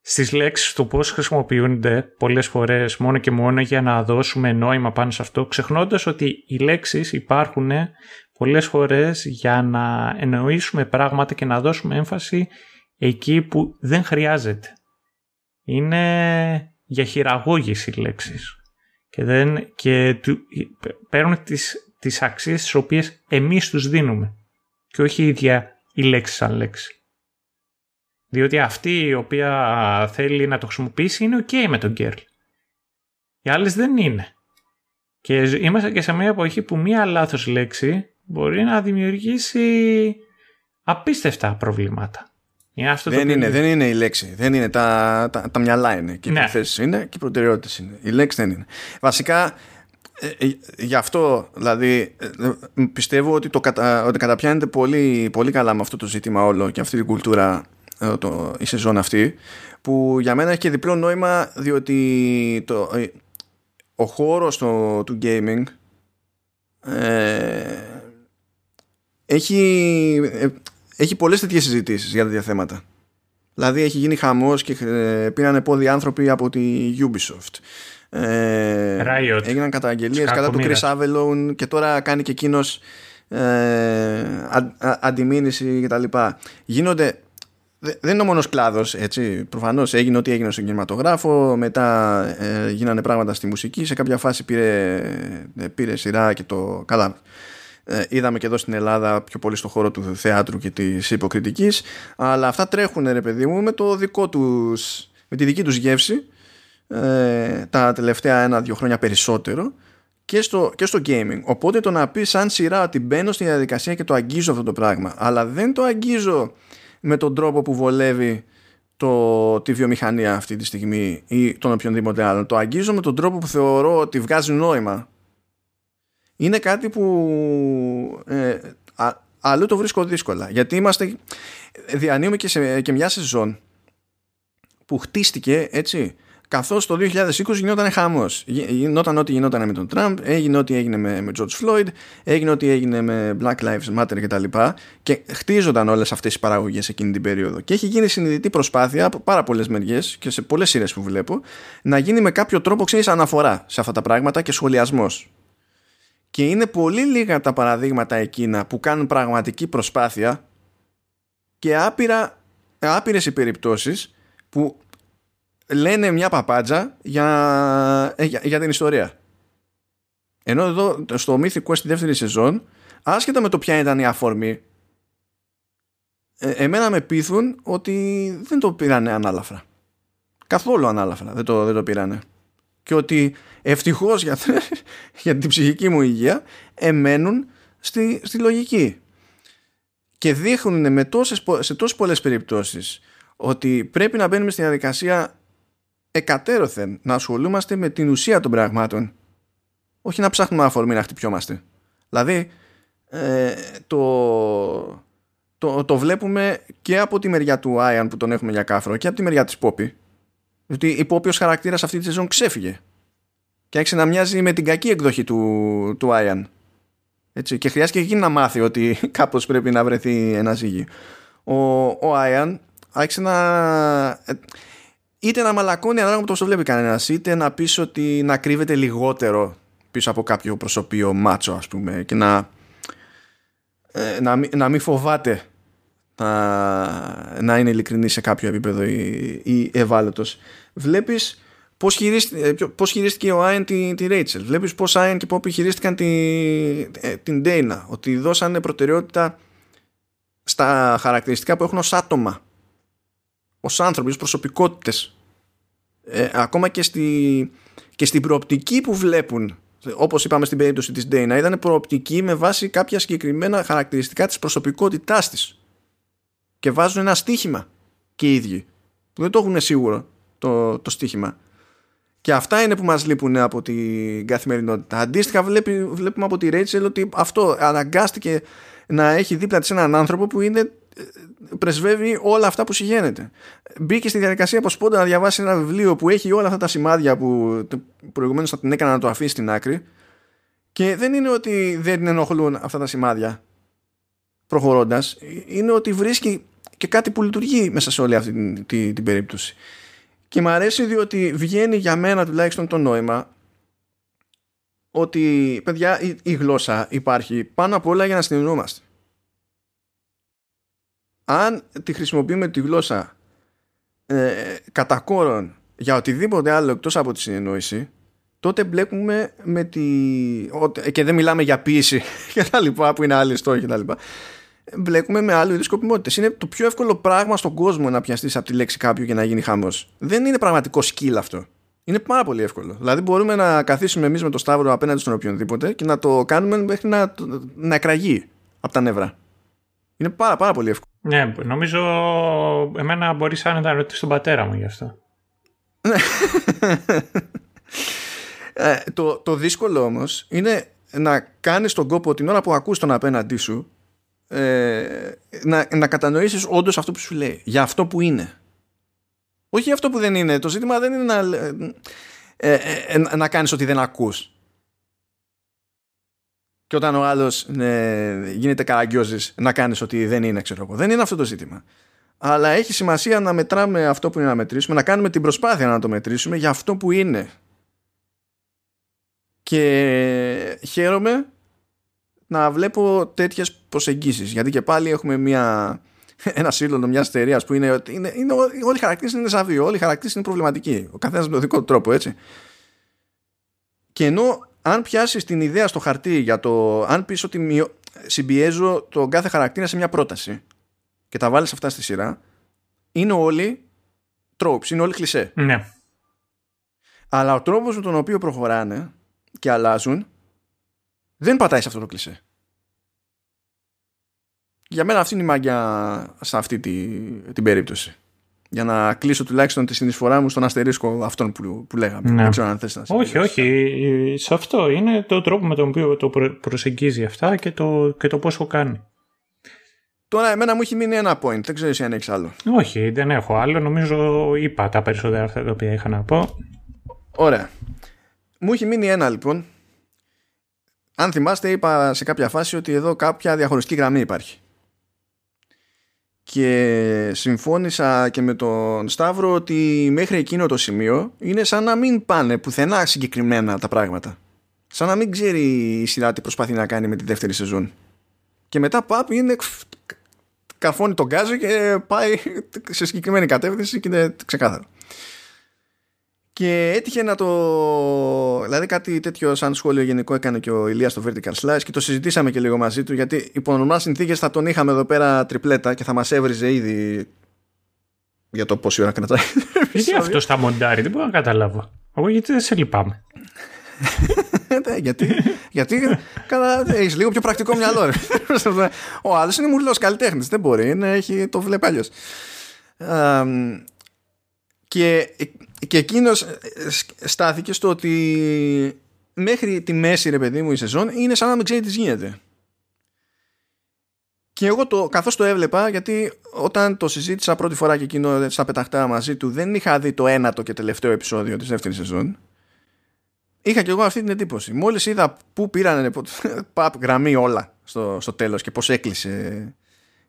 στις λέξεις του πώς χρησιμοποιούνται πολλές φορές μόνο και μόνο για να δώσουμε νόημα πάνω σε αυτό ξεχνώντας ότι οι λέξεις υπάρχουν πολλές φορές για να εννοήσουμε πράγματα και να δώσουμε έμφαση εκεί που δεν χρειάζεται. Είναι για χειραγώγηση λέξεις και, δεν, και παίρνουν τις, τις αξίες τις οποίες εμείς τους δίνουμε και όχι η ίδια η λέξη σαν λέξη. Διότι αυτή η οποία θέλει να το χρησιμοποιήσει είναι ok με τον girl. Οι άλλες δεν είναι. Και είμαστε και σε μια εποχή που μία λάθος λέξη μπορεί να δημιουργήσει απίστευτα προβλήματα. Είναι αυτό δεν, είναι, δεν είναι η λέξη. Δεν είναι τα, τα, τα μυαλά είναι. Και οι ναι. είναι και οι προτεραιότητες είναι. Η λέξη δεν είναι. Βασικά, ε, ε, γι' αυτό δηλαδή ε, πιστεύω ότι, το κατα, ότι καταπιάνεται πολύ, πολύ καλά με αυτό το ζήτημα όλο και αυτή την κουλτούρα το, η σεζόν αυτή που για μένα έχει και διπλό νόημα διότι το, ε, ο χώρος το, του gaming ε, έχει, ε, έχει πολλές τέτοιες συζητήσεις για τέτοια θέματα. Δηλαδή έχει γίνει χαμός και ε, πήραν πόδι άνθρωποι από τη Ubisoft. Ε, Riot. Έγιναν καταγγελίες κατά του Chris Avellone και τώρα κάνει και εκείνος ε, αντιμήνυση κτλ. Γίνονται δεν είναι ο μόνος κλάδος έτσι. Προφανώς έγινε ό,τι έγινε στον κινηματογράφο μετά ε, γίνανε πράγματα στη μουσική σε κάποια φάση πήρε, ε, πήρε σειρά και το καλά ε, είδαμε και εδώ στην Ελλάδα πιο πολύ στο χώρο του θεάτρου και της υποκριτικής αλλά αυτά τρέχουν ρε παιδί μου με, το δικό τους, με τη δική τους γεύση ε, τα τελευταία ένα-δύο χρόνια περισσότερο και στο, και στο gaming. Οπότε το να πεις σαν σειρά ότι μπαίνω στη διαδικασία και το αγγίζω αυτό το πράγμα, αλλά δεν το αγγίζω με τον τρόπο που βολεύει το, τη βιομηχανία αυτή τη στιγμή ή τον οποιονδήποτε άλλο. Το αγγίζω με τον τρόπο που θεωρώ ότι βγάζει νόημα. Είναι κάτι που ε, αλλού το βρίσκω δύσκολα. Γιατί είμαστε, διανύουμε και, σε, και μια σεζόν που χτίστηκε έτσι Καθώς το 2020 γινόταν χαμός. Γινόταν ό,τι γινόταν με τον Τραμπ, έγινε ό,τι έγινε με, με George Floyd, έγινε ό,τι έγινε με Black Lives Matter κτλ. Και, και χτίζονταν όλες αυτές οι παραγωγές εκείνη την περίοδο. Και έχει γίνει συνειδητή προσπάθεια από πάρα πολλές μεριές και σε πολλές σειρές που βλέπω να γίνει με κάποιο τρόπο ξέρεις αναφορά σε αυτά τα πράγματα και σχολιασμός. Και είναι πολύ λίγα τα παραδείγματα εκείνα που κάνουν πραγματική προσπάθεια και άπειρα, άπειρες οι περιπτώσεις που λένε μια παπάντζα για, ε, για, για την ιστορία. Ενώ εδώ στο Mythic Quest τη δεύτερη σεζόν, άσχετα με το ποια ήταν η αφορμή, ε, εμένα με πείθουν ότι δεν το πήρανε ανάλαφρα. Καθόλου ανάλαφρα δεν το, δεν το πήρανε. Και ότι ευτυχώς για, [laughs] για την ψυχική μου υγεία εμένουν στη, στη λογική. Και δείχνουν με τόσες, σε τόσες πολλές περιπτώσεις ότι πρέπει να μπαίνουμε στη διαδικασία εκατέρωθεν να ασχολούμαστε με την ουσία των πραγμάτων. Όχι να ψάχνουμε αφορμή να χτυπιόμαστε. Δηλαδή ε, το, το, το βλέπουμε και από τη μεριά του Άιαν που τον έχουμε για κάφρο και από τη μεριά της Πόπη διότι η Πόπη ως χαρακτήρας αυτή τη σεζόν ξέφυγε. Και άρχισε να μοιάζει με την κακή εκδοχή του, του Άιαν έτσι, και χρειάστηκε εκείνη να μάθει ότι [laughs] κάπως πρέπει να βρεθεί ένας ζύγι ο, ο Άιαν άρχισε να είτε να μαλακώνει ανάλογα με το βλέπει κανένας, είτε να πεις ότι να κρύβεται λιγότερο πίσω από κάποιο προσωπείο μάτσο, ας πούμε, και να, ε, να, να μην φοβάται να, να είναι ειλικρινή σε κάποιο επίπεδο ή, ή ευάλωτος. Βλέπεις πώς χειρίστηκε, ε, πώς χειρίστηκε ο Άιν τη, τη Rachel. Βλέπεις πώς Άιν και Πόπι χειρίστηκαν τη, ε, την Dana. Ότι δώσανε προτεραιότητα στα χαρακτηριστικά που έχουν ως άτομα ως άνθρωποι, ως προσωπικότητες ε, ακόμα και, στη, και στην προοπτική που βλέπουν όπως είπαμε στην περίπτωση της Dana ήταν προοπτική με βάση κάποια συγκεκριμένα χαρακτηριστικά της προσωπικότητάς της και βάζουν ένα στίχημα και οι ίδιοι. Που δεν το έχουν σίγουρο το, το στίχημα και αυτά είναι που μας λείπουν από την καθημερινότητα. Αντίστοιχα βλέπει, βλέπουμε από τη Rachel ότι αυτό αναγκάστηκε να έχει δίπλα της έναν άνθρωπο που είναι πρεσβεύει όλα αυτά που συγγένεται. Μπήκε στη διαδικασία από σπόντα να διαβάσει ένα βιβλίο που έχει όλα αυτά τα σημάδια που προηγουμένως θα την έκανα να το αφήσει στην άκρη. Και δεν είναι ότι δεν την ενοχλούν αυτά τα σημάδια προχωρώντας, είναι ότι βρίσκει και κάτι που λειτουργεί μέσα σε όλη αυτή την, την, την περίπτωση. Και μου αρέσει διότι βγαίνει για μένα τουλάχιστον το νόημα ότι παιδιά η, η γλώσσα υπάρχει πάνω απ' όλα για να συνεννόμαστε αν τη χρησιμοποιούμε τη γλώσσα ε, κατά κόρον για οτιδήποτε άλλο εκτός από τη συνεννόηση τότε μπλέκουμε με τη... και δεν μιλάμε για πίεση [laughs] και τα λοιπά που είναι άλλοι στόχοι και τα λοιπά μπλέκουμε με άλλου είδου σκοπιμότητες. Είναι το πιο εύκολο πράγμα στον κόσμο να πιαστείς από τη λέξη κάποιου και να γίνει χαμός. Δεν είναι πραγματικό skill αυτό. Είναι πάρα πολύ εύκολο. Δηλαδή, μπορούμε να καθίσουμε εμείς με το Σταύρο απέναντι στον οποιονδήποτε και να το κάνουμε μέχρι να, να εκραγεί από τα νεύρα. Είναι πάρα, πάρα πολύ εύκολο. Ναι, νομίζω εμένα μπορεί να να ρωτήσεις τον πατέρα μου γι' αυτό. ε, το, το δύσκολο όμως είναι να κάνεις τον κόπο την ώρα που ακούς τον απέναντί σου ε, να, να κατανοήσεις όντως αυτό που σου λέει για αυτό που είναι Όχι αυτό που δεν είναι. Το ζήτημα δεν είναι να, ε, ε, ε να κάνεις ότι δεν ακούς. Και όταν ο άλλος ναι, γίνεται καραγκιόζης να κάνεις ότι δεν είναι, ξέρω εγώ. Δεν είναι αυτό το ζήτημα. Αλλά έχει σημασία να μετράμε αυτό που είναι να μετρήσουμε, να κάνουμε την προσπάθεια να το μετρήσουμε για αυτό που είναι. Και χαίρομαι να βλέπω τέτοιες προσεγγίσεις. Γιατί και πάλι έχουμε μια, [laughs] ένα σύλλογο μια εταιρεία που είναι, είναι, είναι, όλοι οι χαρακτήρες είναι σαν όλοι οι χαρακτήρες είναι προβληματικοί. Ο καθένας με τον δικό του τρόπο, έτσι. Και ενώ αν πιάσεις την ιδέα στο χαρτί για το αν πεις ότι συμπιέζω τον κάθε χαρακτήρα σε μια πρόταση και τα βάλεις αυτά στη σειρά, είναι όλοι τρόποι, είναι όλοι κλισέ. Ναι. Αλλά ο τρόπος με τον οποίο προχωράνε και αλλάζουν δεν πατάει σε αυτό το κλισέ. Για μένα αυτή είναι η μάγια σε αυτή τη, την περίπτωση. Για να κλείσω τουλάχιστον τη συνεισφορά μου στον αστερίσκο αυτόν που, που λέγαμε. Ναι. Δεν ξέρω αν θες να Όχι, όχι. Σε αυτό είναι το τρόπο με τον οποίο το προσεγγίζει αυτά και το, και το πόσο κάνει. Τώρα εμένα μου έχει μείνει ένα point. Δεν ξέρω αν έχεις άλλο. Όχι, δεν έχω άλλο. Νομίζω είπα τα περισσότερα αυτά τα οποία είχα να πω. Ωραία. Μου έχει μείνει ένα λοιπόν. Αν θυμάστε είπα σε κάποια φάση ότι εδώ κάποια διαχωριστική γραμμή υπάρχει και συμφώνησα και με τον Σταύρο ότι μέχρι εκείνο το σημείο είναι σαν να μην πάνε πουθενά συγκεκριμένα τα πράγματα. Σαν να μην ξέρει η σειρά τι προσπαθεί να κάνει με τη δεύτερη σεζόν. Και μετά πάπ είναι καρφώνει τον γκάζο και πάει σε συγκεκριμένη κατεύθυνση και είναι ξεκάθαρο. Και έτυχε να το. Δηλαδή, κάτι τέτοιο σαν σχόλιο γενικό έκανε και ο Ηλίας στο Vertical Slice και το συζητήσαμε και λίγο μαζί του γιατί υπό νορμάλ συνθήκες θα τον είχαμε εδώ πέρα τριπλέτα και θα μας έβριζε ήδη για το πόση ώρα κρατάει. Γιατί αυτός στα μοντάρι, δεν μπορώ να καταλάβω. Εγώ γιατί δεν σε λυπάμαι. ναι, γιατί, γιατί έχεις λίγο πιο πρακτικό μυαλό. Ο άλλο είναι μουρλός καλλιτέχνης. Δεν μπορεί, είναι, έχει, το βλέπει αλλιώς. Και και εκείνος ε, στάθηκε στο ότι μέχρι τη μέση ρε παιδί μου η σεζόν είναι σαν να μην ξέρει τι γίνεται. Και εγώ το, καθώς το έβλεπα, γιατί όταν το συζήτησα πρώτη φορά και εκείνο στα πεταχτά μαζί του, δεν είχα δει το ένατο και τελευταίο επεισόδιο της δεύτερης σεζόν. Είχα και εγώ αυτή την εντύπωση. Μόλις είδα πού πήραν παπ, [laughs] γραμμή όλα στο, στο τέλος και πώς έκλεισε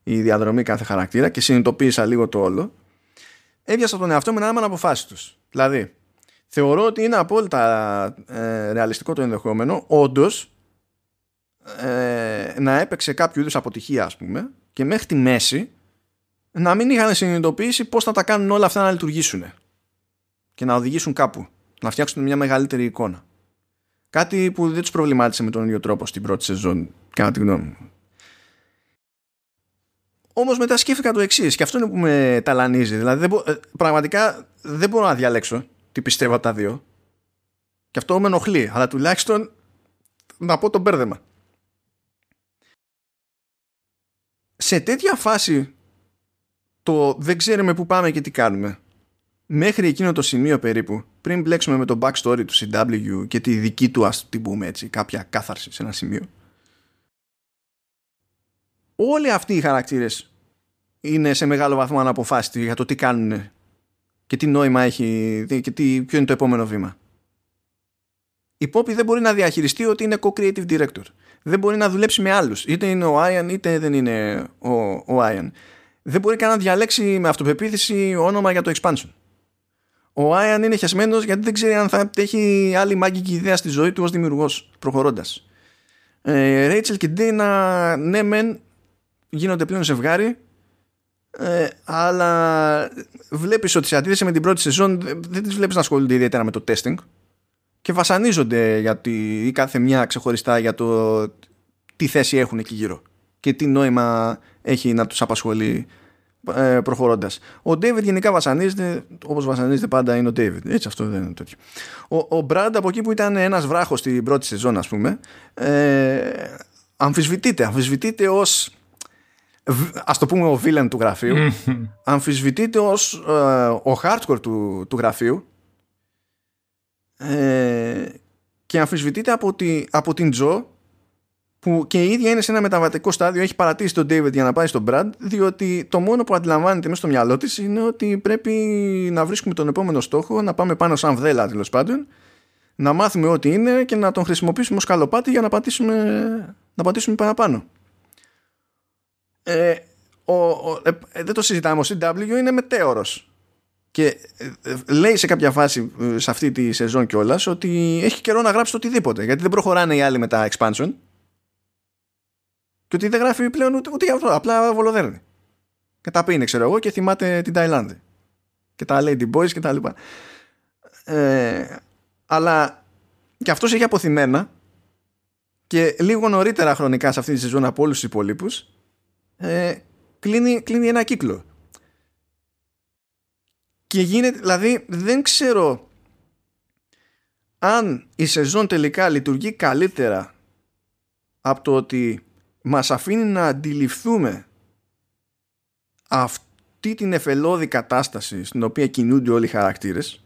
η διαδρομή κάθε χαρακτήρα και συνειδητοποίησα λίγο το όλο έβιασα τον εαυτό με ένα άμα αποφάσει τους. Δηλαδή, θεωρώ ότι είναι απόλυτα ε, ρεαλιστικό το ενδεχόμενο όντως ε, να έπαιξε κάποιο είδους αποτυχία, ας πούμε, και μέχρι τη μέση να μην είχαν συνειδητοποιήσει πώς θα τα κάνουν όλα αυτά να λειτουργήσουν και να οδηγήσουν κάπου, να φτιάξουν μια μεγαλύτερη εικόνα. Κάτι που δεν τους προβλημάτισε με τον ίδιο τρόπο στην πρώτη σεζόν, κατά τη γνώμη μου. Όμως μετά σκέφτηκα το εξής, και αυτό είναι που με ταλανίζει. Δηλαδή, δεν ε, πραγματικά δεν μπορώ να διαλέξω τι πιστεύω από τα δύο. Και αυτό με ενοχλεί, αλλά τουλάχιστον να πω το μπέρδεμα. Σε τέτοια φάση το δεν ξέρουμε πού πάμε και τι κάνουμε μέχρι εκείνο το σημείο περίπου πριν μπλέξουμε με το backstory του CW και τη δική του ας την πούμε έτσι κάποια κάθαρση σε ένα σημείο όλοι αυτοί οι χαρακτήρες είναι σε μεγάλο βαθμό αναποφάσιστοι για το τι κάνουν και τι νόημα έχει και τι, ποιο είναι το επόμενο βήμα. Η Poppy δεν μπορεί να διαχειριστεί ότι είναι co-creative director. Δεν μπορεί να δουλέψει με άλλους. Είτε είναι ο Ian είτε δεν είναι ο, ο Ian. Δεν μπορεί καν να διαλέξει με αυτοπεποίθηση όνομα για το expansion. Ο Ian είναι χεσμένος γιατί δεν ξέρει αν θα έχει άλλη μάγικη ιδέα στη ζωή του ως δημιουργός προχωρώντας. Ε, Rachel και Dana ναι μεν γίνονται πλέον ζευγάρι ε, αλλά βλέπεις ότι σε αντίθεση με την πρώτη σεζόν δεν τις βλέπεις να ασχολούνται ιδιαίτερα με το testing και βασανίζονται γιατί η κάθε μια ξεχωριστά για το τι θέση έχουν εκεί γύρω και τι νόημα έχει να τους απασχολεί ε, προχωρώντας. Ο David γενικά βασανίζεται όπως βασανίζεται πάντα είναι ο David. Έτσι αυτό δεν είναι τέτοιο. Ο, ο Brad από εκεί που ήταν ένας βράχος στην πρώτη σεζόν ας πούμε ε, αμφισβητείται. Αμφισβητείται ως ας το πούμε ο villain του γραφείου αμφισβητείται ως ε, ο hardcore του, του γραφείου ε, και αμφισβητείται από, τη, από την Τζο που και η ίδια είναι σε ένα μεταβατικό στάδιο, έχει παρατήσει τον David για να πάει στον Brad, διότι το μόνο που αντιλαμβάνεται μέσα στο μυαλό της είναι ότι πρέπει να βρίσκουμε τον επόμενο στόχο, να πάμε πάνω σαν βδέλα τέλος πάντων, να μάθουμε ό,τι είναι και να τον χρησιμοποιήσουμε ως καλοπάτι για να πατήσουμε, να πατήσουμε παραπάνω. Ε, ο, ο, ε, δεν το συζητάμε, ο CW είναι μετέωρος και ε, λέει σε κάποια φάση ε, σε αυτή τη σεζόν κιόλας ότι έχει καιρό να γράψει το οτιδήποτε γιατί δεν προχωράνε οι άλλοι με τα expansion και ότι δεν γράφει πλέον ούτε, ούτε για αυτό, απλά βολοδέρνει. Και τα πίνει, ξέρω εγώ, και θυμάται την Ταϊλάνδη. Και τα Lady Boys και τα λοιπά. Ε, αλλά και αυτός έχει αποθυμένα και λίγο νωρίτερα χρονικά σε αυτή τη σεζόν από όλους τους υπολείπους ε, κλείνει, κλείνει ένα κύκλο. Και γίνεται, δηλαδή δεν ξέρω αν η σεζόν τελικά λειτουργεί καλύτερα από το ότι μας αφήνει να αντιληφθούμε αυτή την εφελώδη κατάσταση στην οποία κινούνται όλοι οι χαρακτήρες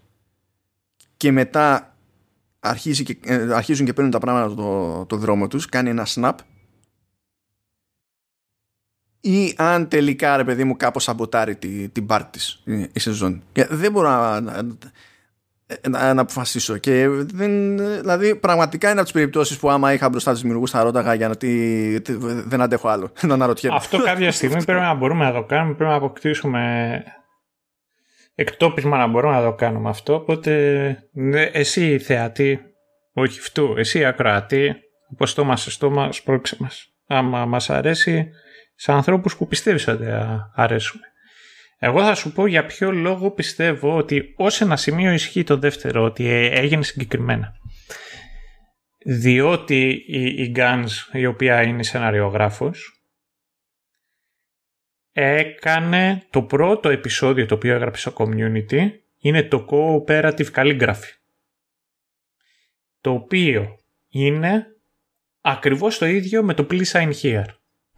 και μετά αρχίζει και, ε, αρχίζουν και παίρνουν τα πράγματα το, το δρόμο τους κάνει ένα snap ή αν τελικά ρε παιδί μου κάπως σαμποτάρει την, την πάρτη της η, σεζόν και δεν μπορώ να, να, να αποφασίσω. Και δεν, δηλαδή, πραγματικά είναι από τις περιπτώσεις που άμα είχα μπροστά τους δημιουργούς θα ρώταγα για να τι, δεν αντέχω άλλο. [laughs] να αναρωτιέμαι. Αυτό κάποια στιγμή [laughs] πρέπει να μπορούμε να το κάνουμε. Πρέπει να αποκτήσουμε εκτόπισμα να μπορούμε να το κάνουμε αυτό. Οπότε ναι, εσύ θεατή, όχι αυτού, εσύ ακροατή, από στόμα σε στόμα, σπρώξε μας. Άμα μας αρέσει, σε ανθρώπους που πιστεύεις ότι αρέσουμε. Εγώ θα σου πω για ποιο λόγο πιστεύω ότι ως ένα σημείο ισχύει το δεύτερο, ότι έγινε συγκεκριμένα. Διότι η, η Guns, η οποία είναι σεναριογράφος, έκανε το πρώτο επεισόδιο το οποίο έγραψε στο community, είναι το Cooperative Calligraphy. Το οποίο είναι ακριβώς το ίδιο με το Please Sign Here,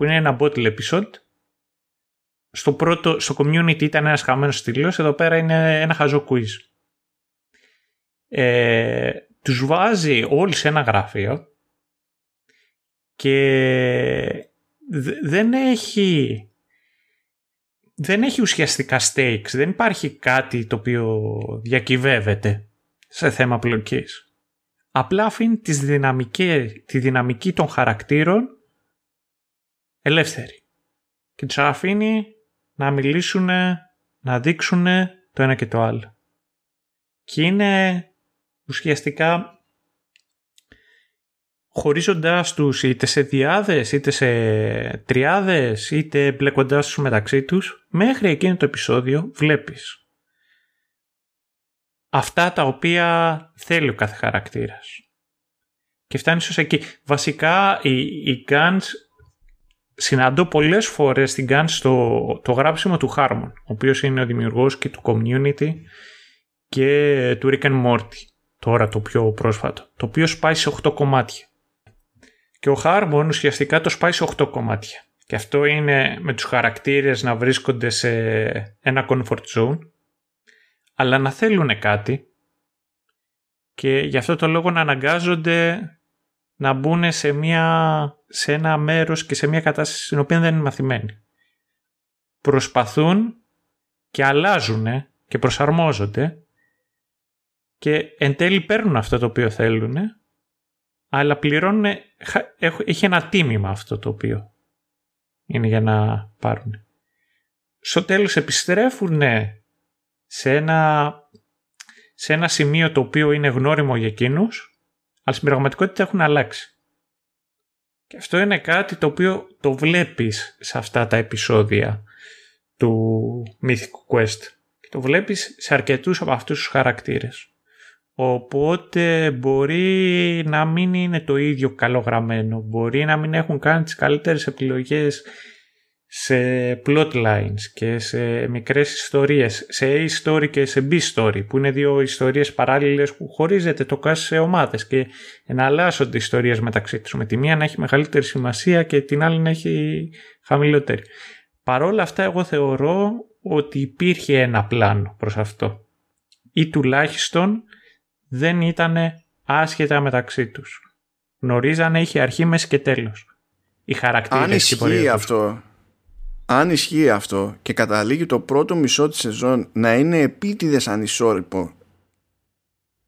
που είναι ένα bottle episode στο, πρώτο, στο community ήταν ένας χαμένος στήλος, εδώ πέρα είναι ένα χαζό quiz. Ε, τους βάζει όλοι σε ένα γραφείο και δεν έχει δεν έχει ουσιαστικά stakes, δεν υπάρχει κάτι το οποίο διακυβεύεται σε θέμα πλοκής. Απλά αφήνει τις δυναμική, τη δυναμική των χαρακτήρων ελεύθερη και τους αφήνει να μιλήσουν, να δείξουν το ένα και το άλλο. Και είναι ουσιαστικά χωρίζοντάς τους είτε σε διάδες, είτε σε τριάδες, είτε μπλεκοντάς τους μεταξύ τους, μέχρι εκείνο το επεισόδιο βλέπεις αυτά τα οποία θέλει ο κάθε χαρακτήρας. Και φτάνεις ως εκεί. Βασικά οι, οι Guns συναντώ πολλές φορές στην Guns το, το γράψιμο του Harmon, ο οποίος είναι ο δημιουργός και του Community και του Rick and Morty, τώρα το πιο πρόσφατο, το οποίο σπάει σε 8 κομμάτια. Και ο Harmon ουσιαστικά το σπάει σε 8 κομμάτια. Και αυτό είναι με τους χαρακτήρες να βρίσκονται σε ένα comfort zone, αλλά να θέλουν κάτι και γι' αυτό το λόγο να αναγκάζονται να μπουν σε, μια, σε ένα μέρος και σε μια κατάσταση στην οποία δεν είναι μαθημένοι. Προσπαθούν και αλλάζουν και προσαρμόζονται και εν τέλει παίρνουν αυτό το οποίο θέλουν αλλά πληρώνουν, έχει ένα τίμημα αυτό το οποίο είναι για να πάρουν. Στο τέλος επιστρέφουν σε ένα, σε ένα σημείο το οποίο είναι γνώριμο για εκείνους αλλά στην πραγματικότητα έχουν αλλάξει. Και αυτό είναι κάτι το οποίο το βλέπεις σε αυτά τα επεισόδια του Mythic Quest. Και το βλέπεις σε αρκετούς από αυτούς τους χαρακτήρες. Οπότε μπορεί να μην είναι το ίδιο καλογραμμένο. Μπορεί να μην έχουν κάνει τις καλύτερες επιλογές σε plotlines και σε μικρές ιστορίες, σε A-story και σε B-story, που είναι δύο ιστορίες παράλληλες που χωρίζεται το cast σε ομάδες και εναλλάσσονται ιστορίες μεταξύ τους. Με τη μία να έχει μεγαλύτερη σημασία και την άλλη να έχει χαμηλότερη. Παρόλα αυτά εγώ θεωρώ ότι υπήρχε ένα πλάνο προς αυτό. Ή τουλάχιστον δεν ήταν άσχετα μεταξύ τους. γνωρίζανε είχε αρχή, μέση και τέλος. Οι χαρακτήρες Αν ισχύει αυτό, αν ισχύει αυτό και καταλήγει το πρώτο μισό της σεζόν να είναι επίτηδες ανισόρρυπο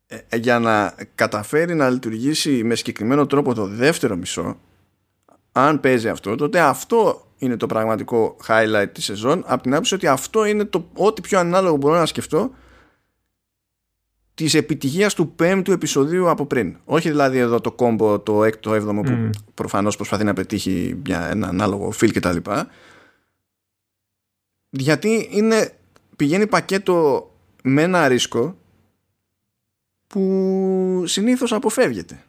ε, ε, για να καταφέρει να λειτουργήσει με συγκεκριμένο τρόπο το δεύτερο μισό αν παίζει αυτό τότε αυτό είναι το πραγματικό highlight της σεζόν από την άποψη ότι αυτό είναι το ό,τι πιο ανάλογο μπορώ να σκεφτώ της επιτυχίας του πέμπτου επεισοδίου από πριν. Όχι δηλαδή εδώ το κόμπο το έκτο, έβδομο που mm. προφανώς προσπαθεί να πετύχει μια, ένα ανάλογο φιλ και τα λοιπά. Γιατί είναι, πηγαίνει πακέτο με ένα ρίσκο που συνήθως αποφεύγεται.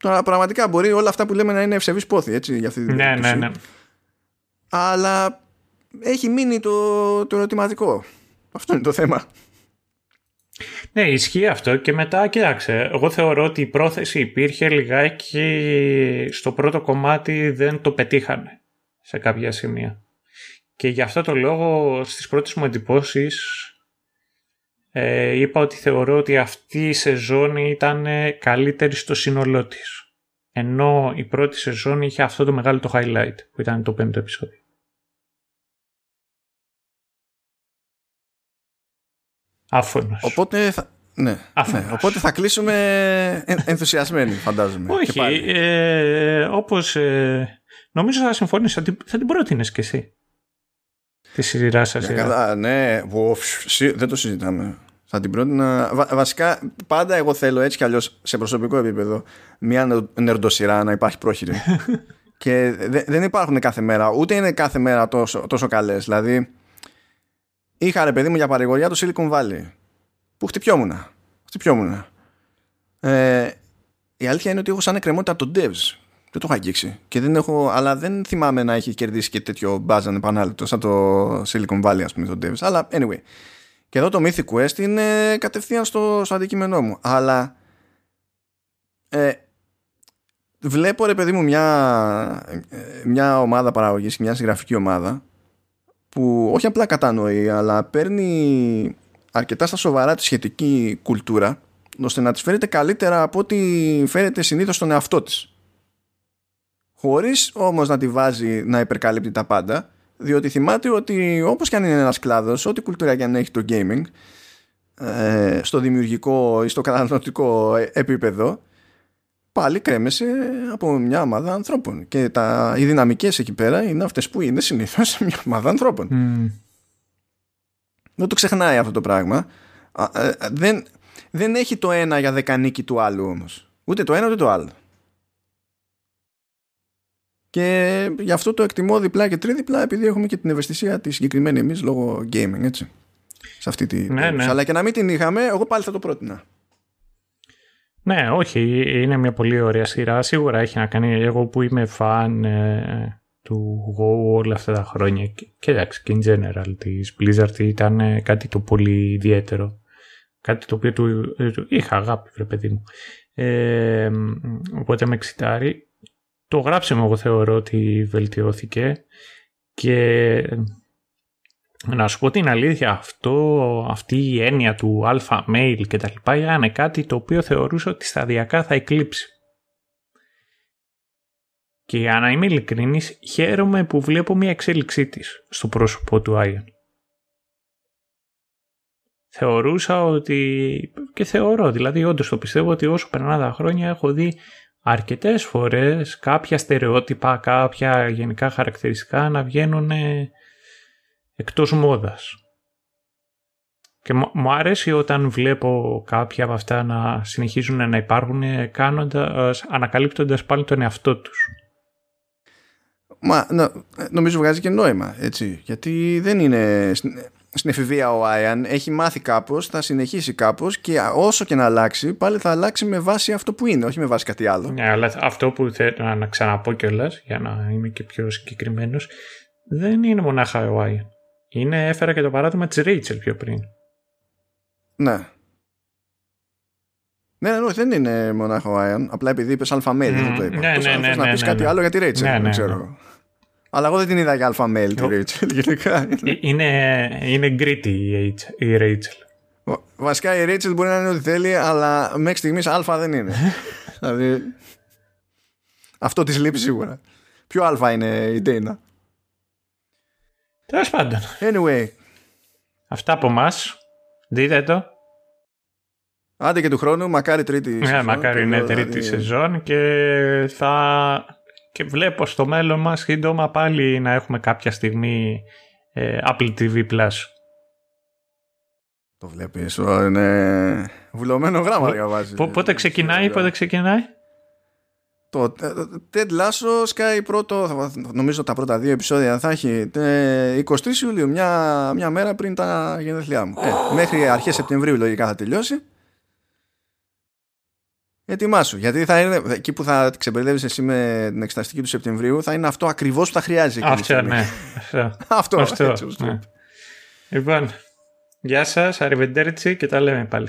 Τώρα πραγματικά μπορεί όλα αυτά που λέμε να είναι ευσεβείς πόθη έτσι, για αυτή την ναι, ναι, ναι. Αλλά έχει μείνει το, το ερωτηματικό. Αυτό είναι το θέμα. Ναι, ισχύει αυτό και μετά, κοίταξε, εγώ θεωρώ ότι η πρόθεση υπήρχε λιγάκι στο πρώτο κομμάτι δεν το πετύχανε σε κάποια σημεία. Και γι' αυτό το λόγο στις πρώτες μου εντυπώσεις ε, είπα ότι θεωρώ ότι αυτή η σεζόν ήταν καλύτερη στο σύνολό της. Ενώ η πρώτη σεζόν είχε αυτό το μεγάλο το highlight που ήταν το πέμπτο επεισόδιο. Άφωνος. Οπότε θα, ναι, ναι, οπότε θα κλείσουμε ενθουσιασμένοι φαντάζομαι. Όχι, ε, όπως ε, νομίζω θα συμφωνήσω, θα, θα την πρότεινες κι εσύ. Τη σειρά σας. Καλά, ναι, δεν το συζητάμε. Θα την πρότεινα. βασικά, πάντα εγώ θέλω έτσι κι αλλιώς σε προσωπικό επίπεδο μια νερντοσυρά να υπάρχει πρόχειρη. [laughs] και δεν υπάρχουν κάθε μέρα, ούτε είναι κάθε μέρα τόσο, τόσο καλές. Δηλαδή, είχα ρε παιδί μου για παρηγοριά το Silicon Valley που χτυπιόμουν. Χτυπιόμουν. Ε, η αλήθεια είναι ότι έχω σαν εκκρεμότητα από τον Devs. Δεν το έχω αγγίξει. Και δεν έχω, αλλά δεν θυμάμαι να έχει κερδίσει και τέτοιο μπάζαν επανάληπτο σαν το Silicon Valley, ας πούμε, το Devs. Αλλά anyway. Και εδώ το Mythic Quest είναι κατευθείαν στο, στο αντικείμενό μου. Αλλά ε, βλέπω ρε παιδί μου μια, ε, μια ομάδα παραγωγής, μια συγγραφική ομάδα που όχι απλά κατανοεί αλλά παίρνει αρκετά στα σοβαρά τη σχετική κουλτούρα ώστε να της φέρεται καλύτερα από ό,τι φέρεται συνήθως στον εαυτό της. Χωρίς όμως να τη βάζει να υπερκαλύπτει τα πάντα διότι θυμάται ότι όπως και αν είναι ένας κλάδος ό,τι κουλτούρα και αν έχει το gaming ε, στο δημιουργικό ή στο καταναλωτικό επίπεδο πάλι κρέμεσαι από μια ομάδα ανθρώπων. Και τα, οι δυναμικές εκεί πέρα είναι αυτές που είναι συνήθως μια ομάδα ανθρώπων. Δεν το ξεχνάει αυτό το πράγμα. Ε, δεν, δεν έχει το ένα για δεκανίκη του άλλου όμως. Ούτε το ένα ούτε το άλλο και γι' αυτό το εκτιμώ διπλά και τρίδιπλα επειδή έχουμε και την ευαισθησία τη συγκεκριμένη εμείς λόγω gaming, έτσι. Σε αυτή τη. Ναι, ναι. Αλλά και να μην την είχαμε, εγώ πάλι θα το πρότεινα. Ναι, όχι, είναι μια πολύ ωραία σειρά. Σίγουρα έχει να κάνει εγώ που είμαι φαν ε, του Go όλα αυτά τα χρόνια και εντάξει και in general της Blizzard ήταν ε, κάτι το πολύ ιδιαίτερο. Κάτι το οποίο του, ε, είχα αγάπη, βρε παιδί μου. Ε, οπότε με εξητάρει το γράψιμο εγώ θεωρώ ότι βελτιώθηκε και να σου πω την αλήθεια αυτό, αυτή η έννοια του alpha mail και τα λοιπά είναι κάτι το οποίο θεωρούσα ότι σταδιακά θα εκλείψει. Και για να είμαι ειλικρινής χαίρομαι που βλέπω μια εξέλιξή της στο πρόσωπο του Άιον. Θεωρούσα ότι και θεωρώ δηλαδή όντως το πιστεύω ότι όσο περνά τα χρόνια έχω δει αρκετές φορές κάποια στερεότυπα, κάποια γενικά χαρακτηριστικά να βγαίνουν εκτός μόδας. Και μου αρέσει όταν βλέπω κάποια από αυτά να συνεχίζουν να υπάρχουν κάνοντας, ανακαλύπτοντας πάλι τον εαυτό τους. Μα νομίζω βγάζει και νόημα έτσι γιατί δεν είναι στην εφηβεία ο Άιαν έχει μάθει κάπως, θα συνεχίσει κάπως και όσο και να αλλάξει, πάλι θα αλλάξει με βάση αυτό που είναι, όχι με βάση κάτι άλλο. Ναι, αλλά αυτό που θέλω να ξαναπώ κιόλας, για να είμαι και πιο συγκεκριμένος, δεν είναι μονάχα ο Άιαν. Είναι, έφερα και το παράδειγμα της Ρέιτσελ πιο πριν. Ναι. Ναι, ναι, δεν είναι μονάχα ο Άιαν. Απλά επειδή είπες αλφαμέλη, mm, δεν το είπα. Ναι, ναι, ναι, να πεις ναι, κάτι ναι. άλλο για τη Ρέιτσελ, Ναι, δεν ναι, ξέρω. Ναι. Αλλά εγώ δεν την είδα για αλφα mail τη Rachel γενικά. Ε, Είναι, είναι gritty η H- η Rachel. Βα- Βασικά η Rachel μπορεί να είναι ό,τι θέλει, αλλά μέχρι στιγμής αλφα δεν είναι. [laughs] δηλαδή, αυτό της λείπει σίγουρα. Πιο αλφα είναι η Dana; Τέλος πάντων. Anyway. Αυτά από εμά. Δείτε το. Άντε και του χρόνου, μακάρι τρίτη ναι, σεζόν. μακάρι είναι δηλαδή- τρίτη σεζόν και θα... Και βλέπω στο μέλλον μας σύντομα πάλι να έχουμε κάποια στιγμή ε, Apple TV Plus. Το βλέπεις, ω, είναι βουλωμένο γράμμα διαβάζεις. Πο- Πότε ξεκινάει, πότε ξεκινάει; Το ε, Ted Lasso σκάει πρώτο, θα- νομίζω τα πρώτα δύο επεισόδια θα έχει ε, 23 Ιουλίου, μια, μια μέρα πριν τα γενέθλιά μου. Ε, μέχρι αρχές Σεπτεμβρίου λογικά θα τελειώσει. Ετοιμάσου, γιατί θα είναι, εκεί που θα ξεμπερδεύεις εσύ με την εξεταστική του Σεπτεμβρίου θα είναι αυτό ακριβώς που θα χρειάζεται. εκείνη τη Αυτό, στιγμή. ναι. Αυτό. [laughs] αυτό, Αυτό, έτσι όπως το ναι. είπε. Λοιπόν, γεια σας, arrivederci και τα λέμε πάλι.